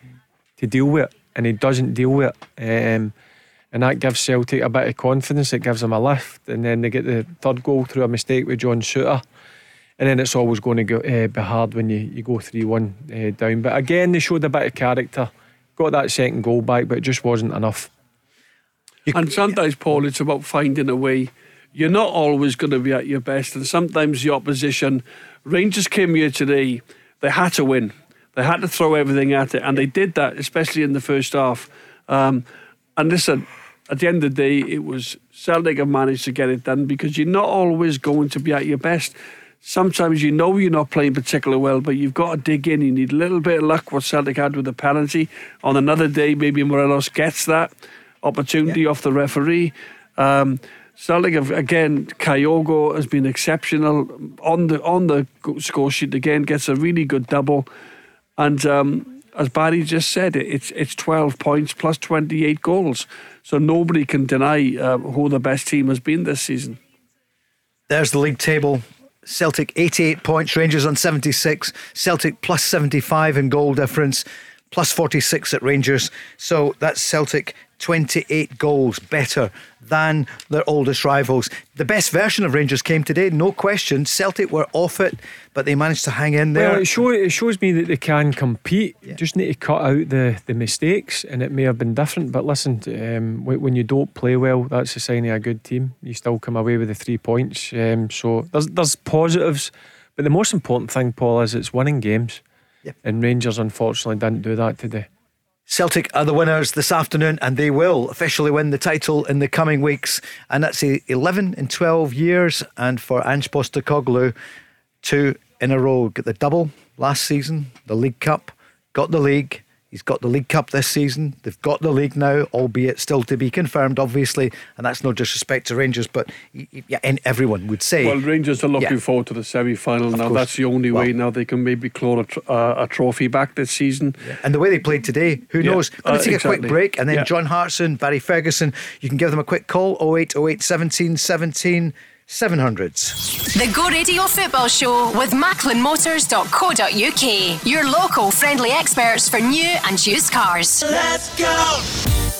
[SPEAKER 7] to deal with it, and he doesn't deal with it. Um, and that gives Celtic a bit of confidence. It gives them a lift, and then they get the third goal through a mistake with John Souttar. And then it's always going to go, uh, be hard when you, you go 3 1 uh, down. But again, they showed a bit of character. Got that second goal back, but it just wasn't enough.
[SPEAKER 6] and sometimes, Paul, it's about finding a way. You're not always going to be at your best, and sometimes the opposition. Rangers came here today, they had to win. They had to throw everything at it, and they did that, especially in the first half. Um, and listen, at the end of the day, it was Celtic have managed to get it done because you're not always going to be at your best. Sometimes you know you're not playing particularly well, but you've got to dig in. You need a little bit of luck, what Celtic had with the penalty. On another day, maybe Morelos gets that opportunity yeah. off the referee. Um, Celtic have, again, Kyogo has been exceptional on the on the score sheet again. Gets a really good double, and um, as Barry just said, it's it's 12 points plus 28 goals. So nobody can deny uh, who the best team has been this season.
[SPEAKER 5] There's the league table. Celtic 88 points, Rangers on 76, Celtic plus 75 in goal difference, plus 46 at Rangers. So that's Celtic 28 goals better than their oldest rivals. The best version of Rangers came today, no question. Celtic were off it, but they managed to hang in there.
[SPEAKER 7] Well, it, show, it shows me that they can compete. Yeah. Just need to cut out the, the mistakes, and it may have been different. But listen, um, when you don't play well, that's a sign of a good team. You still come away with the three points. Um, so there's there's positives, but the most important thing, Paul, is it's winning games. Yep. And Rangers unfortunately didn't do that today.
[SPEAKER 5] Celtic are the winners this afternoon, and they will officially win the title in the coming weeks. And that's 11 in 12 years. And for Ange Postecoglou, two in a row. Get the double last season, the League Cup, got the league, He's got the League Cup this season. They've got the league now, albeit still to be confirmed, obviously. And that's no disrespect to Rangers, but yeah, and everyone would say.
[SPEAKER 6] Well, Rangers are looking yeah. forward to the semi final now. Course. That's the only well, way now they can maybe claw a, tr- uh, a trophy back this season.
[SPEAKER 5] Yeah. And the way they played today, who yeah. knows? Going to uh, take exactly. a quick break, and then John Hartson, Barry Ferguson, you can give them a quick call 0808 17 17. 700s.
[SPEAKER 3] The Go Radio Football Show with MacklinMotors.co.uk. Your local friendly experts for new and used cars. Let's go!